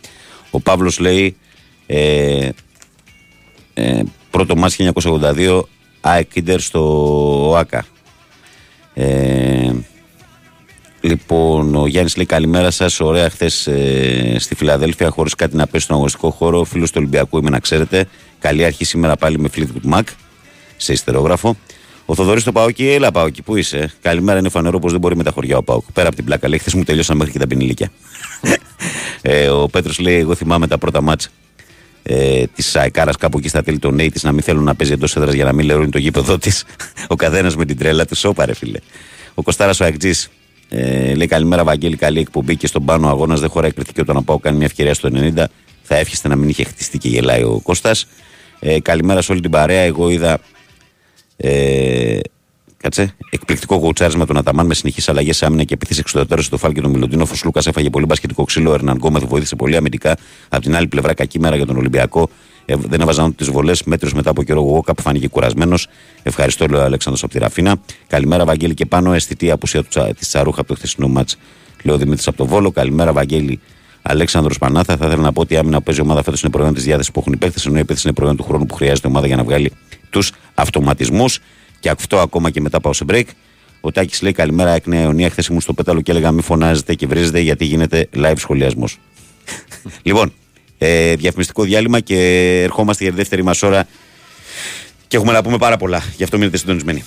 Ο Παύλος λέει. Ε, ε, πρώτο μάτς 1982 ΑΕΚ Κίντερ στο ΟΑΚΑ. Ε, λοιπόν, ο Γιάννης λέει καλημέρα σας. Ωραία, χθες ε, στη Φιλαδέλφια, χωρίς κάτι να πέσει στον αγωνιστικό χώρο. Φίλος του Ολυμπιακού είμαι να ξέρετε. Καλή αρχή σήμερα πάλι με Fleetwood Mac σε ιστερόγραφο. Ο Θοδωρής το Πάοκι, έλα Πάοκι, πού είσαι; Καλημέρα, είναι φανερό πως δεν μπορεί με τα χωριά ο Πάοκ. Πέρα από την πλάκα, λέει, χθες μου τελειώσαν μέχρι και τα πινηλίκια. ε, ο Πέτρος λέει: Εγώ θυμάμαι τα πρώτα μάτσα ε, της Σαϊκάρας κάπου εκεί στα τέλη των Νέη να μην θέλουν να παίζει εντός έδρας για να μην λερώνει το γήπεδο της. ο καθένας με την τρέλα του, σώπα ρε φίλε. Ο Κοστάρα ο Αγτζή ε, λέει καλημέρα, Βαγγέλη, καλή εκπομπή και στον πάνω αγώνας δεν χωράει κριτική όταν ο Πάο κάνει μια ευκαιρία στο 90. Θα εύχεστε να μην είχε χτιστεί και γελάει ο Κώστας. Ε, καλημέρα σε όλη την παρέα. Εγώ είδα. Ε, Κάτσε. Εκπληκτικό γουτσάρισμα του Αταμάν με συνεχείς αλλαγές σε άμυνα και επίθεση εξουδετερώ στο φάλ και τον Μιλοντίνο. Ο Φουσλούκα έφαγε πολύ μπασκετικό ξύλο. Ο Ερναν Γκόμεθ βοήθησε πολύ αμυντικά. Απ' την άλλη πλευρά, κακή μέρα για τον Ολυμπιακό. Ε, δεν έβαζαν τις βολές. Μέτριο μετά από καιρό, ο Γόκα που φάνηκε κουρασμένος. Ευχαριστώ, λέει ο Αλέξανδρος από τη Ραφίνα. Καλημέρα, Βαγγέλη και πάνω. Αισθητή απουσία της Τσαρούχα από το χθεσινό μάτς. Λέω Δημήτρης από το Βόλο. Καλημέρα, Βαγγέλη. Αλέξανδρος Πανάθα, θα ήθελα να πω ότι η άμυνα που παίζει η ομάδα φέτος είναι προϊόν της διάθεσης που έχουν οι παίχτε, ενώ η επίθεση είναι προϊόν του χρόνου που χρειάζεται η ομάδα για να βγάλει τους αυτοματισμούς. Και αυτό ακόμα και μετά πάω σε break. Ο Τάκης λέει καλημέρα, εκ Νέα Ιωνία. Χθε ήμουν στο πέταλο και έλεγα μη φωνάζετε και βρίζετε γιατί γίνεται live σχολιασμός. λοιπόν, ε, διαφημιστικό διάλειμμα και ερχόμαστε για τη δεύτερη μας ώρα και έχουμε να πούμε πάρα πολλά. Γι' αυτό μείνετε συντονισμένοι.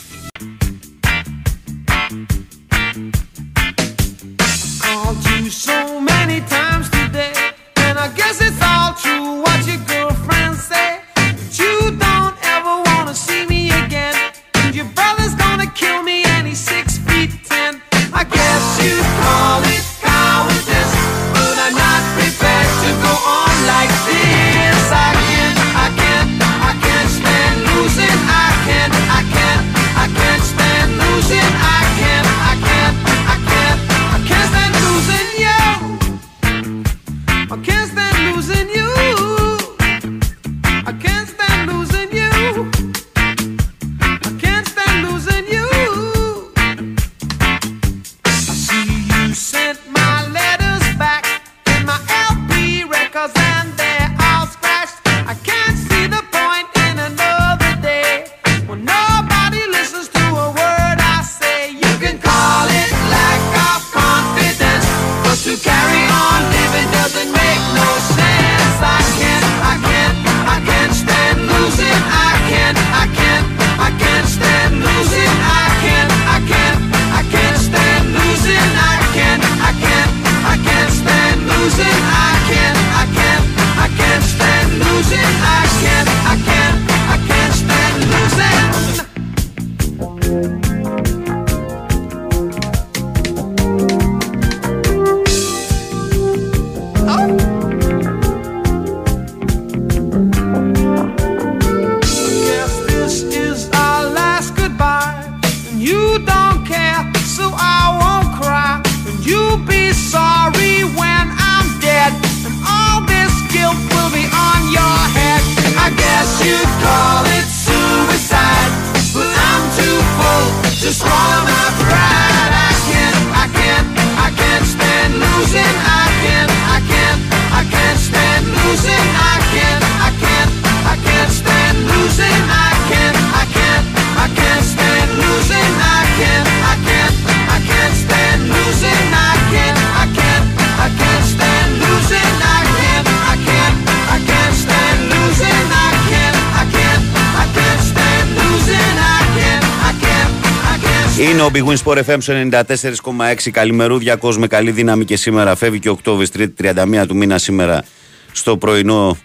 Sport FM στο 94,6. Καλημερούδια κόσμο, καλή δύναμη και σήμερα. Φεύγει και Οκτώβρη, Τρίτη 31 του μήνα σήμερα στο πρωινό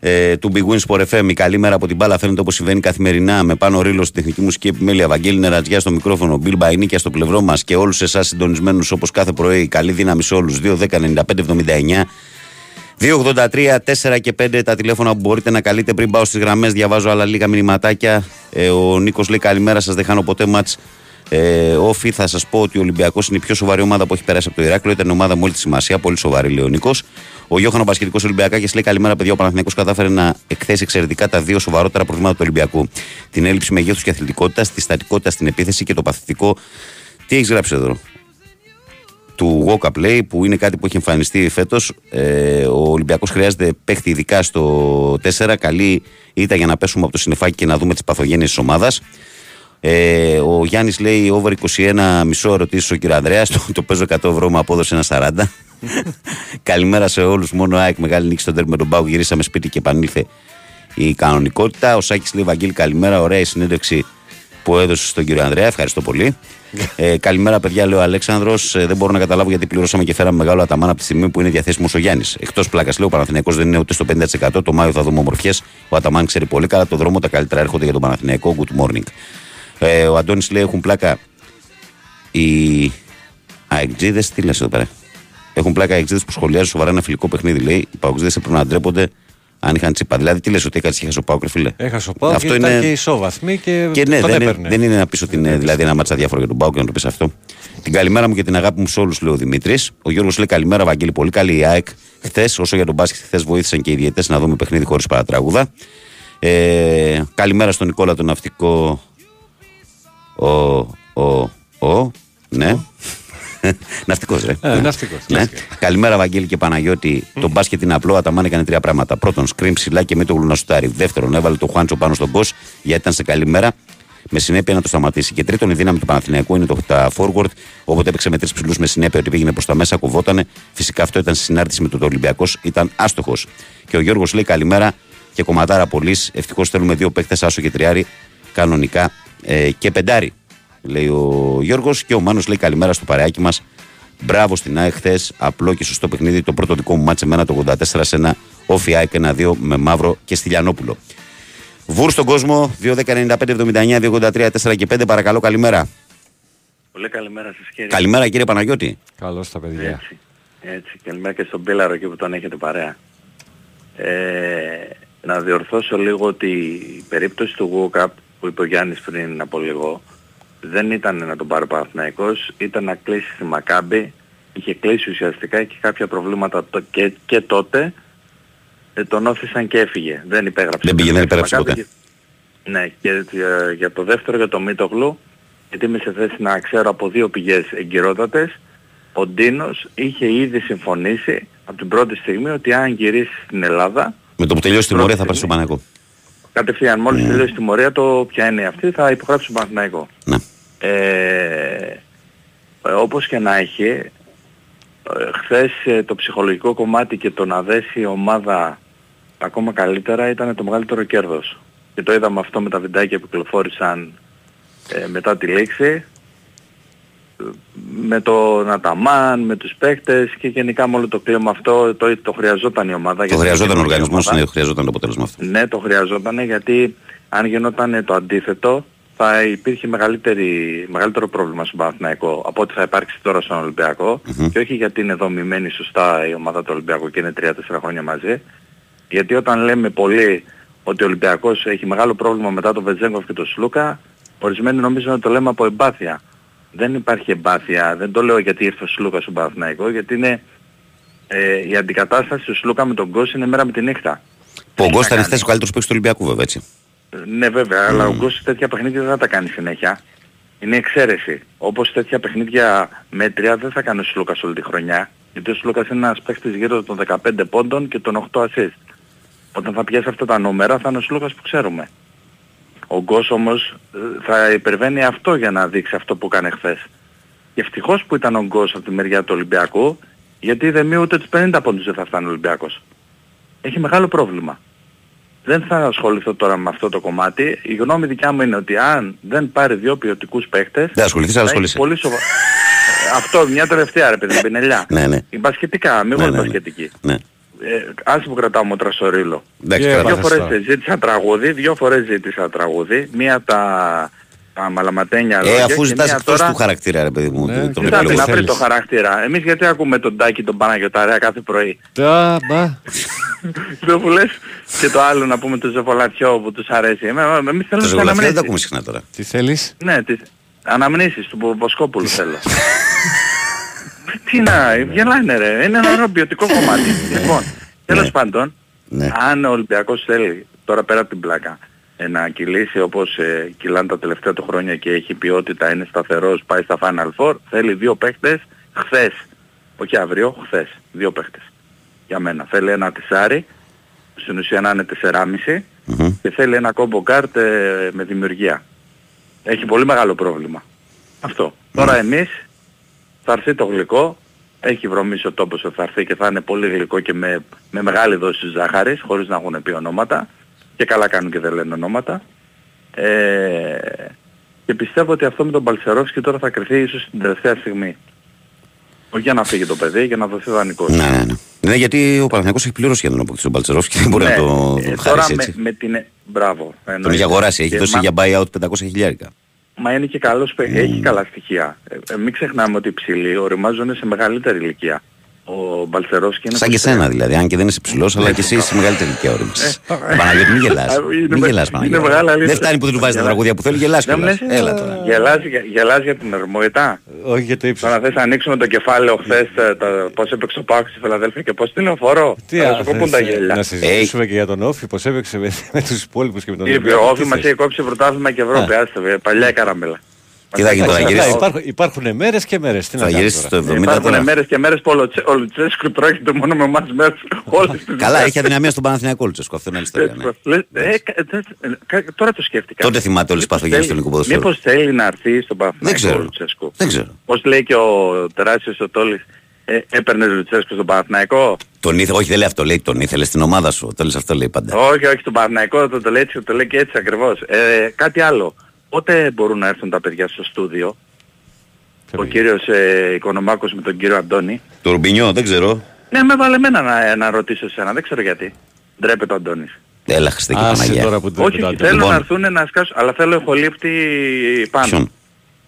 ε, του Big Win Sport FM. Η καλή μέρα από την μπάλα φαίνεται όπως συμβαίνει καθημερινά με πάνω ρίλο στη τεχνική μουσική επιμέλεια. Βαγγέλη Νερατζιά στο μικρόφωνο, Μπιλ Μπαϊνίκια στο πλευρό μας και όλους εσάς συντονισμένους όπως κάθε πρωί. Καλή δύναμη σε όλους. 2-10-95-79. 283, 4 και 5 τα τηλέφωνα που μπορείτε να καλείτε πριν πάω στις γραμμές. Διαβάζω άλλα λίγα μηνυματάκια. Ε, ο Νίκος λέει καλημέρα σας, δεν χάνω ποτέ μάτς. Ε, όφι, θα σας πω ότι ο Ολυμπιακός είναι η πιο σοβαρή ομάδα που έχει περάσει από το Ηράκλειο. Ήταν ομάδα με όλη τη σημασία, πολύ σοβαρή, λέει ο Νίκος. Ο Γιώχανος Πασχετικός Ολυμπιακάκης λέει καλημέρα, παιδιά. Ο Παναθηναϊκός κατάφερε να εκθέσει εξαιρετικά τα δύο σοβαρότερα προβλήματα του Ολυμπιακού. Την έλλειψη μεγέθους και αθλητικότητας, τη στατικότητα στην επίθεση και το παθητικό. Τι έχεις γράψει εδώ; Του Walk Up Play που είναι κάτι που έχει εμφανιστεί φέτος. Ε, ο Ολυμπιακός χρειάζεται παίχτη ειδικά στο 4. Καλή ήταν για να πέσουμε από το συνεφάκι και να δούμε τις παθογένειες της ομάδας. Ε, ο Γιάννης λέει over 21 μισό ερωτήσεις ο κύριο Ανδρέας. Το, το παίζω 100 ευρώ με απόδοση ένα 40. Καλημέρα σε όλους. Μόνο ΑΕΚ μεγάλη νίκη στον τέρμι με τον Μπάου. Γυρίσαμε σπίτι και επανήλθε η κανονικότητα. Ο Σάκης λέει Βαγγέλη, καλημέρα. Ωραία η συνέντευξη που έδωσε στον κύριο Ανδρέα. Ευχαριστώ πολύ. ε, καλημέρα, παιδιά, λέει ο Αλέξανδρος. Ε, δεν μπορώ να καταλάβω γιατί πληρώσαμε και φέραμε μεγάλο αταμάν από τη στιγμή που είναι διαθέσιμος ο Γιάννης. Εκτός πλάκας, λέει ο Παναθηναϊκός δεν είναι ούτε στο 50%. Το Μάιο θα δούμε ομορφιές. Ο Αταμάν ξέρει πολύ καλά το δρόμο. Τα καλύτερα έρχονται για τον Παναθηναϊκό. Good morning. Ε, ο Αντώνης λέει έχουν πλάκα οι αεκτζίδες. Τι λες εδώ πέρα. Έχουν πλάκα οι αεκτζίδες που σχολιάζουν σοβαρά ένα φιλικό παιχνίδι. Λέει οι παοκτζίδες έπρεπε να ντρέπονται αν είχαν τσίπα. Δηλαδή, τι λες, ότι έκανε είχε ο Πάοκ, ρε φίλε. Έχασε ο Πάοκ και ήταν και ισόβαθμοι και, Και ναι, τον δεν, είναι, έπαιρνε. δεν είναι να πεις ότι είναι δηλαδή ένα μάτσα διάφορο για τον Πάοκ και να το πεις αυτό. Την καλημέρα μου και την αγάπη μου σε όλους, λέει ο Δημήτρης. Ο Γιώργος λέει καλημέρα, Βαγγέλη. Πολύ καλή η ΑΕΚ. Χθες, όσο για τον μπάσκετ, χθες βοήθησαν και οι διαιτέ να δούμε παιχνίδι χωρίς παρατράγουδα. Ε, καλημέρα στον Νικόλα τον Ναυτικό. Ο, ο, ο, ναι. Ναυτικός, ρε. Ε, ναυτικός, Ναι. Καλημέρα, Βαγγέλη και Παναγιώτη. Το μπάσκετ είναι απλό. Αταμάν έκανε τρία πράγματα. Πρώτον, σκριν ψηλά και με το γλουνασουτάρι. Δεύτερον, έβαλε το Χουάντσο πάνω στον κος γιατί ήταν σε καλή μέρα. Με συνέπεια να το σταματήσει. Και τρίτον, η δύναμη του Παναθηναϊκού είναι το, τα forward. Όποτε έπαιξε με τρεις ψηλούς με συνέπεια ότι πήγαινε προς τα μέσα, κοβότανε. Φυσικά αυτό ήταν στη συνάρτηση με τον Ολυμπιακός. Ήταν άστοχος. Και ο Γιώργος λέει καλημέρα και κομματάρα πολύ. Ευτυχώς θέλουμε δύο παίκτες, άσο και τριάρι. Κανονικά ε, και πεντάρι. Λέει ο Γιώργος. Και ο Μάνος λέει καλημέρα στο παρεάκι μας. Μπράβο στην ΑΕΚ χθες. Απλό και σωστό παιχνίδι. Το πρώτο δικό μου μάτσε εμένα το 84 σε ένα όφι ΑΕΚ 1-2 με μαύρο και Στυλιανόπουλο. Βούρ στον κόσμο 2-10-95-79, 2-83, 4 και 5. Παρακαλώ, καλημέρα. Πολύ καλημέρα σας κύριε. Καλημέρα κύριε Παναγιώτη. Καλώς τα παιδιά. Έτσι, έτσι. Καλημέρα και στον Πίλαρο εκεί που τον έχετε παρέα. Ε, να διορθώσω λίγο ότι η περίπτωση του Walkup που είπε ο Γιάννης πριν από λίγο δεν ήταν να τον πάρει ο Παναθηναϊκός, ήταν να κλείσει στη Μακάμπη. Είχε κλείσει ουσιαστικά και κάποια προβλήματα το, και, και τότε ε, τον όθησαν και έφυγε. Δεν υπέγραψε. Δεν πήγε, δεν υπέγραψε Μακάμπη. ποτέ. Ναι, και για, για το δεύτερο, για το Μίτογλου, γιατί είμαι σε θέση να ξέρω από δύο πηγές εγκυρότατες, ο Ντίνος είχε ήδη συμφωνήσει από την πρώτη στιγμή ότι αν γυρίσει στην Ελλάδα, Με το που τελειώσει τη μορία θα πάρει στο Παναγικό. Κατευθείαν μόλις Ναι. τελειώσει τη μορία, το ποια είναι αυτή, θα υπογράψει τον Παναθηναϊκός. Ναι. Ε, ε, όπως και να έχει, ε, χθες ε, το ψυχολογικό κομμάτι και το να δέσει η ομάδα ακόμα καλύτερα ήταν το μεγαλύτερο κέρδος. Και το είδαμε αυτό με τα βιντεάκια που κυκλοφόρησαν ε, μετά τη λήξη. Ε, Με τον Αταμάν, με τους παίκτες και γενικά με όλο το κλίμα αυτό το, το χρειαζόταν η ομάδα. Το γιατί χρειαζόταν ο είναι οργανισμός, ομάδα. ναι, χρειαζόταν το αποτέλεσμα αυτό. Ναι, το χρειαζόταν γιατί αν γινόταν το αντίθετο θα υπήρχε μεγαλύτερη, μεγαλύτερο πρόβλημα στον Παναθηναϊκό από ό,τι θα υπάρξει τώρα στον ολυμπιακο και όχι γιατί είναι δομημένη σωστά η ομάδα του Ολυμπιακού και είναι 3-4 χρόνια μαζί γιατί όταν λέμε πολύ ότι ο Ολυμπιακός έχει μεγάλο πρόβλημα μετά τον Βεζέγκοφ και τον Σλούκα ορισμένοι νομίζουν ότι το λέμε από εμπάθεια. Δεν υπάρχει εμπάθεια, δεν το λέω γιατί ήρθε ο Σλούκας στον Παναθηναϊκό γιατί είναι ε, η αντικατάσταση του Σλούκα με τον Γκος είναι μέρα με τη νύχτα. Που ο Γκος ήταν χθες ο καλύτερος παίκτης του Ολυμπιακού βέβαια έτσι. Ναι βέβαια, αλλά ο Γκος τέτοια παιχνίδια δεν θα τα κάνει συνέχεια. Είναι εξαίρεση. Όπως τέτοια παιχνίδια μέτρια δεν θα κάνει ο Σλούκας όλη τη χρονιά. Γιατί ο Σλούκας είναι ένας παίκτης γύρω των 15 πόντων και των 8 assist. Όταν θα πιάσει αυτά τα νούμερα θα είναι ο Σλούκας που ξέρουμε. Ο Γκος όμως ε, θα υπερβαίνει αυτό για να δείξει αυτό που έκανε χθες. Και ευτυχώς που ήταν ο Γκος από τη μεριά του Ολυμπιακού, γιατί δεν μη ούτε τους 50 πόντους δεν θα φτάνει ο Ολυμπιακός. Έχει μεγάλο πρόβλημα. Δεν θα ασχοληθώ τώρα με αυτό το κομμάτι. Η γνώμη δικιά μου είναι ότι αν δεν πάρει δύο ποιοτικούς παίχτες... Δεν ασχοληθείς, αλλά θα έχει ασχολείσαι. Πολύ σοβα... Ε, αυτό, μια τελευταία ρε παιδί, πινελιά. Ναι, ναι. Η μπασκετικά, μην Ναι, ναι, ναι, ναι. μπασκετική. Ναι. Ε, άσε που κρατάω μότρα στο ρίλο. Εντάξει, δύο κρατάς φορές τώρα. ζήτησα τραγούδι, δύο φορές ζήτησα τραγούδι. Μία από τα, τα μαλαματένια Ε, λόγια αφού και ζητάς μία εκτός τώρα... του χαρακτήρα ρε παιδί μου. Ναι, το- το Κοιτάξτε, βλέπω να εγώ. βρει το χαρακτήρα. Εμείς γιατί ακούμε τον Τάκη τον Παναγιωταρέα κάθε πρωί; Τα, μπα. Το που λες και το άλλο να πούμε το Ζεφολατιό που τους αρέσει. Εμέ- Εμείς θέλουμε Το τις ζωγραφιά δεν τα αναμνήσεις. ακούμε συχνά τώρα. Τι θέλεις; Ναι, τις αναμνήσεις του Βο- Βοσκόπουλου θέλω. Τι να, γελάνε ρε. Είναι ένα ωραίο ποιοτικό κομμάτι. Λοιπόν, τέλος πάντων, Ναι. αν ο Ολυμπιακός θέλει τώρα πέρα από την πλάκα ε, να κυλήσει όπως ε, κυλάνε τα τελευταία του χρόνια και έχει ποιότητα, είναι σταθερός, πάει στα Final Four, θέλει δύο παίχτες χθες. Όχι αύριο, χθες. Δύο παίχτες. Για μένα. Θέλει ένα τεσάρι, στην ουσία να είναι 4,5 Μμμ. και θέλει ένα κόμπο κάρτ ε, με δημιουργία. Έχει πολύ μεγάλο πρόβλημα. Αυτό. Τώρα εμείς θα έρθει το γλυκό, έχει βρωμίσει ο τόπος ότι θα έρθει και θα είναι πολύ γλυκό και με, με μεγάλη δόση ζάχαρης, χωρίς να έχουν πει ονόματα και καλά κάνουν και δεν λένε ονόματα. Ε, και πιστεύω ότι αυτό με τον Παλσερόφσκι τώρα θα κρυθεί ίσως την τελευταία στιγμή. Όχι για να φύγει το παιδί, για να δοθεί δανεικός. Ναι, ναι, ναι. Ναι, γιατί ο Παναθηναϊκός έχει πληρώσει για τον αποκτήσει τον Παλτσερόφ και δεν μπορεί Ναι, να το ε, τον τώρα χαρίσει με, έτσι. με την... Μπράβο. Τον εννοείται. έχει αγοράσει, έχει Και δώσει μα- για buyout 500 χιλιάρικα. Μα είναι και καλός, παί- έχει καλά στοιχεία. Ε, ε, μην ξεχνάμε ότι οι ψηλοί οριμάζουν σε μεγαλύτερη ηλικία. Ο Μπαλσερόφσκι είναι... Σαν και 23. σένα δηλαδή, αν και δεν είσαι ψηλός, αλλά και εσύ είσαι μεγαλύτερη ηλικία όριμης. Παναγιώτη, μην γελάς. Ε, είναι Μην με- γελάς, είναι Παναγιώτη. μεγάλα αλήθεια. Δεν φτάνει που δεν του βάζεις τα Γελάς. τραγούδια που θέλει, γελάς Δεν μου κιόλας. λες, Έλα τώρα. Γελάς, για- γελάς για την ερμοϊτά. Όχι για το ύψος. Τώρα θες να ανοίξουμε το κεφάλαιο χθες ε, τα- πώς έπαιξε ο Πάκος στη Φιλαδέλφια και πώς τηλεοφορώ. Τι Θα άλλο σου κοπούν τα θες, ε, γέλια. Να συζητήσουμε και για τον Όφη, πως έπαιξε με, με τους υπόλοιπους και με τον Η Ολυμπιακό. Όφη Τι μας θες; έχει κόψει πρωτάθλημα και Ευρώπη. Άστε, ε, παλιά η καραμέλα. Τι θα γίνει τώρα, Εντάξει, γυρίσεις- αυτά Υπάρχουν, υπάρχουν μέρες και μέρες. Τι να Θα κάνουμε γυρίσεις τώρα; στο 70 Υπάρχουν τώρα. μέρες και μέρες που ο Λουτσε- ο Λουτσέσκου τρώγεται μόνο με εμάς μέρες όλες τις Καλά, έχει αδυναμία στον Παναθηναϊκό Λουτσέσκο, αυτό είναι άλλη ιστορία. ναι. Λες, ε, κα- ε, ε, κα- Τώρα το σκέφτηκα. Τότε θυμάται όλες τις παθογένειες του ελληνικού ποδοσφαίρου. Μήπως θέλει να έρθει στον Δεν Παναθηναϊκό ξέρω. ο Λουτσέσκου. Δεν ξέρω. Πώς λέει και ο τεράστιος ο Τόλης, ε, έπαιρνες Λουτσέσκου στον Παναθηναϊκό. Τον ήθελε, όχι δεν λέει αυτό, λέει τον ήθελε στην ομάδα σου. Τον αυτό λέει πάντα. Όχι, όχι, στον Παναθηναϊκό το, το λέει έτσι, το λέει και έτσι ακριβώς. Ε, κάτι άλλο. Πότε μπορούν να έρθουν τα παιδιά στο στούδιο, ο κύριος ε, Οικονομάκος με τον κύριο Αντώνη. Το Ρουμπινιό, δεν ξέρω. Ναι, με βάλε εμένα να, να ρωτήσω εσένα, δεν ξέρω γιατί. Ντρέπεται ο Αντώνης. Έλα, Χριστέ και Άσε Παναγία. τώρα που Όχι, τρέπεται θέλω Λοιπόν. να έρθουν να σκάσουν, αλλά θέλω εχολήπτη πάνω. Ποιον;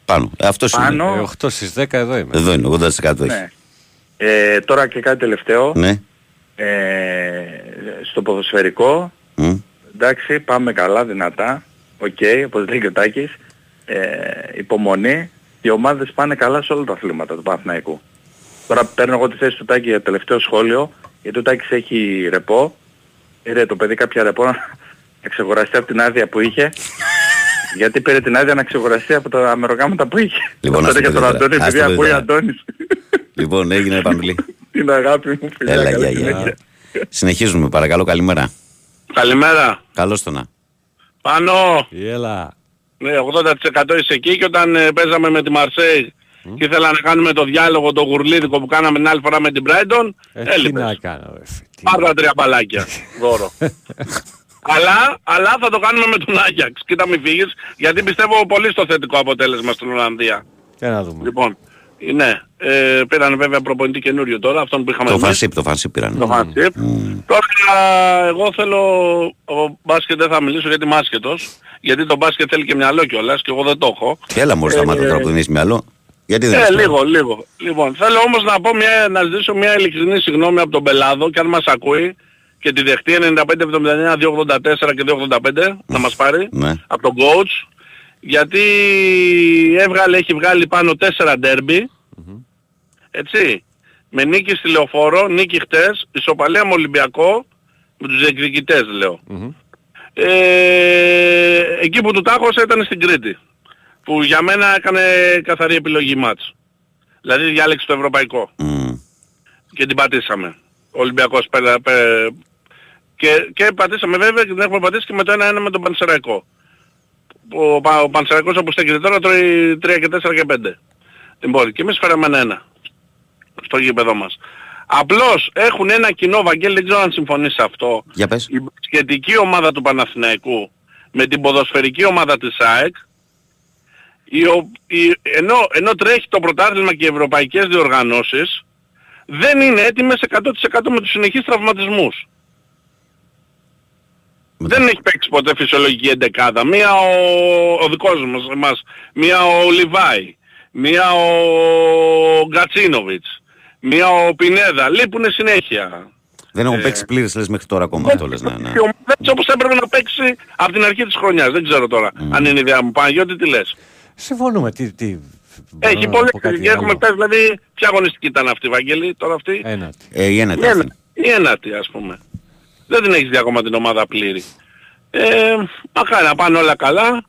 Πάνω. Ε, αυτός είναι. Πάνω. Ε, 8 στις 10 εδώ είμαι. Εδώ είναι, 80% έχει. Ναι. Ε, τώρα και κάτι τελευταίο. Ναι. Ε, στο ποδοσφαιρικό, Μμ. εντάξει, πάμε καλά, δυνατά. Οκ, όπως λέει και ο Τάκης. Ε, υπομονή. Οι ομάδες πάνε καλά σε όλα τα αθλήματα του Παναθηναϊκού. Τώρα παίρνω εγώ τη θέση του Τάκη για τελευταίο σχόλιο, γιατί ο Τάκης έχει ρεπό. Πήρε το παιδί κάποια ρεπό να ξεκουραστεί από την άδεια που είχε. γιατί πήρε την άδεια να ξεγοραστεί από τα αμερογάμματα που είχε. Λοιπόν, Αυτό άστε για τον παιδί τώρα. Αντώνη, επειδή Άστε παιδί ακούει τώρα. Αντώνης. Λοιπόν, έγινε Πανουλή. Την αγάπη μου, φιλιά. Έλα, καλή γεια, γεια. συνέχεια. Συνεχίζουμε, παρακαλώ, καλημέρα. Καλημέρα. Καλώς το να. Πάνω. Έλα. Ναι, 80% είσαι εκεί και όταν ε, παίζαμε με τη Μαρσέη και ήθελα να κάνουμε το διάλογο το γουρλίδικο που κάναμε την άλλη φορά με την Brighton, Ε, τι έλειπες. να κάνω, ρε. φι- τι- Πάρ' τα τρία μπαλάκια. Δώρο. αλλά, αλλά θα το κάνουμε με τον Άγιαξ. Κοίτα μη φύγεις, γιατί πιστεύω πολύ στο θετικό αποτέλεσμα στην Ολλανδία. Για να δούμε. Λοιπόν, Ναι, ε, πήραν βέβαια προπονητή καινούριο τώρα, αυτόν που είχαμε Το εμείς. φανσίπ, το φανσίπ πήραν. Το Φανσίπ. Τώρα εγώ θέλω, ο μπάσκετ δεν θα μιλήσω γιατί είμαι άσχετος, γιατί το μπάσκετ θέλει και μυαλό κιόλας και εγώ δεν το έχω. Και έλα μόλις σταμάτα Ε, τώρα που δεν έχεις μυαλό. Γιατί δεν Ε, έχεις μυαλό. λίγο, λίγο. Λοιπόν, θέλω όμως να πω μια, να ζητήσω μια ειλικρινή συγγνώμη από τον Πελάδο και αν μας ακούει και τη δεχτεί 95-79, 284 και 285 να μας πάρει Ναι. από τον coach γιατί έβγαλε, έχει βγάλει πάνω 4 ντέρμπι έτσι με νίκη στη Λεωφόρο, νίκη χτες, ισοπαλία με Ολυμπιακό με τους διεκδικητές λέω. Ε, εκεί που του τάχωσε ήταν στην Κρήτη που για μένα έκανε καθαρή επιλογή μάτς. Δηλαδή διάλεξε το ευρωπαϊκό και την πατήσαμε. Ο Ολυμπιακός πέρα, πέρα, και, και πατήσαμε βέβαια και την έχουμε πατήσει και με το 1-1 με τον Πανσεραϊκό. Ο, Πα- ο Πανσεραϊκός όπως στέκεται τώρα τρώει 3 και 4 και 5. Λοιπόν, και εμείς φέραμε ένα 1 στο γήπεδο μας. Απλώς έχουν ένα κοινό, Βαγγέλη, δεν ξέρω αν συμφωνείς σε αυτό. Για πες. Η σχετική ομάδα του Παναθηναϊκού με την ποδοσφαιρική ομάδα της ΑΕΚ η, ο- η- ενώ, ενώ τρέχει το πρωτάθλημα και οι ευρωπαϊκές διοργανώσεις δεν είναι έτοιμες 100% με τους συνεχείς τραυματισμούς. Δεν έχει παίξει ποτέ φυσιολογική εντεκάδα. Μία ο, ο δικός μας, εμάς, μία ο Λιβάη, μία ο Γκατσίνοβιτς, μία ο Πινέδα. Λείπουνε συνέχεια. Δεν έχουν Ε, παίξει πλήρες λες μέχρι τώρα ακόμα αυτό λες. Ναι, ναι. Και ο Μουδέτης όπως έπρεπε να παίξει από την αρχή της χρονιάς. Δεν ξέρω τώρα αν είναι η ιδέα μου. Παναγιώτη τι λες; Συμφωνούμε. Τι, τι, Έχει μπορώ να πολλές πω κάτι και έχουμε άλλο. πέσει δηλαδή ποια αγωνιστική ήταν αυτή Βαγγέλη τώρα αυτή; Ένατη. Ε, η ένατη Η αυτή. ένα- Η ένατη ας πούμε. Δεν την έχεις δει ακόμα την ομάδα πλήρη. Ε, μακάρι να πάνε όλα καλά.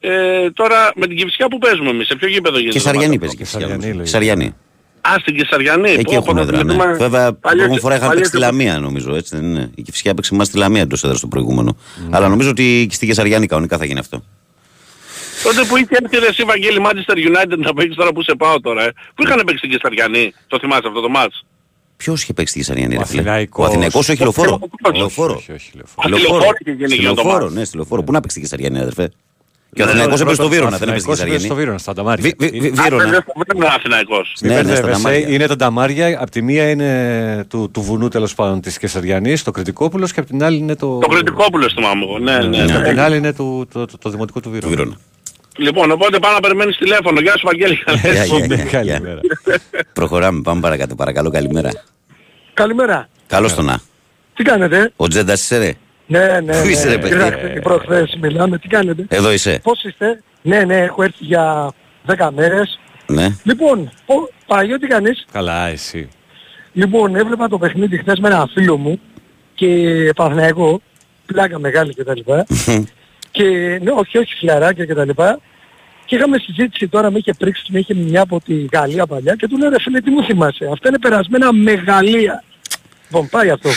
Ε, τώρα με την Κηφισιά που παίζουμε εμείς, σε ποιο γήπεδο γίνεται. Και το Σαριανή μάτς; παίζει και αυτό; φυσικά. Σαριανή. Α, στην Κεσαριανή. Εκεί Πω, πω, έχουν θα έδρα, ναι. βλέπουμε- Βέβαια, την Παλιές- προηγούμενη φορά είχαν παλιές παίξει στη Λαμία, νομίζω. Έτσι δεν είναι. Η Κυφσιά έπαιξε μας στη Λαμία εντός έδρας στο προηγούμενο. Αλλά νομίζω ότι και στη Κεσαριανή κανονικά θα γίνει αυτό. Τότε που είχε έρθει ρε εσύ Βαγγέλη Manchester United να παίξεις τώρα που σε πάω τώρα. Ε. Που είχαν παίξει στην Κεσαριανή. Το θυμάσαι αυτό το μάτς; Ποιος είχε παίξει στη Κεσαριανή, Ο ρε φίλε; Αθηναϊκός. Ο Αθηναϊκός, όχι λεωφόρο. Όχι, Λεωφόρο. Όχι, όχι, λεωφόρο. Α, στη Λεωφόρο. Λεωφόρο είχε γίνει Στη για το Λεωφόρο, μάτς. ναι, στη Λεωφόρο. Πού να παίξει στη Κεσαριανή, αδερφέ; Και ο Ναι, Αθηναϊκός ναι, έπαιζε στο Πρώτος, Βύρονα, ο δεν έπαιζε στη Αθηναϊκός έπαιζε στο Κεσαριανή. Βύρονα, στα Ταμάρια. Βι- βι- βι- Ε, Α, Βύρονα. δεν είναι ο Αθηναϊκός. Μην Ναι, ναι, στα μπερδεύεσαι, Ταμάρια. είναι τα Ταμάρια. Απ' τη μία είναι του, του βουνού τέλος πάντων της Κεσαριανής, το Κρητικόπουλος και απ' την άλλη είναι το. Το Κρητικόπουλος θυμάμαι εγώ. Ναι, ναι. Και ναι. απ' την άλλη είναι το, το, το, το δημοτικό του Του Βύρονα. Βύρονα. Λοιπόν, οπότε πάω να περιμένεις τηλέφωνο. Γεια σου Βαγγέλη. Γεια, γεια, γεια, γεια. Καλημέρα. Προχωράμε, πάμε παρακάτω. Παρακαλώ, καλημέρα. Καλημέρα. Καλώς τον να. Τι κάνετε; Ο Τζέντας είσαι ρε; Ναι, ναι, Πού είσαι, ρε, ναι. παιδί; Ήρθατε προχθές μιλάμε. Τι κάνετε; Εδώ είσαι. Πώς είστε; Ναι, ναι, έχω έρθει για 10 μέρες. Ναι. Λοιπόν, ο, Παγιώ τι κάνεις; Καλά, εσύ. Λοιπόν, έβλεπα το παιχνίδι χθες με ένα φίλο μου και Παναθηναϊκό, πλάκα μεγάλη κτλ. Και ναι, όχι, όχι φιλαράκια κτλ. Και είχαμε συζήτηση τώρα, με είχε πρίξει, με είχε μια από τη Γαλλία παλιά και του λέω ρε φίλε τι μου θυμάσαι; Αυτά είναι περασμένα μεγαλεία. Λοιπόν, πάει αυτό.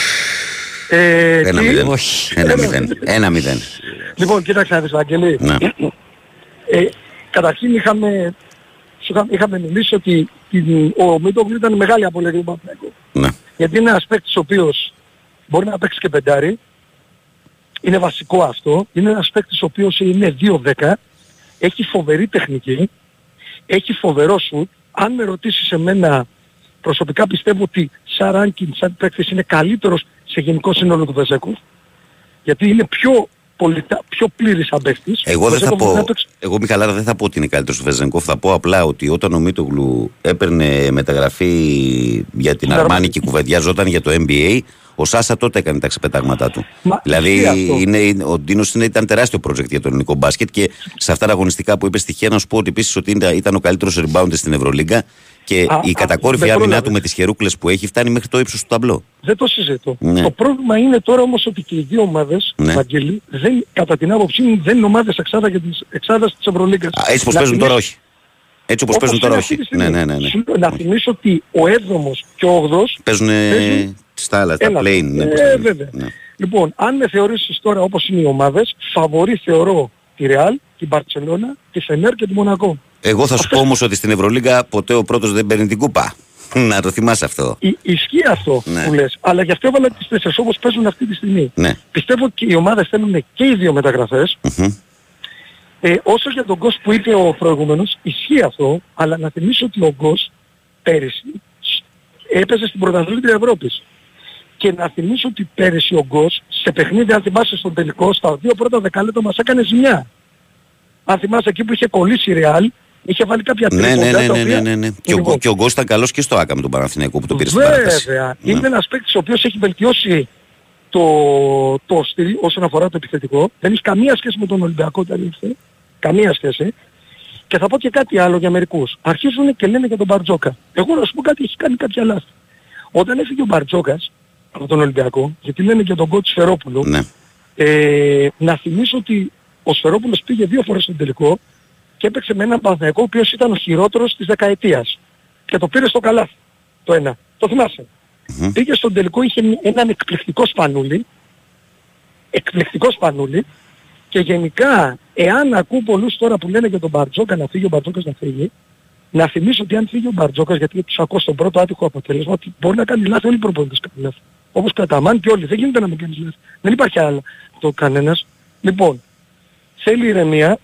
Ε, Ένα τι- μηδέν. Όχι. Ένα μηδέν. Ένα μηδέν. Λοιπόν, κοίταξε να δεις Βαγγελή. Ναι. Ε, καταρχήν είχαμε, σου είχα- είχαμε μιλήσει ότι την, ο Μίτογλου ήταν μεγάλη απολέγη του Παναθηναϊκού. Ναι. Γιατί είναι ένας παίκτης ο οποίος μπορεί να παίξει και πεντάρι. Είναι βασικό αυτό. Είναι ένας παίκτης ο οποίος είναι 2-10. Έχει φοβερή τεχνική. Έχει φοβερό σουτ. Αν με ρωτήσεις εμένα προσωπικά πιστεύω ότι σαν ranking, σαν παίκτης είναι καλύτερος σε γενικό σύνολο του Βεζέκου. Γιατί είναι πιο, πολιτα, πιο πλήρης σαν παίκτης. Εγώ Ο δεν θα Βεζέκοφ μπορεί πω, να παίξει- εγώ Μιχαλάρα δεν θα πω ότι είναι καλύτερος του Βεζενκόφ. Θα πω απλά ότι όταν ο Μίτογλου έπαιρνε μεταγραφή για την Στην Αρμάνη και κουβεντιάζονταν για το NBA, ο Σάσα τότε έκανε τα ξεπετάγματά του. Μα δηλαδή ισχύει αυτό; είναι, είναι- ο Ντίνος ήταν τεράστιο project για το ελληνικό μπάσκετ και σε αυτά τα αγωνιστικά που είπε στοιχεία να σου πω ότι επίσης ότι ήταν, ήταν ο καλύτερος rebounder στην Ευρωλίγκα και Α, η α, κατακόρυφη δεν άμυνά του πρόλαβες. με τις χερούκλες που έχει φτάνει μέχρι το ύψος του ταμπλό. Δεν το συζητώ. Ναι. Το πρόβλημα είναι τώρα όμως ότι και οι δύο ομάδες, Ναι. Βαγγέλη, δεν, κατά την άποψή μου δεν είναι ομάδες εξάδα για τις εξάδας της Ευρωλίγκας. Α, Έτσι όπως Να παίζουν τώρα, θυμίσω- όχι. Έτσι όπως όπως παίζουν τώρα, είναι αυτή όχι. τη στιγμή. Ναι, ναι, ναι. ναι. Σου λέω, Να θυμίσω ότι ο 7ος και ο 8ος Παίζουν παίζουν στα άλλα, τα ένα. plane. Ναι, πώς Ε, τα λένε. βέβαια. Ναι. Λοιπόν, αν με θεωρήσεις τώρα όπως είναι οι ομάδες, φαβορεί θεωρώ τη Ρεάλ, την Μπαρτσελώνα, τη Φενέρ και τη Μονακό. Εγώ θα σου πω όμως ότι στην Ευρωλίγα ποτέ ο πρώτος δεν παίρνει την κούπα. Να το θυμάσαι αυτό. Ι- ισχύει αυτό Ναι. που λες, αλλά γι' αυτό έβαλα τις τέσσερις όπως παίζουν αυτή τη στιγμή. Ναι. Πιστεύω ότι οι ομάδες θέλουν και οι δύο μεταγραφές. Μμμ. Ε, όσο για τον Γκος που είπε ο προηγούμενος, ισχύει αυτό, αλλά να θυμίσω ότι ο Γκος πέρυσι έπαιζε στην πρωταθλήτρια Ευρώπης. Και να θυμίσω ότι πέρυσι ο Γκος σε παιχνίδι, αν θυμάσαι στον τελικό, στα δύο πρώτα δεκάλεπτα μας έκανε ζημιά. Αν θυμάσαι εκεί που είχε κολλήσει η Ρεάλ, είχε βάλει κάποια Ναι, ναι, τρίποτα, ναι, τα ναι, οποία- ναι, ναι, ναι. Και, ο, Λοιπόν, και ο Γκος ήταν καλός και στο Άκα με τον Παναθηναϊκό που το πήρε στην παράταση. Βέβαια. Ναι. Είναι ένας παίκτης ο οποίος έχει βελτιώσει το, το στυλ όσον αφορά το επιθετικό. Δεν έχει καμία σχέση με τον Ολυμπιακό όταν ήρθε. Καμία σχέση. Και θα πω και κάτι άλλο για μερικούς. Αρχίζουν και λένε για τον Μπαρτζόκα. Εγώ να σου πω κάτι, έχει κάνει κάποια λάθη. Όταν έφυγε ο Μπαρτζόκας από τον Ολυμπιακό, γιατί λένε για τον κότσο Σφερόπουλο, Ναι. ε, να θυμίσω ότι ο Σφερόπουλος πήγε δύο φορές στον τελικό και έπαιξε με έναν Παναθηναϊκό ο οποίος ήταν ο χειρότερος της δεκαετίας. Και το πήρε στο καλάθι. Το ένα. Το θυμάσαι. Πήγε στον τελικό, είχε έναν εκπληκτικό σπανούλι. Εκπληκτικό σπανούλι. Και γενικά, εάν ακούω πολλούς τώρα που λένε για τον Μπαρτζόκα να φύγει, ο Μπαρτζόκας να φύγει, να θυμίσω ότι αν φύγει ο Μπαρτζόκας, γιατί τους ακούω στον πρώτο άτυχο αποτέλεσμα, ότι μπορεί να κάνει λάθη όλοι οι προπονητές κάνουν λάθη. Όπως καταμάν και όλοι. Δεν γίνεται να μην κάνεις λάθη. Δεν υπάρχει άλλο το κανένας. Λοιπόν, θέλει ηρεμία.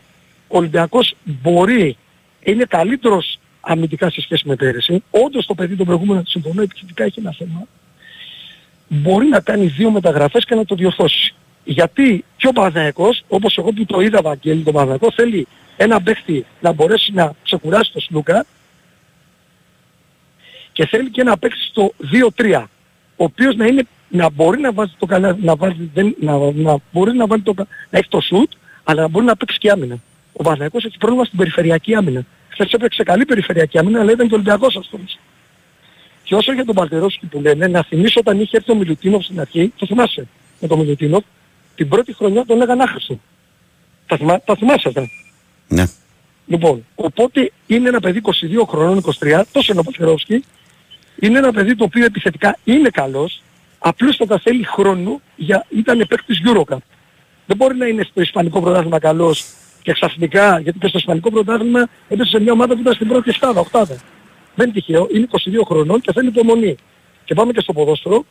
Ο Ολυμπιακός μπορεί, είναι καλύτερος αμυντικά σε σχέση με πέρυσι. Όντως το παιδί τον προηγούμενο συμφωνώ επιθετικά έχει ένα θέμα. Μπορεί να κάνει δύο μεταγραφές και να το διορθώσει. Γιατί και ο Παναθηναϊκός, όπως εγώ που το είδα Βαγγέλη τον Παναθηναϊκό, θέλει ένα παίχτη να μπορέσει να ξεκουράσει τον Σλούκα και θέλει και ένα παίχτη στο 2-3 ο οποίος να, είναι, να μπορεί να βάζει το καλά, να, βάζει, δεν, να, να μπορεί να, βάλει το, κα- να έχει το σουτ, αλλά να μπορεί να παίξει και άμυνα. Ο Παναθηναϊκός έχει πρόβλημα στην περιφερειακή άμυνα. Χθες έπαιξε καλή περιφερειακή άμυνα, αλλά ήταν και ο Ολυμπιακός ας πούμε. Και όσο για τον Παλτερόσκι που λένε, να θυμίσω όταν είχε έρθει ο Μιλουτίνοφ στην αρχή, το θυμάσαι με τον Μιλουτίνοφ, την πρώτη χρονιά τον λέγανε άχρηστο. Τα, θυμά, τα θυμάσαι αυτά. Ναι. Λοιπόν, οπότε είναι ένα παιδί 22 χρονών, 23, τόσο είναι ο Παλτερόσκι, είναι ένα παιδί το οποίο επιθετικά είναι καλός, απλούστατα θέλει χρόνο για ήταν παίκτης Eurocup. Δεν μπορεί να είναι στο Ισπανικό πρωτάθλημα καλός και ξαφνικά, γιατί και στο Ισπανικό πρωτάθλημα έπεσε σε μια ομάδα που ήταν στην πρώτη στάδα, οκτάδα. Δεν είναι τυχαίο, είναι 22 χρονών και θέλει υπομονή. Και πάμε και στο ποδόσφαιρο.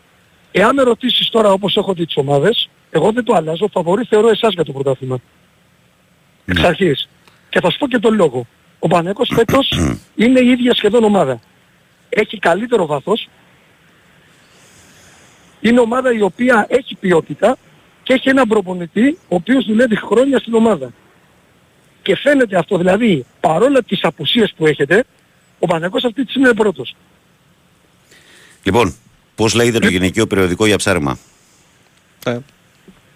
Εάν με ρωτήσεις τώρα όπως έχω δει τις ομάδες, εγώ δεν το αλλάζω, φαβορή θεωρώ εσάς για το πρωτάθλημα. Εξ αρχής. Και θα σου πω και τον λόγο. Ο Πανέκος φέτος είναι η ίδια σχεδόν ομάδα. Έχει καλύτερο βάθος. Είναι ομάδα η οποία έχει ποιότητα και έχει έναν προπονητή ο οποίος δουλεύει χρόνια στην ομάδα. Και φαίνεται αυτό, δηλαδή παρόλα τις απουσίες που έχετε, ο Παναγός αυτή τη στιγμή είναι πρώτος. Λοιπόν, πώς λέγεται το γυναικείο περιοδικό για ψάρεμα;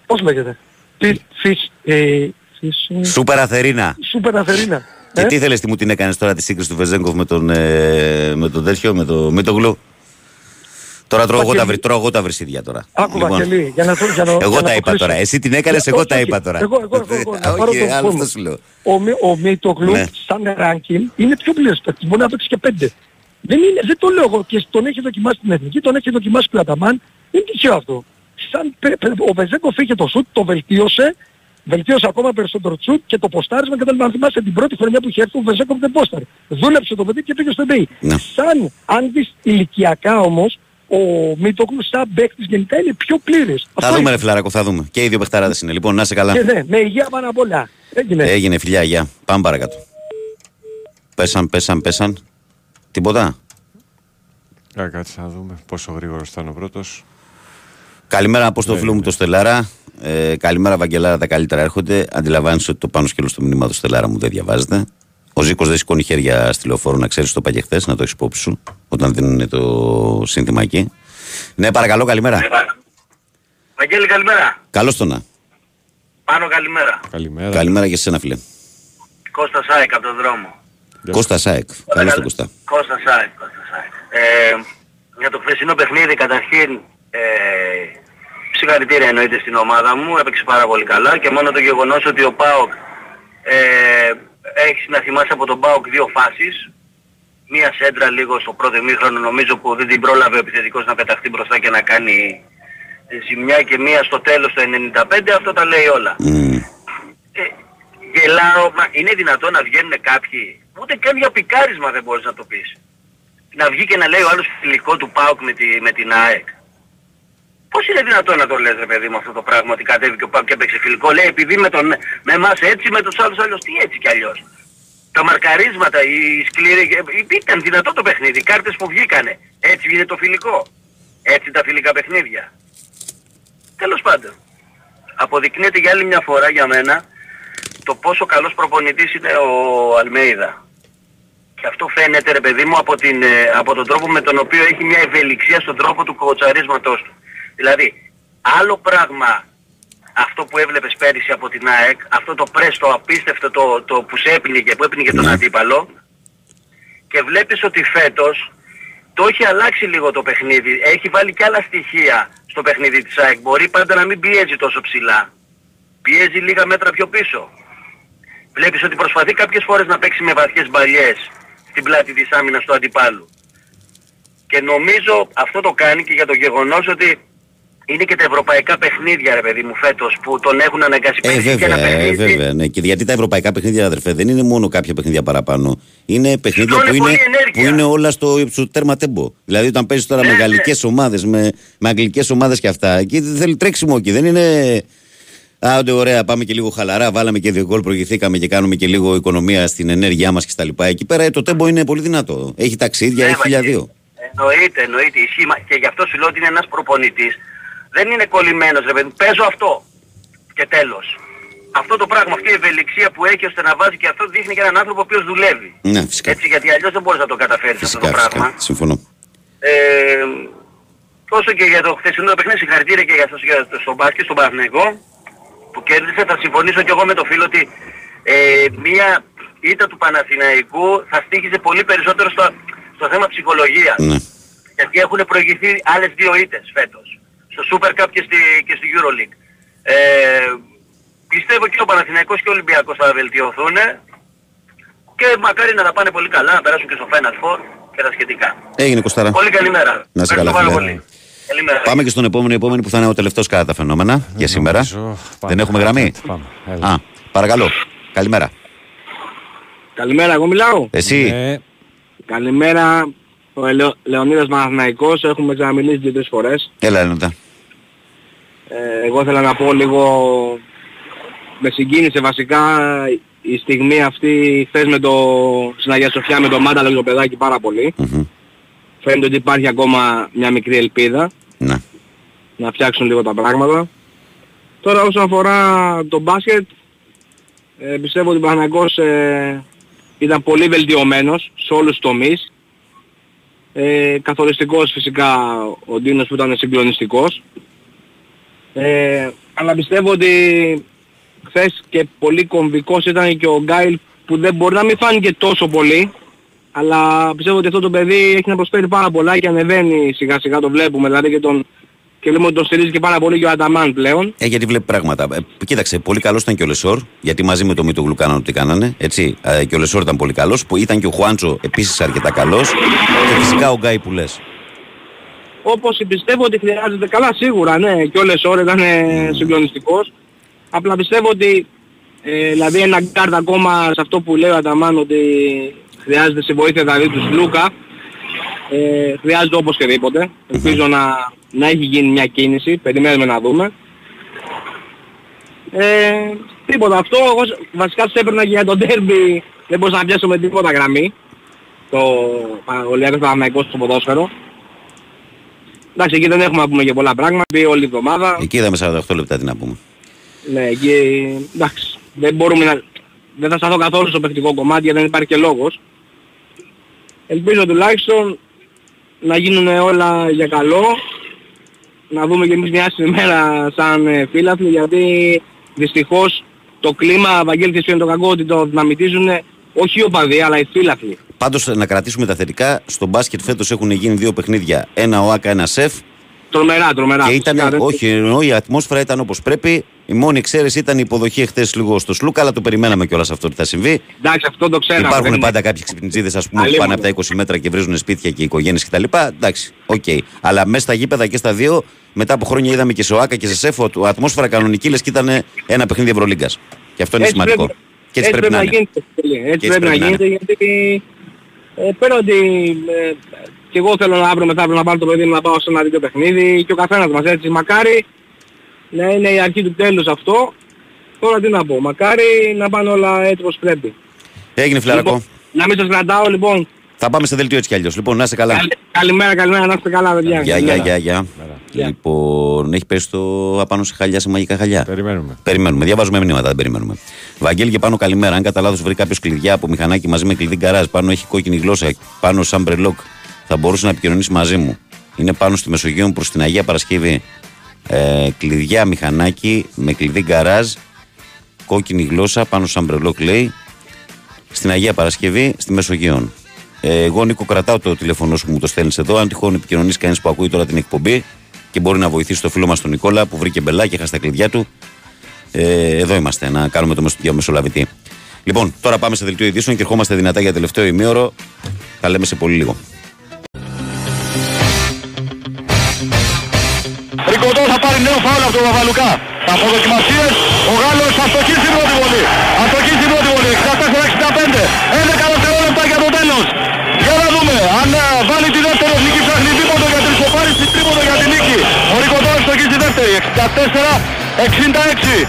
Πώς λέγεται; Τι, φυσ, ε, φυσ, ε, Σούπερ Αθερίνα. Σούπερ Αθερίνα. Και τι θέλεις τι μου την έκανες τώρα τη σύγκριση του Βεζέγκοφ με τον, ε, με τον τέτοιο, με το, με το γλου; Τώρα τρώω εγώ, τα, βρυ- τρώω εγώ τα βρυσίδια τώρα. Άκου Λοιπόν, Βαγγελή, για να το για να, εγώ για να τα το είπα κλείσω. τώρα. Εσύ την έκανες, Και- εγώ όχι, τα όχι. είπα τώρα. Εγώ, εγώ, εγώ, εγώ, να πάρω Όχι, το άλλο φόνο. αυτό σου λέω. Ο, Μι- ο Μίτογλου Ναι. σαν ranking είναι πιο πλήρες παίκτης. Μπορεί να παίξει και πέντε. Δεν, είναι, δεν το λέω εγώ και τον έχει δοκιμάσει την Εθνική, τον έχει δοκιμάσει και ο Αταμάν. Είναι τυχαίο αυτό. Σαν, πε- πε- ο Βεζέκοφ είχε το σουτ, το βελτίωσε, βελτίωσε ακόμα περισσότερο το σουτ και το ποστάρισμα κτλ. Αν θυμάσαι την πρώτη χρονιά που είχε έρθει ο Βεζέκοφ δεν πόσταρε. Δούλεψε το παιδί και πήγε στο NBA. Ναι. Σαν, αν δεις ηλικιακά όμως, ο Μίτογλου σαν παίκτης γενικά είναι πιο πλήρης. Θα Αυτό δούμε ρε είναι. φιλαράκο, θα δούμε. Και οι δύο παιχταράδες είναι. Λοιπόν, να είσαι καλά. Και ναι, με υγεία πάνω απ' όλα. Έγινε. Έγινε φιλιά, γεια. Πάμε παρακάτω. Πέσαν, πέσαν, πέσαν. Τίποτα; Για κάτσε να δούμε πόσο γρήγορος ήταν ο πρώτος. Καλημέρα από στο Ναι, φίλο μου το Στελάρα. Ε, καλημέρα, Βαγγελάρα, τα καλύτερα έρχονται. Αντιλαμβάνεσαι ότι το πάνω σκέλος του μηνύματος Στελάρα μου δεν διαβάζεται. Ο Ζήκος δεν σηκώνει χέρια στη λεωφόρο, να ξέρεις το είπα και χθες, να το έχεις υπόψη σου, όταν δίνουν το σύνθημα εκεί. Ναι, παρακαλώ, καλημέρα. Βαγγέλη καλημέρα. Καλώς τονα. Πάνω καλημέρα. Καλημέρα. Καλημέρα και σε ένα φίλε. Κώστας ΑΕΚ από τον δρόμο. Κώστας ΑΕΚ. Καλώς το Κώστα. Κώστας ΑΕΚ, Κώστας ΑΕΚ. Ε, για το χθεσινό παιχνίδι καταρχήν ε, συγχαρητήρια εννοείται στην ομάδα μου, έπαιξε πάρα πολύ καλά και μόνο το γεγονός ότι ο ΠΑΟΚ ε, έχεις να θυμάσαι από τον ΠΑΟΚ δύο φάσεις. Μία σέντρα λίγο στο πρώτο ημίχρονο νομίζω που δεν την πρόλαβε ο επιθετικός να πεταχτεί μπροστά και να κάνει ε, ζημιά και μία στο τέλος το 95, αυτό τα λέει όλα. Ε, γελάω, μα είναι δυνατόν να βγαίνουν κάποιοι, ούτε καν για πικάρισμα δεν μπορείς να το πεις. Να βγει και να λέει ο άλλος φιλικό του ΠΑΟΚ με, τη, με την ΑΕΚ. Πώς Πώς είναι δυνατόν να το λες ρε παιδί μου αυτό το πράγμα ότι κατέβηκε ο Πάκ και έπαιξε φιλικό; Λέει επειδή με, τον, με εμάς έτσι, με τους άλλους άλλους τι έτσι κι αλλιώς; Τα μαρκαρίσματα, οι σκληροί, ε, ήταν δυνατό το παιχνίδι, οι κάρτες που βγήκανε. Έτσι είναι το φιλικό; Έτσι τα φιλικά παιχνίδια; Τέλος πάντων. Αποδεικνύεται για άλλη μια φορά για μένα το πόσο καλός προπονητής είναι ο Αλμέιδα. Και αυτό φαίνεται ρε παιδί μου από, την, ε, από τον τρόπο με τον οποίο έχει μια ευελιξία στον τρόπο του κοτσαρίσματός του. Δηλαδή, άλλο πράγμα αυτό που έβλεπες πέρυσι από την ΑΕΚ, αυτό το πρες, το απίστευτο το, το που σε έπνιγε, που έπνιγε τον αντίπαλο και βλέπεις ότι φέτος το έχει αλλάξει λίγο το παιχνίδι. Έχει βάλει και άλλα στοιχεία στο παιχνίδι της ΑΕΚ. Μπορεί πάντα να μην πιέζει τόσο ψηλά. Πιέζει λίγα μέτρα πιο πίσω. Βλέπεις ότι προσπαθεί κάποιες φορές να παίξει με βαθιές μπαλιές στην πλάτη της άμυνας του αντιπάλου. Και νομίζω αυτό το κάνει και για το γεγονός ότι είναι και τα ευρωπαϊκά παιχνίδια ρε παιδί μου φέτος που τον έχουν αναγκάσει Ε, πέρυσι και ένα βέβαια, ε, παιχνίδι. βέβαια. Ναι. Και γιατί τα ευρωπαϊκά παιχνίδια, αδερφέ, δεν είναι μόνο κάποια παιχνίδια παραπάνω. Είναι παιχνίδια Τρώνε που πολλή είναι, ενέργεια. που είναι όλα στο, στο τέρμα τέμπο. Δηλαδή, όταν παίζεις τώρα Ναι, με ναι. γαλλικέ ομάδες, με, με αγγλικές ομάδες και αυτά, εκεί δεν θέλει τρέξιμο εκεί. Δεν είναι. Α, άντε, ωραία, πάμε και λίγο χαλαρά. Βάλαμε και δύο γκολ, προηγηθήκαμε και κάνουμε και λίγο οικονομία στην ενέργειά μας κτλ. Εκεί πέρα ε, το τέμπο είναι πολύ δυνατό. Έχει ταξίδια, Ναι, έχει χίλια δύο. Εννοείται, εννοείται. Ισχύει. Μα- Και γι' αυτό σου λέω ότι είναι ένας προπονητής. Δεν είναι κολλημένος ρε παιδί μου. Παίζω αυτό. Και τέλος. Αυτό το πράγμα, αυτή η ευελιξία που έχει ώστε να βάζει και αυτό δείχνει και έναν άνθρωπο ο οποίος δουλεύει. Ναι, φυσικά. Έτσι, γιατί αλλιώς δεν μπορείς να το καταφέρεις αυτό το Φυσικά, πράγμα. φυσικά. Συμφωνώ. Ε, όσο και για το χθεσινό παιχνίδι, συγχαρητήρια και για αυτός για το, στο μπάσκετ, στον Παναθηναϊκό που κέρδισε. Θα συμφωνήσω και εγώ με το φίλο ότι ε, μία ήττα του Παναθηναϊκού θα στήχιζε πολύ περισσότερο στο, στο θέμα ψυχολογίας. Ναι. Γιατί έχουν προηγηθεί άλλες δύο ήττες φέτος. Στο Super Cup και στη, και στη Euroleague. Ε, πιστεύω και ο Παναθηναϊκός και ο Ολυμπιακός θα βελτιωθούν και μακάρι να τα πάνε πολύ καλά, να περάσουν και στο Final Four και τα σχετικά. Έγινε Κωστάρα. Πολύ καλημέρα. Να σε καλά, Ευχαριστώ πάρα φίλε. πολύ. Καλημέρα. Πάμε και στον επόμενο, επόμενο που θα είναι ο τελευταίος κατά τα φαινόμενα για σήμερα. Δεν έχουμε γραμμή. Α, παρακαλώ. Καλημέρα. Καλημέρα, εγώ μιλάω. Εσύ. Καλημέρα, ο Ελεο... Λεωνίδας Παναθηναϊκός, έχουμε ξαναμιλήσει δύο-τρεις φορές. Έλα, Ελέντα. Ε, εγώ ήθελα να πω λίγο, με συγκίνησε βασικά η στιγμή αυτή χθες με το, στην Αγία Σοφιά με το Μάνταλο και το παιδάκι πάρα πολύ. Φαίνεται ότι υπάρχει ακόμα μια μικρή ελπίδα Ναι. να φτιάξουν λίγο τα πράγματα. Τώρα όσον αφορά το μπάσκετ, ε, πιστεύω ότι ο Παναγικός ε, ήταν πολύ βελτιωμένος σε όλους τους τομείς. Ε, καθοριστικός φυσικά ο Ντίνος που ήταν συγκλονιστικός. Ε, αλλά πιστεύω ότι χθες και πολύ κομβικός ήταν και ο Γκάιλ που δεν μπορεί να μην φάνηκε τόσο πολύ. Αλλά πιστεύω ότι αυτό το παιδί έχει να προσφέρει πάρα πολλά και ανεβαίνει σιγά σιγά το βλέπουμε. Δηλαδή και, τον, και βλέπουμε ότι τον στηρίζει και πάρα πολύ και ο Αταμάν πλέον. Ε, γιατί βλέπει πράγματα. Ε, κοίταξε, πολύ καλός ήταν και ο Λεσόρ, γιατί μαζί με το Μήτογλου κάνανε ό,τι κάνανε. Έτσι. Ε, και ο Λεσόρ ήταν πολύ καλός. Που ήταν και ο Χουάντσο επίσης αρκετά καλός. Και φυσικά ο Γκάι που λες. Όπως πιστεύω ότι χρειάζεται, καλά σίγουρα ναι, και ο Λεσόρ ήταν ε, συγκλονιστικός. Απλά πιστεύω ότι ε, δηλαδή ένα γκαρντ ακόμα σε αυτό που λέει ο Αταμάν ότι χρειάζεται σε βοήθεια δηλαδή του Σλούκα ε, χρειάζεται οπωσδήποτε. Ελπίζω να, να έχει γίνει μια κίνηση, περιμένουμε να δούμε. Ε, τίποτα αυτό, εγώ σ- βασικά τους έπαιρνα και για το ντέρμπι, δεν μπορούσα να πιάσω με τίποτα γραμμή. Το Ολυμπιακός Παναθηναϊκός στο ποδόσφαιρο. Εντάξει, εκεί δεν έχουμε να πούμε και πολλά πράγματα, πει όλη η εβδομάδα. Εκεί είδαμε 48 λεπτά τι να πούμε. Ναι, εκεί εντάξει, δεν μπορούμε να... Δεν θα σταθώ καθόλου στο παιχτικό κομμάτι γιατί δεν υπάρχει και λόγος. Ελπίζω τουλάχιστον να γίνουν όλα για καλό. Να δούμε και εμείς μια μέρα σαν ε, φίλαθλοι γιατί δυστυχώς το κλίμα, Βαγγέλη θες είναι το κακό ότι το δυναμητίζουν όχι οι οπαδοί αλλά οι φίλαθλοι. Πάντως να κρατήσουμε τα θετικά. Στο μπάσκετ φέτος έχουν γίνει δύο παιχνίδια. Ένα ΟΑΚΑ, ένα ΣΕΦ. Τρομερά, τρομερά. Και ήταν, Φυσικά, δεν- όχι, εννοώ η ατμόσφαιρα ήταν όπως πρέπει. Η μόνη εξαίρεση ήταν η υποδοχή εχθές λίγο στο Σλούκα, αλλά το περιμέναμε κιόλας αυτό ότι θα συμβεί. Εντάξει, αυτό το ξέραμε. Υπάρχουν δεν- πάντα κάποιοι ξυπνητζίδες, ας πούμε, που Αλίμονο. πάνε από τα 20 μέτρα και βρίζουν σπίτια και οικογένειες κτλ. Εντάξει, οκ. Αλλά μέσα στα γήπεδα και στα δύο, μετά από χρόνια είδαμε και σε ΟΑΚΑ και σε ΣΕΦ, ότι η ατμόσφαιρα κανονική λες και ήταν ένα παιχνίδι Ευρωλίγκας. Και αυτό είναι Έτσι σημαντικό. πρέπει- και έτσι πρέπει να είναι. γίνεται. φίλε. Έτσι, έτσι πρέπει, πρέπει να να γίνεται γιατί ε, πέρα ότι ε, και εγώ θέλω να αύριο μεθαύριο να πάρω το παιδί μου να πάω σε ένα τέτοιο παιχνίδι και ο καθένας μας έτσι. Μακάρι να είναι η αρχή του τέλους αυτό. Τώρα τι να πω, μακάρι να πάνε όλα έτσι όπως πρέπει. Έγινε φιλαρακό. Λοιπόν, να μην σας κρατάω λοιπόν. Θα πάμε σε δελτίο έτσι κι αλλιώς. Λοιπόν, να είσαι καλά. Καλη- καλημέρα, καλημέρα, να είστε καλά παιδιά. Γεια, γεια, Καλημέρα. γεια, γεια. Λοιπόν, έχει πέσει το απάνω σε χαλιά σε μαγικά χαλιά. Περιμένουμε. Περιμένουμε. Διαβάζουμε μηνύματα, δεν περιμένουμε. Βαγγέλη και πάνω καλημέρα. Αν κατά λάθο βρει κάποιος κλειδιά από μηχανάκι μαζί με κλειδί γκαράζ, πάνω έχει κόκκινη γλώσσα, πάνω σαν μπρελόκ, θα μπορούσε να επικοινωνήσεις μαζί μου. Είναι πάνω στη Μεσογείο προς την Αγία Παρασκευή. Ε, κλειδιά μηχανάκι με κλειδί γκαράζ, κόκκινη γλώσσα, πάνω σαν μπρελόκ λέει, στην Αγία Παρασκευή στη Μεσογείο. Ε, εγώ Νίκο κρατάω το τηλέφωνο σου που μου το στέλνεις εδώ. Αν τυχόν επικοινωνήσει κανείς που ακούει τώρα την εκπομπή και μπορεί να βοηθήσει το φίλο μας τον Νικόλα που βρήκε μπελά και έχασε τα κλειδιά του. Ε, εδώ είμαστε να κάνουμε το μεσο- διαμεσολαβητή. Λοιπόν, τώρα πάμε σε δελτίο ειδήσεων και ερχόμαστε δυνατά για τελευταίο ημίωρο. Τα λέμε σε πολύ λίγο. Ρικοντός θα πάρει νέο φάουλ από τον Παπαλουκά. Από δοκιμασίες ο Γάλλος αστοχή στην πρώτη βολή. Αστοχή στην πρώτη βολή. 64-65. Αστοχή στη δεύτερη. 64-66.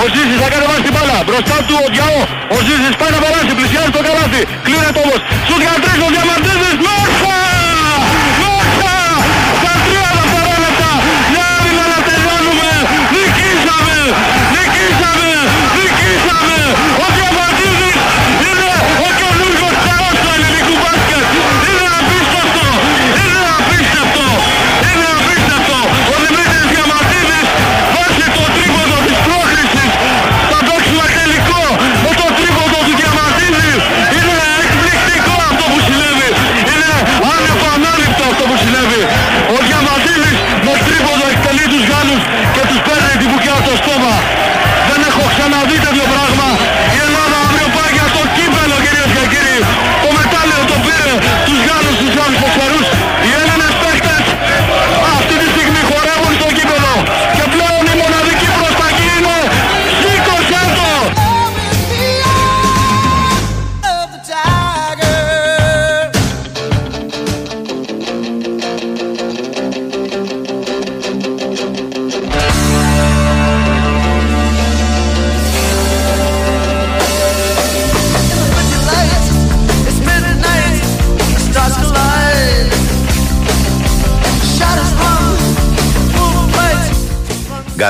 Ο Ζήσης θα κάνει βάση την μπάλα. Μπροστά του ο Διαό. Ο Ζήσης πάει να περάσει. Πλησιάζει το καλάθι. Κλείνεται όμως. Σουτ για τρεις ο Διαμαντίδης. Μέσα!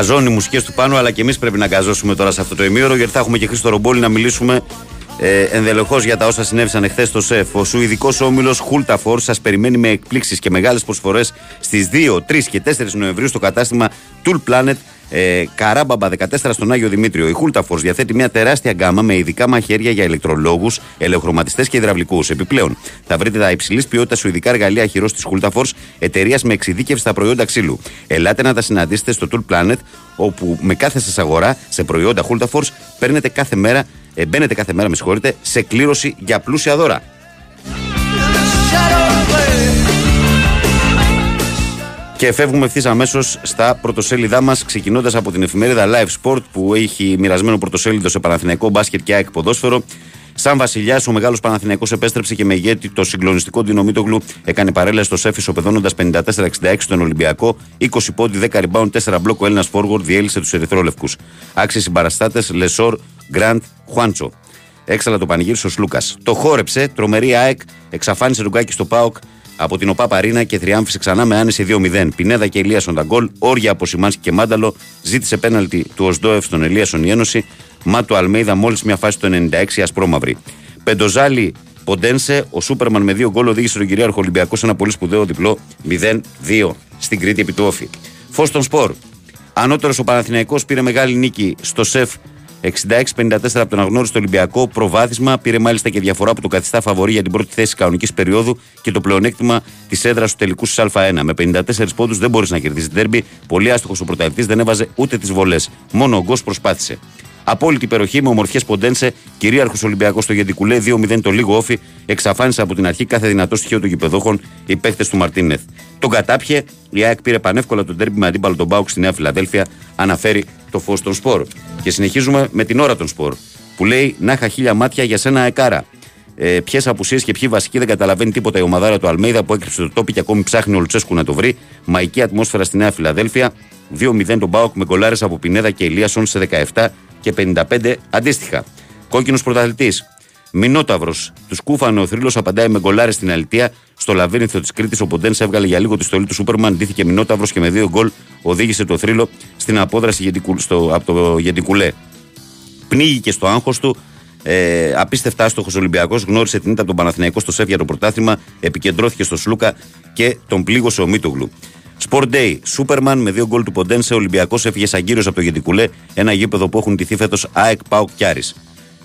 Γκαζώνει οι μουσικές του πάνω, αλλά και εμείς πρέπει να γκαζώσουμε τώρα σε αυτό το ημίωρο, γιατί θα έχουμε και Χρήστο Ρομπόλη να μιλήσουμε ε, ενδελεχώς για τα όσα συνέβησαν εχθές στο ΣΕΦ. Ο Σουηδικός όμιλος Χούλταφορ σας περιμένει με εκπλήξεις και μεγάλες προσφορές στις 2, 3 και 4 Νοεμβρίου στο κατάστημα Tool Planet ε, Καράμπαμπα 14 στον Άγιο Δημήτριο. Η Χούλταφορ διαθέτει μια τεράστια γκάμα με ειδικά μαχαίρια για ηλεκτρολόγους, ελεοχρωματιστέ και υδραυλικούς. Επιπλέον, θα βρείτε τα υψηλής ποιότητας σουηδικά εργαλεία χειρό της Χούλταφορ, εταιρείας με εξειδίκευση στα προϊόντα ξύλου. Ελάτε να τα συναντήσετε στο Tool Planet, όπου με κάθε σας αγορά σε προϊόντα Χούλταφορ παίρνετε κάθε μέρα, ε, μπαίνετε κάθε μέρα, με συγχωρείτε, σε κλήρωση για πλούσια δώρα. Και φεύγουμε ευθύς αμέσως στα πρωτοσέλιδά μας, ξεκινώντας από την εφημερίδα Live Sport που έχει μοιρασμένο πρωτοσέλιδο σε Παναθηναϊκό μπάσκετ και ΑΕΚ ποδόσφαιρο. Σαν βασιλιάς, ο μεγάλος Παναθηναϊκός επέστρεψε και με ηγέτη το συγκλονιστικό Ντινομήτογλου. Έκανε παρέλαση στο σεφ ισοπεδώνοντα 54-66 στον Ολυμπιακό. 20 πόντι, 10 rebound, 4 μπλοκ. Ο Έλληνας φόργουορντ διέλυσε τους Ερυθρόλευκους. Άξιοι συμπαραστάτες Λεσόρ, Γκραντ, Χουάντσο. Έξαλλα το πανηγύρισε ο Σλούκας. Το χόρεψε, τρομερή ΑΕΚ, εξαφάνισε τον κάκιστο ΠΑΟΚ από την OPAP Arena και θριάμβευσε ξανά με άνεση 2-0. Πινέδα και Ελίασον τα γκολ, όρια από Σιμάνσκι και Μάνταλο, ζήτησε πέναλτι του Οζντόεφ στον Ελίασον η Ένωση, Μάτο Αλμέιδα μόλις μια φάση το 96 ασπρόμαυρη. Πεντοζάλι Ποντένσε, ο Σούπερμαν με δύο γκολ οδήγησε τον κυρίαρχο Ολυμπιακό σε ένα πολύ σπουδαίο διπλό 0-2 στην Κρήτη επί του Όφη. Φως των Σπορ. Ανώτερος ο Παναθηναϊκός πήρε μεγάλη νίκη στο ΣΕΦ 66-54 από τον αγνώριστο Ολυμπιακό. Προβάδισμα πήρε μάλιστα και διαφορά που το καθιστά φαβορή για την πρώτη θέση κανονικής περίοδου και το πλεονέκτημα της έδρας του τελικού στους Α1. Με 54 πόντους δεν μπορείς να κερδίσεις την τέρμπι. Πολύ άστοχος ο πρωταθλητής δεν έβαζε ούτε τις βολές. Μόνο ο Γκος προσπάθησε. Απόλυτη υπεροχή με ομορφιές ποντένσε, κυρίαρχος Ολυμπιακός στο Γεντικουλέ 2-0 το λίγο όφι, εξαφάνισε από την αρχή κάθε δυνατό στοιχείο των γηπεδόχων οι παίχτε του Μαρτίνεθ. Τον κατάπιε, η ΑΕΚ πήρε πανεύκολα τον τέρμπι με αντίπαλο τον Μπάουκ στη Νέα Φιλαδέλφια, αναφέρει το φως των σπορ. Και συνεχίζουμε με την ώρα των σπορ, που λέει να είχα χίλια μάτια για σένα αεκάρα. Ε, Ποιες απουσίες και ποιοι βασικοί δεν καταλαβαίνει τίποτα η ομαδάρα του Αλμέιδα που έκρυψε το τόπι και ακόμη ψάχνει ο Λουτσέσκου να το βρει. Μαϊκή ατμόσφαιρα στη Νέα Φιλαδέλφια. 2-0 τον Μπάουκ με κολάρες από Πινέδα και Ηλίασον σε 17 και 55 αντίστοιχα. Κόκκινος πρωταθλητής. Μινόταυρος. Τους κούφανε ο θρύλος απαντάει με γκολάρες στην αλητία. Στο λαβύρινθο της Κρήτης ο Ποντένς έβγαλε για λίγο τη στολή του Σούπερμαν. Ντύθηκε Μινόταυρος και με δύο γκολ οδήγησε το θρύλο στην απόδραση Γεντικου- στο, από το Γεντικουλέ. Πνίγηκε στο άγχος του. Ε, απίστευτα άστοχος Ολυμπιακός. Γνώρισε την ήττα από τον Παναθηναϊκό στο Σέφια το πρωτάθλημα. Επικεντρώθηκε στο Σλούκα και τον πλήγωσε ο Μίτογλου. Sport Day. Σούπερμαν με δύο γκολ του Ποντένσε. Ο Ολυμπιακός έφυγε σαν κύριος από το Γεντικουλέ. Ένα γήπεδο που έχουν τηθεί φέτος ΑΕΚ Πάουκ Κιάρη.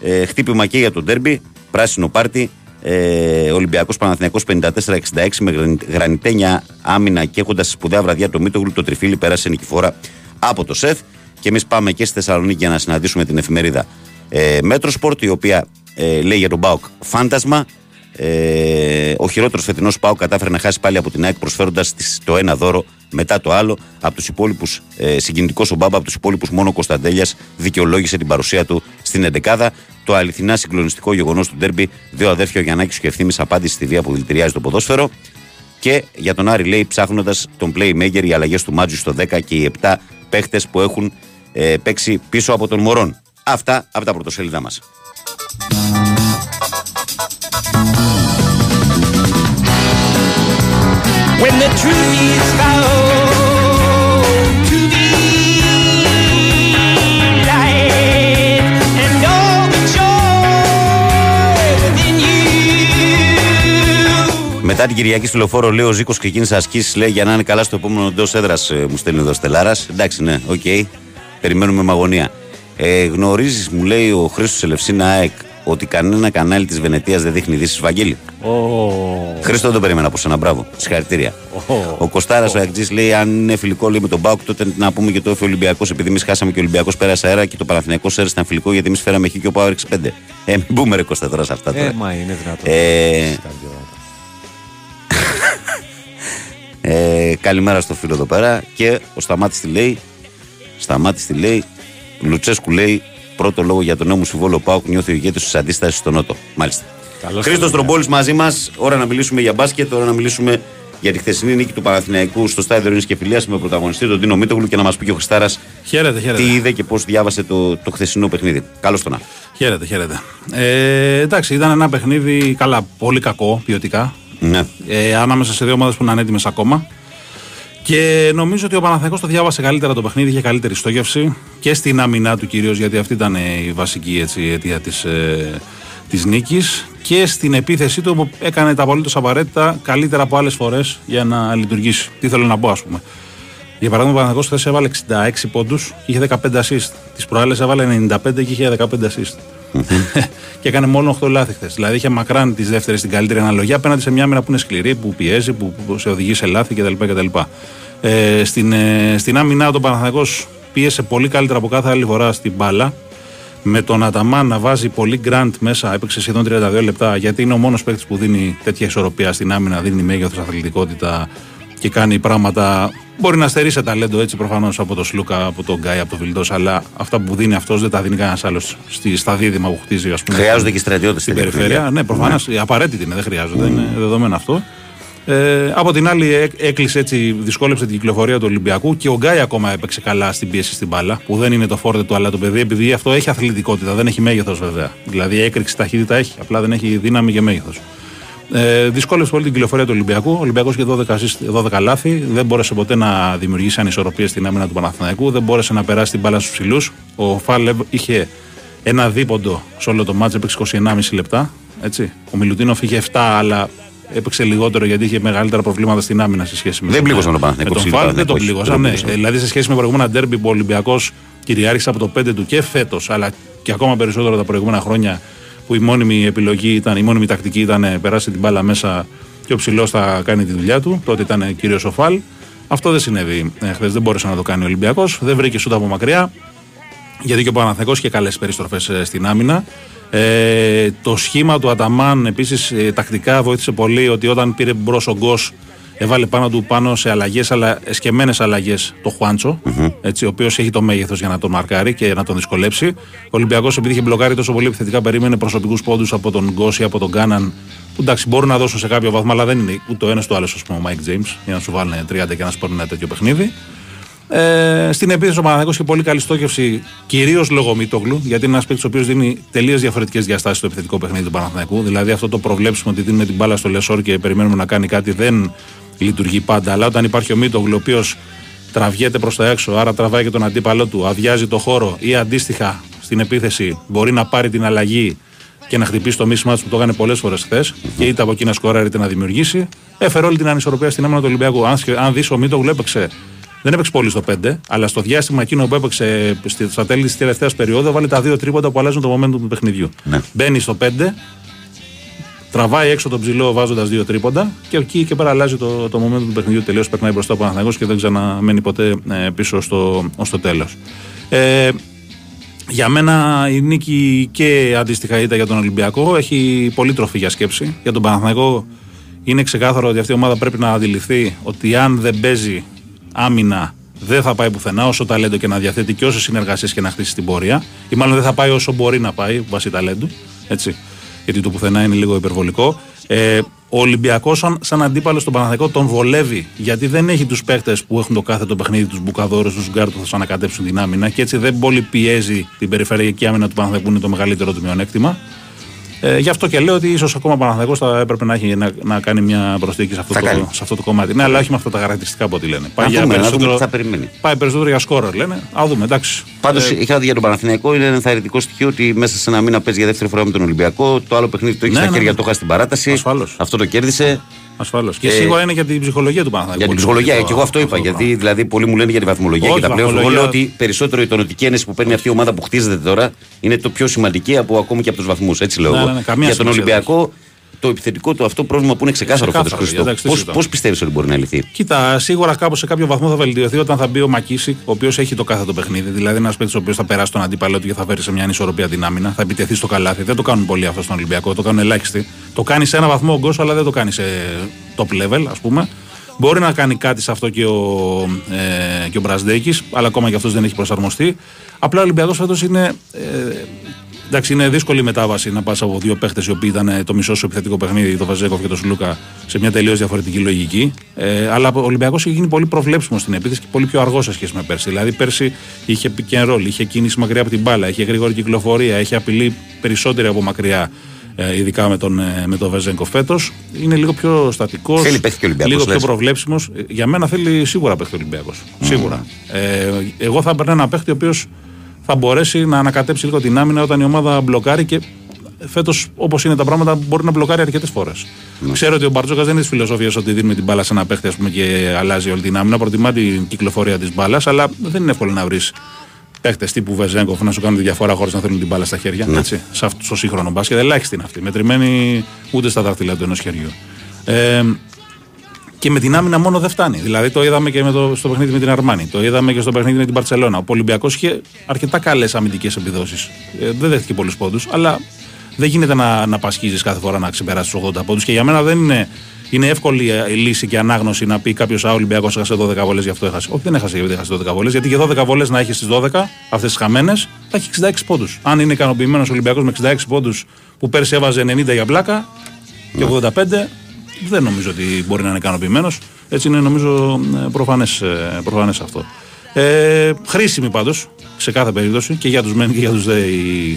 Ε, χτύπημα και για τον Ντέρμπι. Πράσινο πάρτι. Ε, Ολυμπιακός Παναθηναϊκός 54-66 με γραν- γρανιτένια άμυνα και έχοντας σπουδαία βραδιά το Μίτογλου. Το τριφύλι πέρασε νικηφόρα από το ΣΕΦ. Και εμείς πάμε και στη Θεσσαλονίκη για να συναντήσουμε την εφημερίδα ε, Μέτρο Σπορτ, η οποία ε, λέει για τον Μπάουκ φάντασμα. Ε, ο χειρότερος φετινός Πάουκ κατάφερε να χάσει πάλι από την ΑΕΚ προσφέροντας το ένα δώρο μετά το άλλο. Από τους υπόλοιπους, ε, συγκινητικός ο Μπάμπα, από τους υπόλοιπους μόνο ο Κωνσταντέλιας δικαιολόγησε την παρουσία του στην Εντεκάδα. Το αληθινά συγκλονιστικό γεγονός του Ντέρμπι, δύο αδέρφια ο Γιαννάκης και ο Ευθύνη απάντηση στη βία που δηλητηριάζει το ποδόσφαιρο. Και για τον Άρη λέει ψάχνοντας τον playmaker οι αλλαγές του Μάτζου στο 10 και οι 7 παίχτες που έχουν ε, παίξει πίσω από τον Μωρόν. Αυτά από τα πρωτοσέλιδα μας. When the truth is found Μετά την Κυριακή στη λεωφόρο, λέει ο Ζήκος ξεκίνησε ασκήσεις. Λέει για να είναι καλά στο επόμενο εντός έδρας, μου στέλνει εδώ Στελάρας. Εντάξει, ναι, οκ. Περιμένουμε με αγωνία. Ε, Γνωρίζεις, μου λέει ο Χρήστος Ελευσίνα ΑΕΚ, ότι κανένα κανάλι της Βενετίας δεν δείχνει ειδήσεις Βαγγέλη. Χρήστο, δεν το περίμενα από σένα. Μπράβο. Συγχαρητήρια. Ο Κοστάρα, ο Αγτζή, λέει: Αν είναι φιλικό λέει, με τον Μπάουκ, τότε να πούμε και το έφε Ολυμπιακός. Επειδή εμείς χάσαμε και ο Ολυμπιακός πέρασε αέρα και το Παναθηναϊκός Σέρ ήταν φιλικό, γιατί εμείς φέραμε χ και ο Πάουκ 5. Ε, μην πούμε ρε Κώστα τώρα σε αυτά. Τώρα. Ε, μα είναι δυνατόν. Ε, ε, καλημέρα στο φίλο εδώ πέρα. Και ο Σταμάτης τι λέει. Σταμάτης τι λέει. Λουτσέσκου λέει. Πρώτο λόγο για τον νέο μου συμβόλο Πάουκ νιώθει ο ηγέτης της αντίστασης στο Νότο. Μάλιστα. Χρήστος Τρομπόλη μαζί μας. Ώρα να μιλήσουμε για μπάσκετ. Ώρα να μιλήσουμε για τη χθεσινή νίκη του Παναθηναϊκού στο στάδιο Ειρήνης και Φιλίας με πρωταγωνιστή τον Τίνο Μίτογλου και να μας πει και ο Χριστάρας Χαίρετε, χαίρετε. τι είδε και πώς διάβασε το, το χθεσινό παιχνίδι. Καλώς τον να. Χαίρετε, χαίρετε. Ε, εντάξει, ήταν ένα παιχνίδι καλά, πολύ κακό ποιοτικά. Ναι. Ε, ανάμεσα σε δύο ομάδες που είναι ανέτοιμες ακόμα. Και νομίζω ότι ο Παναθηναϊκός το διάβασε καλύτερα το παιχνίδι, είχε καλύτερη στόχευση και στην άμυνά του κυρίως, γιατί αυτή ήταν ε, η βασική έτσι, αιτία της ε, της νίκης και στην επίθεσή του που έκανε τα απολύτως απαραίτητα καλύτερα από άλλες φορές για να λειτουργήσει. Τι θέλω να πω, ας πούμε. Για παράδειγμα, ο Παναθηναϊκός χθες έβαλε 66 πόντους και είχε 15 assist. Τις προάλλες έβαλε 95 και είχε 15 assist. και έκανε μόνο 8 λάθη χθες. Δηλαδή είχε μακράν τη δεύτερη στην καλύτερη αναλογία απέναντι σε μια άμυνα που είναι σκληρή, που πιέζει, που, που σε οδηγεί σε λάθη κτλ. κτλ. Ε, στην, ε, στην άμυνά του Παναθηναϊκός πίεσε πολύ καλύτερα από κάθε άλλη φορά στην μπάλα. Με τον Αταμάν να βάζει πολύ γκραντ μέσα, έπαιξε σχεδόν 32 λεπτά, γιατί είναι ο μόνος παίκτης που δίνει τέτοια ισορροπία στην άμυνα, δίνει μέγεθος, αθλητικότητα και κάνει πράγματα. Μπορεί να στερεί σε ταλέντο έτσι προφανώς από τον Σλούκα, από τον Γκάι, από τον Βιλντός, αλλά αυτά που δίνει αυτός δεν τα δίνει κανένας άλλος στα δίδυμα που χτίζει, ας πούμε. Χρειάζονται και στρατιώτες στην περιφέρεια. Ναι, προφανώς. Απαραίτητη είναι, δεν χρειάζονται. Είναι δεδομένο αυτό. Ε, από την άλλη, έ- έκλεισε έτσι, δυσκόλεψε την κυκλοφορία του Ολυμπιακού και ο Γκάι ακόμα έπαιξε καλά στην πίεση στην μπάλα, που δεν είναι το φόρτε του, αλλά το παιδί, επειδή αυτό έχει αθλητικότητα, δεν έχει μέγεθος βέβαια. Δηλαδή, έκρηξη ταχύτητα έχει, απλά δεν έχει δύναμη και μέγεθος. Ε, δυσκόλεψε πολύ την κυκλοφορία του Ολυμπιακού. Ο Ολυμπιακός είχε 12, assist, 12 λάθη. Δεν μπόρεσε ποτέ να δημιουργήσει ανισορροπίες στην άμυνα του Παναθηναϊκού. Δεν μπόρεσε να περάσει την μπάλα στους ψηλούς. Ο Φάλεβ είχε ένα δίποντο σε όλο το μάτς, έπαιξε 21,5 λεπτά. Έτσι. Ο Μιλουτίνοφ είχε 7, αλλά έπαιξε λιγότερο γιατί είχε μεγαλύτερα προβλήματα στην άμυνα σε σχέση με Δεν τον- πλήγωσαν τον με Παναθηναϊκό, τον ψηλό Φάλ. Δεν τον Παναθηναϊκός, πλήγωσαν. δεν Ναι. τον πλήγωσαν. Δηλαδή σε σχέση με προηγούμενα ντέρμπι που ο Ολυμπιακός κυριάρχησε από το 5 του και φέτος, αλλά και ακόμα περισσότερο τα προηγούμενα χρόνια που η μόνιμη επιλογή ήταν, η μόνιμη τακτική ήταν ε, περάσει την μπάλα μέσα και ο ψηλός θα κάνει τη δουλειά του. Τότε ήταν κύριος ο Φάλ. Αυτό δεν συνέβη ε, χθες, δεν μπόρεσε να το κάνει ο Ολυμπιακός. Δεν βρήκε σούτα από μακριά γιατί και ο Παναθηναϊκός είχε καλές περιστροφές στην άμυνα. Ε, το σχήμα του Αταμάν επίσης τακτικά βοήθησε πολύ ότι όταν πήρε μπρος ο Γκος Έβαλε πάνω του πάνω σε αλλαγές, αλλά εσκεμμένες αλλαγές το χουαντσο έτσι, ο οποίος έχει το μέγεθος για να τον μαρκάρει και να τον δυσκολέψει. Ο Ολυμπιακός, επειδή είχε μπλοκάρει τόσο πολύ επιθετικά, περίμενε προσωπικούς πόντους από τον Γκώση, από τον Κάναν, που εντάξει μπορούν να δώσουν σε κάποιο βαθμό, αλλά δεν είναι ούτε ο ένας ούτε ο άλλος, ας πούμε, ο Μάικ Τζέιμς, για να σου βάλουν 30 και να σου πάρουν ένα τέτοιο παιχνίδι. Ε, στην επίθεση ο Παναθηναϊκός είχε πολύ καλή στόχευση, κυρίως λόγω Μίτογλου, γιατί είναι ένας παίκτης ο οποίος δίνει τελείως διαφορετικές διαστάσεις στο επιθετικό παιχνίδι του Παναθηναϊκού. Δηλαδή αυτό το προβλέψιμο ότι δίνουμε την μπάλα στο Λεσόρ και περιμένουμε να κάνει κάτι δεν λειτουργεί πάντα. Αλλά όταν υπάρχει ο Μίτογλου, ο οποίος τραβιέται προς τα έξω, άρα τραβάει και τον αντίπαλό του, αδειάζει το χώρο ή αντίστοιχα στην επίθεση μπορεί να πάρει την αλλαγή και να χτυπήσει το μίσημά του που το έκανε πολλές φορές χθες και είτε από εκεί να σκοράρει είτε να δημιουργήσει. Έφερε όλη την ανισορροπία στην άμυνα του Ολυμπιακού. Αν, αν δεις ο Μίτογλου έπαιξε δεν έπαιξε πολύ στο 5, αλλά στο διάστημα εκείνο που έπαιξε στη- στα τέλη της τελευταίας περίοδου βάλει τα δύο τρίποτα που αλλάζουν το momentum του παιχνιδιού. Ναι. Μπαίνει στο 5, τραβάει έξω τον ψηλό βάζοντας δύο τρίποντα και εκεί και πέρα αλλάζει το, το momentum του παιχνιδιού. Τελείω περνάει μπροστά ο Παναθηναϊκός και δεν ξαναμένει ποτέ ε, πίσω στο, ως το τέλος. Ε, για μένα η νίκη και αντίστοιχα ήττα για τον Ολυμπιακό έχει πολύ τροφή για σκέψη. Για τον Παναθηναϊκό είναι ξεκάθαρο ότι αυτή η ομάδα πρέπει να αντιληφθεί ότι αν δεν παίζει άμυνα δεν θα πάει πουθενά όσο ταλέντο και να διαθέτει και όσες συνεργασίες και να χτίσει την πορεία. Ή μάλλον δεν θα πάει όσο μπορεί να πάει βάσει ταλέντου. Έτσι. Γιατί το πουθενά είναι λίγο υπερβολικό. Ε, ο Ολυμπιακός, σαν, σαν αντίπαλος στον Παναθηναϊκό, τον βολεύει γιατί δεν έχει τους παίχτες που έχουν το κάθε το παιχνίδι, τους μπουκαδόρους, τους γκαρντ που θα σου ανακατέψουν την άμυνα και έτσι δεν πολύ πιέζει την περιφερειακή άμυνα του Παναθηναϊκού, που είναι το μεγαλύτερο του μειονέκτημα. Ε, γι' αυτό και λέω ότι ίσως ακόμα ο Παναθηναϊκός θα έπρεπε να, έχει, να, να κάνει μια προσθήκη σε αυτό, Θα το, κάνει. σε αυτό το κομμάτι. Ναι, αλλά όχι με αυτά τα χαρακτηριστικά από ό,τι λένε. Να για δούμε, να δούμε περισσότερο- τι θα περιμένει. Πάει περισσότερο για σκόρερ, λένε. Ας δούμε, εντάξει. Πάντως Ε, είχα δει για τον Παναθηναϊκό είναι ένα ενθαρρυντικό στοιχείο ότι μέσα σε ένα μήνα παίζει για δεύτερη φορά με τον Ολυμπιακό. Το άλλο παιχνίδι το έχει Ναι, στα ναι, χέρια ναι. του, είχα στην παράταση. Αυτό το κέρδισε. Ασφαλώς. Και Ε, σίγουρα είναι για την ψυχολογία του Παναθηναϊκού. Για την πολύ ψυχολογία, σημαντικό και εγώ αυτό είπα. Γιατί δηλαδή πολλοί μου λένε για τη βαθμολογία Όχι, και τα πλέον. Εγώ βαθμολογία- λέω ότι περισσότερο η τονωτική ένεση που παίρνει αυτή η ομάδα που χτίζεται τώρα είναι το πιο σημαντική από ακόμη και από τους βαθμούς. Έτσι λέω. Ναι, εγώ. ναι, ναι, καμία για τον σημασία Ολυμπιακό το επιθετικό του αυτό πρόβλημα που είναι ξεκάθαρο φέτο Ξεκάθαρο, Χριστό. εντάξει, τι Πώς συζητάμε. πιστεύεις ότι μπορεί να λυθεί; Κοίτα, σίγουρα κάπου σε κάποιο βαθμό θα βελτιωθεί όταν θα μπει ο Μακίσικ, ο οποίος έχει το κάθε το παιχνίδι. Δηλαδή, ένας παίκτης ο οποίος θα περάσει τον αντίπαλο του και θα φέρει σε μια ανισορροπία την άμυνα, θα επιτεθεί στο καλάθι. Δεν το κάνουν πολλοί αυτό στον Ολυμπιακό, το κάνουν ελάχιστοι. Το κάνει σε ένα βαθμό ο Γκος, αλλά δεν το κάνει σε top level, ας πούμε. Μπορεί να κάνει κάτι σε αυτό και ο, ε, και ο Μπρασδέκη, αλλά ακόμα και αυτός δεν έχει προσαρμοστεί. Απλά ο Ολυμπιακός φέτος είναι ε, Εντάξει, είναι δύσκολη η μετάβαση να πας από δύο παίχτες οι οποίοι ήταν το μισό σου επιθετικό παιχνίδι, το Βαζέκοφ και το Σλούκα, σε μια τελείως διαφορετική λογική. Ε, αλλά ο Ολυμπιακός έχει γίνει πολύ προβλέψιμος στην επίθεση και πολύ πιο αργό σε σχέση με πέρσι. Δηλαδή, πέρσι είχε pick and roll, είχε κίνηση μακριά από την μπάλα, είχε γρήγορη κυκλοφορία, είχε απειλή περισσότερη από μακριά. Ε, ειδικά με τον, ε, με τον Βεζέγκο φέτος. Είναι λίγο πιο στατικός. Θέλει παίχτη και ο Ολυμπιακός, Λίγο πιο λες. προβλέψιμος. Για μένα θέλει σίγουρα παίχτη ο Ολυμπιακός. Σίγουρα. Ε, εγώ θα έπαιρνα ένα παίχτη ο οποίος θα μπορέσει να ανακατέψει λίγο την άμυνα όταν η ομάδα μπλοκάρει και φέτος, όπως είναι τα πράγματα, μπορεί να μπλοκάρει αρκετές φορές. Ξέρω ότι ο Μπαρτζόκας δεν είναι της φιλοσοφίας ότι δίνουμε την μπάλα σε ένα παίχτη ας πούμε, και αλλάζει όλη την άμυνα. Προτιμά την κυκλοφορία της μπάλας, αλλά δεν είναι εύκολο να βρεις παίχτες τύπου Βεζέγκοφ να σου κάνουν τη διαφορά χωρίς να θέλουν την μπάλα στα χέρια. Ναι. Έτσι, σε αυτό το σύγχρονο μπάσκετ. Ελάχιστη είναι αυτή. Μετρημένη ούτε στα δάχτυλα του ενός χεριού. Ε, και με την άμυνα μόνο δεν φτάνει. Δηλαδή το είδαμε και με το, στο παιχνίδι με την Αρμάνη. Το είδαμε και στο παιχνίδι με την Παρσελώνα. Ο Ολυμπιακός είχε αρκετά καλές αμυντικές επιδόσεις. Ε, δεν δέχτηκε πολλούς πόντους, αλλά δεν γίνεται να, να πασχίζεις κάθε φορά να ξεπεράσεις τους 80 πόντους. Και για μένα δεν είναι, είναι εύκολη ε, η λύση και ανάγνωση να πει κάποιος Α, ο Ολυμπιακός έχασε 12 βολέ, γι' αυτό έχασε. Όχι, δεν έχασε γιατί έχασε 12 βολέ. Γιατί και 12 βολέ να έχεις στι 12, αυτές τις χαμένες, θα έχεις 66 πόντους. Αν είναι ικανοποιημένος ο Ολυμπιακός με 66 πόντους που πέρσι έβαζε 90 για πλάκα και 85, δεν νομίζω ότι μπορεί να είναι ικανοποιημένος. Έτσι είναι νομίζω προφανές προφανές αυτό. Ε, χρήσιμη πάντως σε κάθε περίπτωση και για τους μεν και για τους δε η-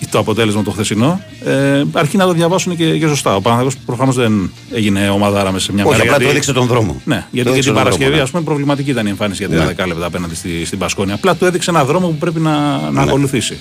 η- το αποτέλεσμα το χθεσινό. Ε, αρκεί να το διαβάσουν και, και σωστά. Ο Παναθηναϊκός προφανώς δεν έγινε ομαδάρα μέσα σε μια Όχι, μέρα. απλά γιατί- το έδειξε τον δρόμο. Ναι, Το γιατί και έδειξε την τον Παρασκευή, δρόμο, ας πούμε, προβληματική ήταν η εμφάνιση για 30 Ναι. δεκάλεπτα απέναντι στη, στην Πασκόνια. Απλά του έδειξε ένα δρόμο που πρέπει να, να Ναι. ακολουθήσει.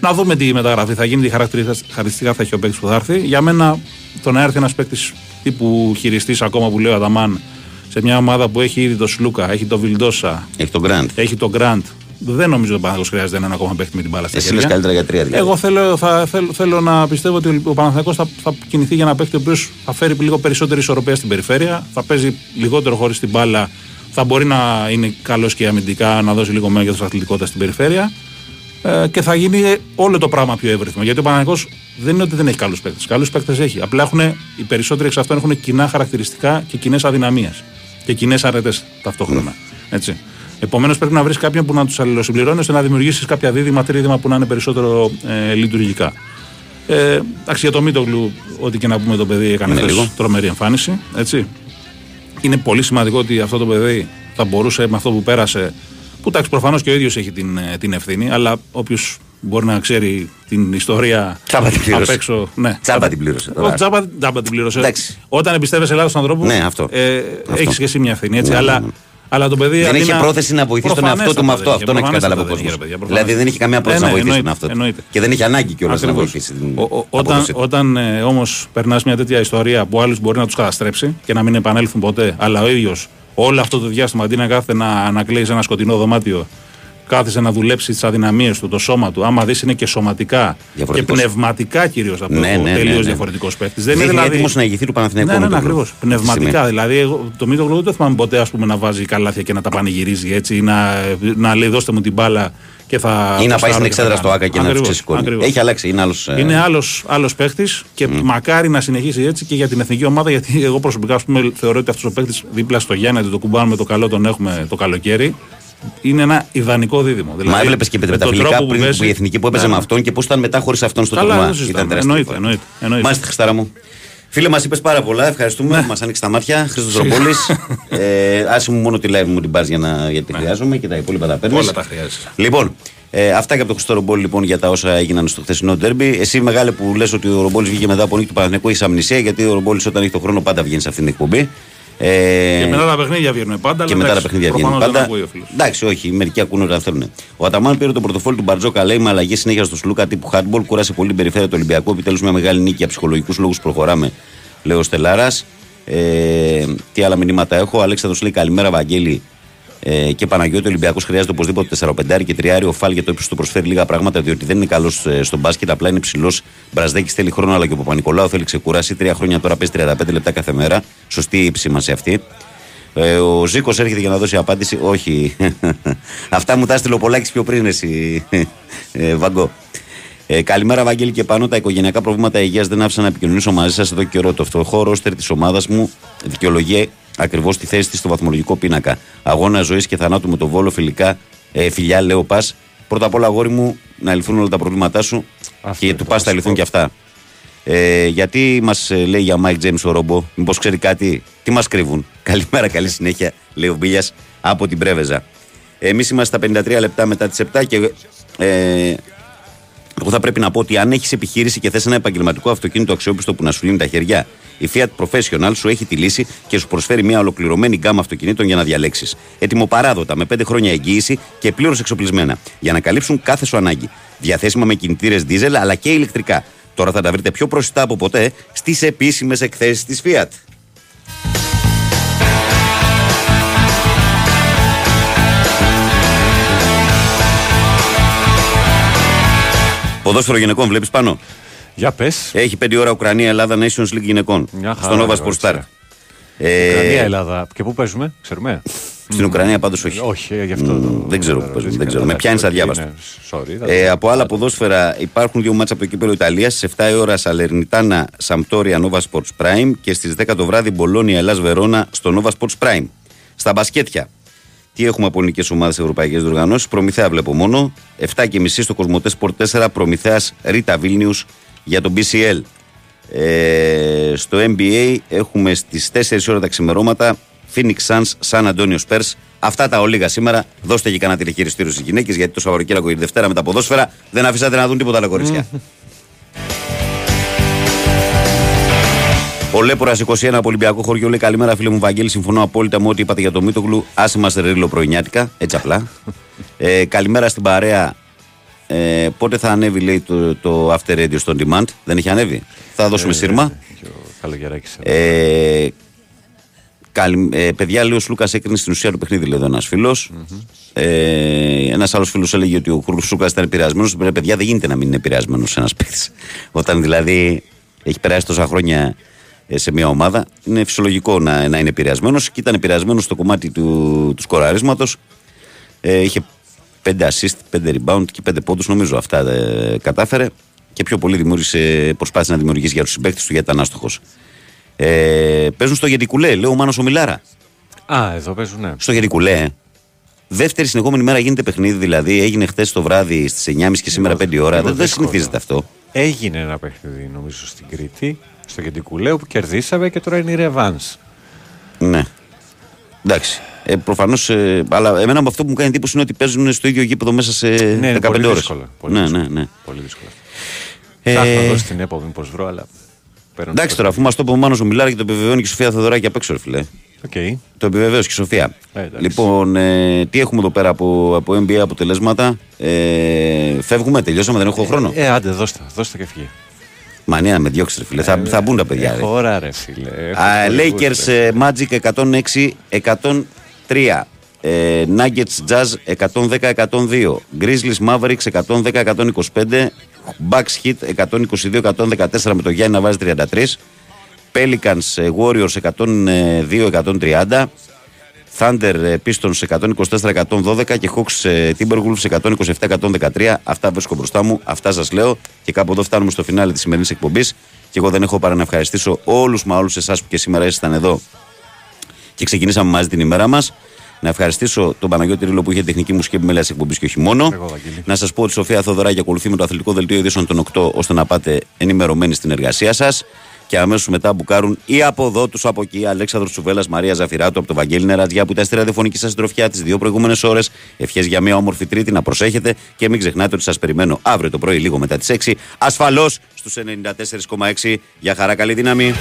Να δούμε τι μεταγραφή θα γίνει, τι χαρακτηριστικά χαρακτηριστικά θα έχει ο παίκτης που θα έρθει. Για μένα, το να έρθει ένας παίκτης τύπου χειριστής, ακόμα που λέει ο Αδαμάν, σε μια ομάδα που έχει ήδη το Σλούκα, έχει το Βιλντόσα, Έχει τον Γκραντ. έχει το Γκραντ. Δεν νομίζω ότι ο Παναθηναϊκός χρειάζεται έναν ακόμα παίκτη με την μπάλα στα Εσύ χέρια. λες καλύτερα για τρία δηλαδή. Εγώ θέλω, θα, θέλω, θέλω να πιστεύω ότι ο Παναθηναϊκός θα, θα κινηθεί για ένα παίκτη ο οποίος θα φέρει λίγο περισσότερη ισορροπία στην περιφέρεια, θα παίζει λιγότερο χωρίς την μπάλα, θα μπορεί να είναι καλός και αμυντικά, να δώσει λίγο μέγεθος αθλητικότητας στην περιφέρεια. Ε, και θα γίνει όλο το πράγμα πιο εύρυθμο. Γιατί ο Παναγενικό δεν είναι ότι δεν έχει καλούς παίκτες. Καλούς παίκτες έχει. Απλά έχουν, οι περισσότεροι εξ αυτών έχουν κοινά χαρακτηριστικά και κοινές αδυναμίες. Και κοινές αρετές ταυτόχρονα. Έτσι. Επομένως πρέπει να βρεις κάποιον που να τους αλληλοσυμπληρώνει ώστε να δημιουργήσεις κάποια δίδυμα, τρίδυμα που να είναι περισσότερο ε, λειτουργικά. Ε, εντάξει, για το Μίτογλου, ό,τι και να πούμε το παιδί έκανε Ναι, χθες λίγο. τρομερή εμφάνιση. Έτσι. Είναι πολύ σημαντικό ότι αυτό το παιδί θα μπορούσε με αυτό που πέρασε. Που εντάξει, προφανώς και ο ίδιος έχει την, ε, την ευθύνη, αλλά όποιος μπορεί να ξέρει την ιστορία Τσάμπα την πλήρωσε. απ' έξω. Ναι. Τσάμπα την πλήρωσε. τώρα. Όχι, τσάμπα, τσάμπα την πλήρωσε. Εντάξει. Όταν εμπιστεύεσαι Ελλάδα στον ανθρώπους, Ναι, αυτό. ε, Αυτό. έχεις και εσύ μια ευθύνη. Έτσι, Ναι, αλλά, ναι, ναι. αλλά το παιδί. Δεν αντί είχε πρόθεση να βοηθήσει τον εαυτό του με αυτό. Αυτό να έχει καταλάβει ο κόσμος. Δηλαδή δεν είχε καμία πρόθεση να βοηθήσει τον εαυτό του. Και δεν είχε ανάγκη κιόλας να Ακριβώς. βοηθήσει. την Ο- ο- όταν απόδοση του. όταν ε, όμως περνάς μια τέτοια ιστορία που άλλους μπορεί να τους καταστρέψει και να μην επανέλθουν ποτέ, αλλά ο ίδιος όλο αυτό το διάστημα αντί να κάθεται να, να κλαίει σε ένα σκοτεινό δωμάτιο, κάθισε να δουλέψει τις αδυναμίες του, το σώμα του. Άμα δεις είναι και σωματικά και Διαφορετικός. πνευματικά κυρίως από Ναι, ναι, ναι, τελείως ναι. διαφορετικός παίκτης. Δεν είναι έτοιμος να ηγηθεί του Παναθηναϊκού. Ναι, ναι, ναι, Μητρογλου. ακριβώς. Αυτή τη Πνευματικά. στιγμή. Δηλαδή, εγώ, το Μήτρογλου δεν το θυμάμαι ποτέ ας πούμε, να βάζει καλάθια και να τα πανηγυρίζει έτσι ή να, να λέει δώστε μου την μπάλα και θα. Ή να θα πάει στην στάρω και εξέδρα θα στο κάνω». ΑΚΑ και να του Ακριβώς, ξεσηκώνει. ακριβώς. Έχει αλλάξει, είναι άλλος. Είναι άλλος άλλος παίχτης και μακάρι να συνεχίσει έτσι και για την εθνική ομάδα. Γιατί εγώ προσωπικά ας πούμε, θεωρώ ότι αυτός ο παίχτης δίπλα στο Γιάννη, ότι το κουμπάνουμε το καλό, τον έχουμε το καλοκαίρι. Είναι ένα ιδανικό δίδυμο. Δηλαδή, Μα έβλεπες και με τον τα φιλικά τρόπο που πριν παίζει- που η εθνική που έπαιζε Ναι, με ναι. αυτόν και πώ ήταν μετά χωρίς αυτόν στο Καλά, τουρνουά. δεν συζητάμε. Ήταν τεράστια. Εννοείται, διαφορά. εννοείται, εννοείται. Μάλιστα, Χριστάρα μου. Φίλε, μας είπες πάρα πολλά. Ευχαριστούμε. Ναι. Μας άνοιξε τα μάτια. Χρήστος Ροπόλης. ε, άσε μου μόνο τη live μου την πας για να, γιατί τη χρειάζομαι και τα υπόλοιπα τα παίρνεις. Ναι. Όλα τα χρειάζεσαι. Λοιπόν, ε, αυτά και από το Χριστό Ρομπόλη λοιπόν για τα όσα έγιναν στο χθεσινό ντέρμπι. Εσύ μεγάλε που λες ότι ο Ρομπόλη βγήκε μετά από νίκη του Παναθηναϊκού έχεις αμνησία γιατί ο Ρομπόλη όταν έχει το χρόνο πάντα βγαίνει σε αυτήν την εκπομπή. Ε, Και μετά τα παιχνίδια βγαίνουν πάντα. και αλλά μετά τα εντάξει, παιχνίδια βγαίνουν προφανώς πάντα. δεν ακούει ο φίλος. Εντάξει, όχι, μερικοί ακούνε όταν θέλουν. Ο Αταμάν πήρε το πορτοφόλι του Μπαρτζόκα, λέει με αλλαγή συνέχεια στο Σλούκα τύπου hardball. Κούρασε πολύ την περιφέρεια του Ολυμπιακού. Επιτέλους μια μεγάλη νίκη για ψυχολογικούς λόγους προχωράμε, λέει ο Στελάρας. Ε, τι άλλα μηνύματα έχω. Ο Αλέξανδρος λέει καλημέρα, Βαγγέλη. Ε, και Παναγιώτη Ολυμπιακός χρειάζεται οπωσδήποτε 4-5 και τριάρι. Ο Φάλ για το ύψο του προσφέρει λίγα πράγματα διότι δεν είναι καλός στο μπάσκετ. Απλά είναι ψηλός. Μπραζδέκης θέλει χρόνο, αλλά και ο Παπα-Νικολάου θέλει ξεκουράσει. Τρία χρόνια τώρα παίζει 35 λεπτά κάθε μέρα. Σωστή η σήμανση αυτή. Ε, ο Ζήκος έρχεται για να δώσει απάντηση. Όχι. Αυτά μου τα έστειλε ο Πολάκης πιο πριν, εσύ, ε, Βαγκό. Ε, καλημέρα, Βαγγέλη και πάνω. Τα οικογενειακά προβλήματα υγείας δεν άφησαν να επικοινωνήσω μαζί σας εδώ και καιρό. Το φτωχό ρόστερ της ομάδας μου δικαιολογεί ακριβώς τη θέση της στο βαθμολογικό πίνακα. Αγώνα ζωής και θανάτου με το βόλο φιλικά, ε, φιλιά, λέω πας. Πρώτα απ' όλα, αγόρι μου, να λυθούν όλα τα προβλήματά σου και του πας θα λυθούν και αυτά. Ε, γιατί μας λέει για Mike James ο Ρομπό, Μήπως ξέρει κάτι, τι μας κρύβουν. Καλημέρα, καλή συνέχεια, λέει ο Μπίλιας από την Πρέβεζα. Εμείς είμαστε στα 53 λεπτά μετά τις 7 και ε, εγώ θα πρέπει να πω ότι αν έχεις επιχείρηση και θες ένα επαγγελματικό αυτοκίνητο αξιόπιστο που να σου λύνει τα χέρια, η Fiat Professional σου έχει τη λύση και σου προσφέρει μια ολοκληρωμένη γκάμα αυτοκινήτων για να διαλέξεις. Έτοιμοπαράδοτα, με 5 χρόνια εγγύηση και πλήρως εξοπλισμένα. Για να καλύψουν κάθε σου ανάγκη. Διαθέσιμα με κινητήρες δίζελ αλλά και ηλεκτρικά. Τώρα θα τα βρείτε πιο προσιτά από ποτέ στις επίσημες εκθέσεις της Fiat. Ποδόσφαιρο γυναικών, βλέπεις πάνω; Για πες. Έχει 5 ώρα Ουκρανία-Ελλάδα Nations League γυναικών. Μια στο χαρά, Nova ρε, Sport Star. Ε... Ουκρανία, Ελλάδα. Και πού παίζουμε, ξέρουμε; Στην Ουκρανία πάντως όχι. Όχι, ε, γι' αυτό. Μ, δεν ξέρω πού παίζουμε. Δεν ξέρω. Με πιάνεις αδιάβαστο. Είναι- Sorry. δεν- Ε, από άλλα ποδόσφαιρα υπάρχουν δύο μάτσα από το κύπελο Ιταλίας. Στι 7 η ώρα Σαλερνιτάνα Σαμπτόρια Nova Sports Prime και στις 10 το βράδυ Μπολόνια Ελλάς Βερόνα στο Nova Sports Prime. Στα μπασκέτια. Τι έχουμε από ελληνικές ομάδες ευρωπαϊκές διοργανώσεις. Προμηθέα βλέπω μόνο. 7.30 στο Κοσμοτές Sport 4 Προμηθέας Ρίτα Βίλνιους για το BCL. Ε, στο NBA έχουμε στις 4 ώρα τα ξημερώματα Phoenix Suns San Antonio Spurs. Αυτά τα ολίγα σήμερα. Δώστε και κανένα τηλεχειριστήριο στις γυναίκες γιατί το Σαββατοκύριακο η Δευτέρα με τα ποδόσφαιρα δεν αφήσατε να δουν τίποτα άλλα κορίτσια. Ο Λέπορα 21 από Ολυμπιακό χωριό λέει καλημέρα φίλε μου Βαγγέλη. Συμφωνώ απόλυτα με ό,τι είπατε για το Μίτογλου. Άσε μας ρίλο πρωινιάτικα, έτσι απλά. ε, καλημέρα στην παρέα. Ε, πότε θα ανέβει λέει το, το After Radio στο Demand; Δεν έχει ανέβει; Θα δώσουμε Ε, σύρμα. και ο Καλογεράκης. Ε, καλη, ε, παιδιά, λέει ο Σλούκας έκρινε στην ουσία του παιχνίδι, λέει εδώ ένας φίλος. Ε, ένας άλλος φίλος έλεγε ότι ο Σλούκας ήταν επηρεασμένος. Ρε, παιδιά, δεν γίνεται να μην είναι επηρεασμένος ένας παίκτης. Όταν δηλαδή έχει περάσει τόσα χρόνια ε, σε μια ομάδα, είναι φυσιολογικό να, να είναι επηρεασμένος. Και ήταν επηρεασμένος στο κομμάτι του, του σκοραρίσματος. Ε, είχε 5 assist, 5 rebound και 5 πόντους. Νομίζω αυτά ε, κατάφερε. Και πιο πολύ δημιούργησε, προσπάθησε να δημιουργήσει για τους συμπαίκτες του γιατί ήταν άστοχος. Ε, παίζουν στο Γεντικουλέ, λέει ο Μάνος ο Μιλάρα. Α, εδώ παίζουν, ναι. Στο Γεντικουλέ. ε. Δεύτερη συνεχόμενη μέρα γίνεται παιχνίδι, δηλαδή έγινε χθες το βράδυ στις 9.30 και σήμερα 5 ώρα. λίγο Δεν, δεν δύσκολο. συνηθίζεται αυτό. Έγινε ένα παιχνίδι, νομίζω, στην Κρήτη, στο Κεντικουλέο που κερδίσαμε και τώρα είναι η Ρεβάνς. Ναι. Εντάξει. Ε, Προφανώς. Ε, αλλά εμένα με αυτό που μου κάνει εντύπωση είναι ότι παίζουν στο ίδιο γήπεδο μέσα σε Ναι, είναι 15 πολύ ώρες. δύσκολο. Πολύ ναι, δύσκολο. ναι, ναι. Πολύ δύσκολο. Ε, Θα έρθω εδώ στην ΕΠΟ, μήπως βρω, αλλά... παίρνω Εντάξει το τώρα, αφού μας το είπε ο Μάνος ο Μιλάρα και το επιβεβαιώνει και η Σοφία Θεοδωράκη απ' έξω, ρε φιλέ. Οκ. Το επιβεβαίωσε και η Σοφία. Ε, εντάξει. λοιπόν, ε, τι έχουμε εδώ πέρα από, από NBA αποτελέσματα; Ε, φεύγουμε, τελειώσαμε, δεν έχω χρόνο. Ε, άντε, δώστε, δώστε και φύγε. Μανία να με διώξεις, ρε φίλε. θα, θα μπουν τα παιδιά. ρε. Έχω ώρα, ρε φίλε. Έχω Α, πολύ Lakers γούστο. ε, Magic 106-103. Ε, Nuggets Jazz 110-102. Grizzlies Mavericks 110-125. Bucks Heat 122-114 με το Γιάννη να βάζει 33. Pelicans ε, Warriors 102-130. Thunder ε, Pistons 124-112 και Hawks ε, Timberwolves 127-113. Αυτά βρίσκω μπροστά μου, αυτά σας λέω και κάπου εδώ φτάνουμε στο φινάλε της σημερινής εκπομπής και εγώ δεν έχω παρά να ευχαριστήσω όλους μα όλους εσάς που και σήμερα ήσασταν εδώ και ξεκινήσαμε μαζί την ημέρα μας. Να ευχαριστήσω τον Παναγιώτη Ρίλο που είχε τεχνική μουσική επιμέλεια τη εκπομπής και όχι μόνο. Να σας πω ότι η Σοφία Θοδωράκη ακολουθεί με το αθλητικό δελτίο ειδήσεων των 8 ώστε να πάτε ενημερωμένοι στην εργασία σας. Και αμέσως μετά μπουκάρουν ή από εδώ του από εκεί Αλέξανδρος Τσουβέλλα, Μαρία Ζαφυράτου από το Βαγγέλη Νερατζιά που ήταν στη ραδιοφωνική σας συντροφιά τις δύο προηγούμενες ώρες. Ευχές για μια όμορφη Τρίτη να προσέχετε και μην ξεχνάτε ότι σας περιμένω αύριο το πρωί λίγο μετά τις 6 ασφαλώς στους 94,6. Για χαρά, καλή δύναμη.